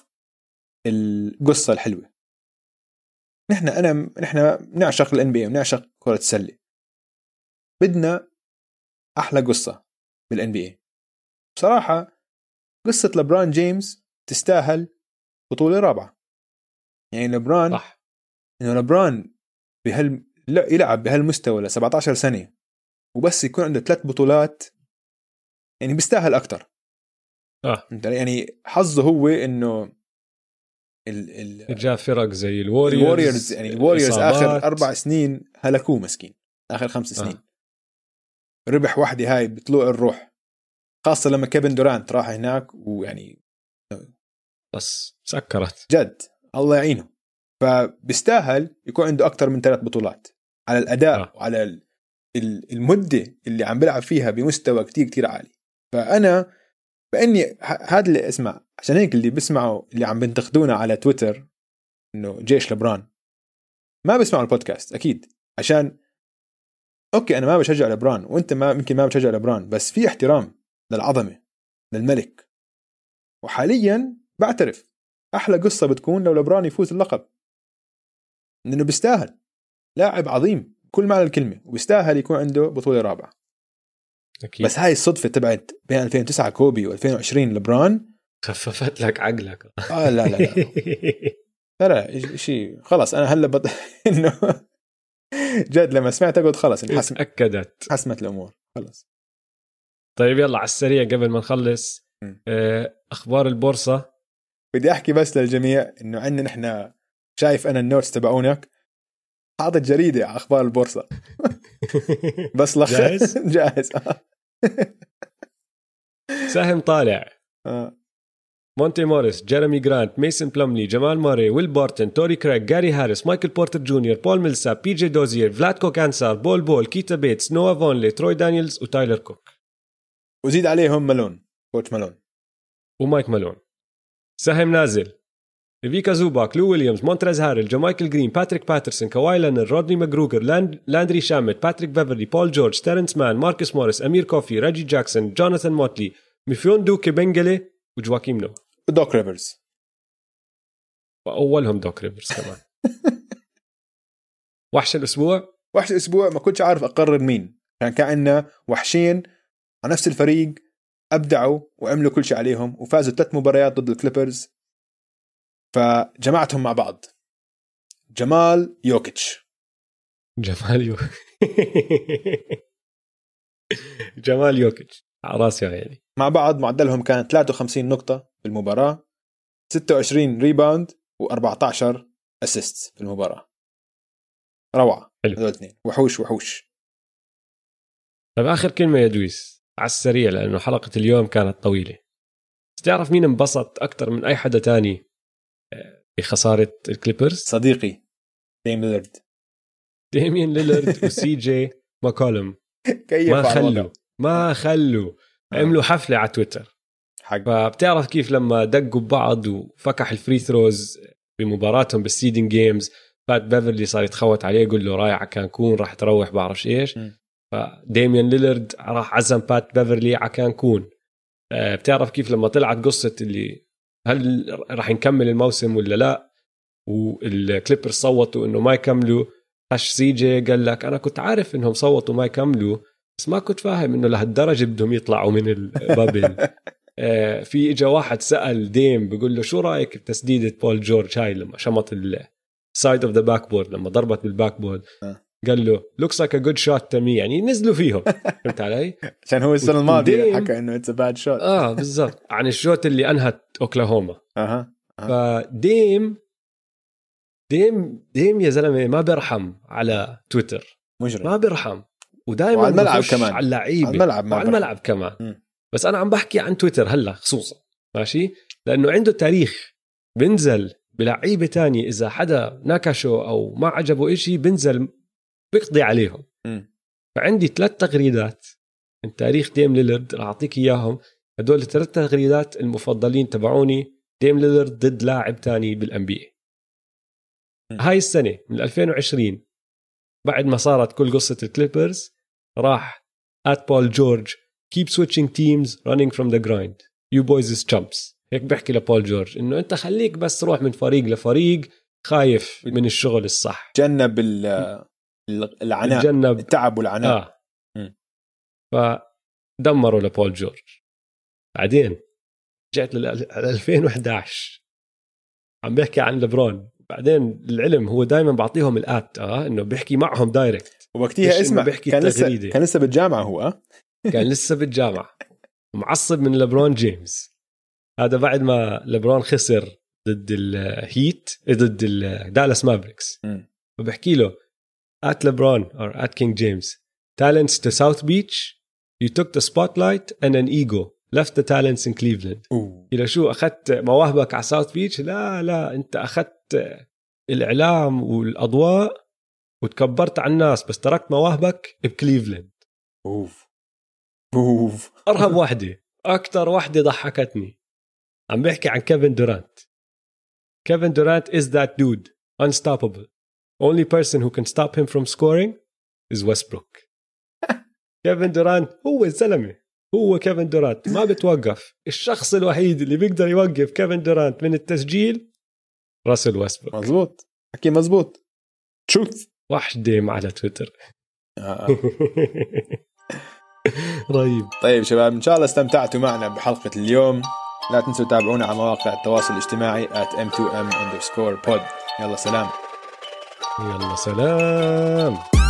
القصة الحلوة. نحن أنا نحن بنعشق ال NBA بنعشق كرة السلة. بدنا أحلى قصة بال NBA بصراحة قصة لبران جيمس تستاهل بطولة رابعة. يعني لبران صح. إنه لبران بهال لا يلعب بهالمستوى ل 17 سنة وبس يكون عنده ثلاث بطولات يعني بيستاهل أكثر آه. يعني حظه هو إنه ال ال جاء فرق زي الوريورز الوريورز يعني الوريورز. آخر أربع سنين هلكوه مسكين آخر خمس آه. سنين. ربح واحدة هاي بطلوع الروح. خاصة لما كيفن دورانت راح هناك ويعني بس سكرت. جد الله يعينه. فبيستاهل يكون عنده أكثر من ثلاث بطولات. على الأداء آه. وعلى ال- ال- المدة اللي عم بيلعب فيها بمستوى كتير كتير عالي. فأنا بإني هذا اللي اسمع عشان هيك اللي بيسمعوا اللي عم بينتقدونا على تويتر إنه جيش لبران. ما بيسمعوا البودكاست أكيد. عشان okay أنا ما بشجع لبران وأنت ما يمكن ما بتشجع لبران بس في احترام. للعظمة للملك. وحاليا بعترف أحلى قصة بتكون لو لبران يفوز اللقب. لأنه بيستاهل. لاعب عظيم كل معنى الكلمة وبيستاهل يكون عنده بطولة رابعة. أكيد. بس هاي الصدفة تبعت بين 2009 كوبي و2020 لبران. خففت لك عقلك. آه لا لا لا. لا لا شيء خلص أنا هلأ بط... إنه جد لما سمعتها قلت خلص انحسم اكدت حسمت الأمور. خلص طيب يلا على السريع قبل ما نخلص. آه، أخبار البورصة بدي أحكي بس للجميع إنه عندنا نحن شايف أنا ال notes تبعونك حاطط جريدة على أخبار البورصة بس لخ جاهز؟ جاهز آه. سهم طالع آه. مونتي موريس جيريمي جرانت ميسن بلوملي جمال ماري ويل بارتن توري كريغ جاري هاريس مايكل بورتر جونيور بول ميلساب بي جي دوزير فلاتكو كانسار بول بول كيتا بيتس نوا فونلي تروي دانييلز وتايلر كوك وزيد عليهم مالون coach مالون. ومايك مالون. سهم نازل. ريفيكا زوباك لو ويليامز مونتريز هارل جامايكل جرين باتريك باترسون كواي لانر رودني ماجروجر لاند لاندري شامت باتريك بيفرلي بول جورج تيرنس مان ماركس موريس امير كوفي راجي جاكسون جوناثان موتلي ميفيون دوكي بنجلي وجواكيم نو. ودوك ريفرز. واولهم دوك ريفرز كمان. وحش الأسبوع؟ وحش الأسبوع ما كنتش عارف أقرر مين. كان كان عندنا وحشين على نفس الفريق أبدعوا وعملوا كل شيء عليهم وفازوا ثلاث مباريات ضد الكليبرز. فجمعتهم مع بعض. جمال يوكيتش. جمال يو جمال يوكيتش. على راسي يعني. مع بعض معدلهم كان 53 نقطة بالمباراة 26 rebound و14 assist في المباراة. روعة. حلو. هذول الاثنين. وحوش وحوش. طيب آخر كلمة يا دويس. على السريع لأنه حلقة اليوم كانت طويلة. بس تعرف مين انبسط أكثر من أي حدا تاني آه، بخسارة الكليبرز؟ صديقي ديم ليلرد. ديميان ليلرد وسي جي ماكولم. كيف ما. خلوا ما خلوا. آه. عملوا حفلة على تويتر. حق. فبتعرف كيف لما دقوا ببعض وفكح ال free throws بمباراتهم بال seeding games بات بيفرلي صار يتخوت عليه يقول له رايح على كانكون راح تروح بعرفش إيش. م. فديميان ليلرد راح عزم بات بيفرلي على كانكون. آه، بتعرف كيف لما طلعت قصة اللي هل راح نكمل الموسم ولا لا؟ والكليبرز صوتوا إنه ما يكملوا. هش سي جي قال لك أنا كنت عارف إنهم صوتوا ما يكملوا بس ما كنت فاهم إنه لهالدرجة بدهم يطلعوا من ال bubble. آه، في اجى واحد سأل ديم بيقول له شو رأيك بتسديدة بول جورج هاي لما شمط ال side of the backboard لما ضربت بال backboard آه. قال له looks like a good shot to me يعني نزلوا فيهم. فهمت علي؟ عشان هو السنة الماضية وديم- حكى إنه it's a bad shot آه بالضبط. عن ال shot اللي أنهت أوكلاهوما. أها فديم ديم ديم يا زلمة ما بيرحم على تويتر. مجرم. ما بيرحم. ودائما وعلى الملعب كمان. على اللعيبة. على الملعب ما برحم. الملعب كمان. مم. بس أنا عم بحكي عن تويتر هلأ خصوصا. ماشي؟ لأنه عنده تاريخ. بنزل بلعيبة تانية. إذا حدا نكشه أو ما عجبه إشي بنزل بيقضي عليهم. مم. فعندي ثلاث تغريدات من تاريخ ديم ليلرد راح أعطيك إياهم. هدول الثلاث تغريدات المفضلين تبعوني ديم ليلرد ضد لاعب تاني بال NBA م. هاي السنة من 2020 بعد ما صارت كل قصة الكليبرز راح at بول جورج keep switching teams running from the grind. You boys is chumps. هيك بحكي لبول جورج إنه أنت خليك بس تروح من فريق لفريق خايف من الشغل الصح. تجنب ال- العناء تجنب التعب والعناء. مم. فدمروا لبول جورج. بعدين رجعت لل 2011 عم بحكي عن لبرون بعدين العلم هو دائما بعطيهم ال at آه إنه بيحكي معهم direct. إنه اسمع بيحكي كان لسه. كان لسه بالجامعة هو آه؟ كان لسه بالجامعة. معصب من لبرون جيمس. هذا بعد ما لبرون خسر ضد الهيت ضد الدالاس مافريكس. فبحكي له at LeBron or at King James. Talents to South Beach you took the spotlight and an ego. Left the talents in Cleveland. أوه. إلى شو أخذت مواهبك على ساوث بيتش لا لا أنت أخذت الإعلام والأضواء وتكبرت على الناس بس تركت مواهبك بكليفلاند. أوف. أوف. أرهب واحدة أكثر وحدة ضحكتني. عم بحكي عن كيفن دورانت. كيفن دورانت is that dude. Unstoppable. Only person who can stop him from scoring is Westbrook. كيفن دورانت هو الزلمة. هو كيفن دورانت. ما بتوقف. الشخص الوحيد اللي بيقدر يوقف كيفن دورانت من التسجيل راسل ويستبروك. مزبوط حكي مزبوط تشوث وحدة على تويتر. آه. رهيب طيب شباب إن شاء الله استمتعتوا معنا بحلقة اليوم. لا تنسوا تتابعونا على مواقع التواصل الاجتماعي at m2m underscore pod. يلا سلام. يلا سلام.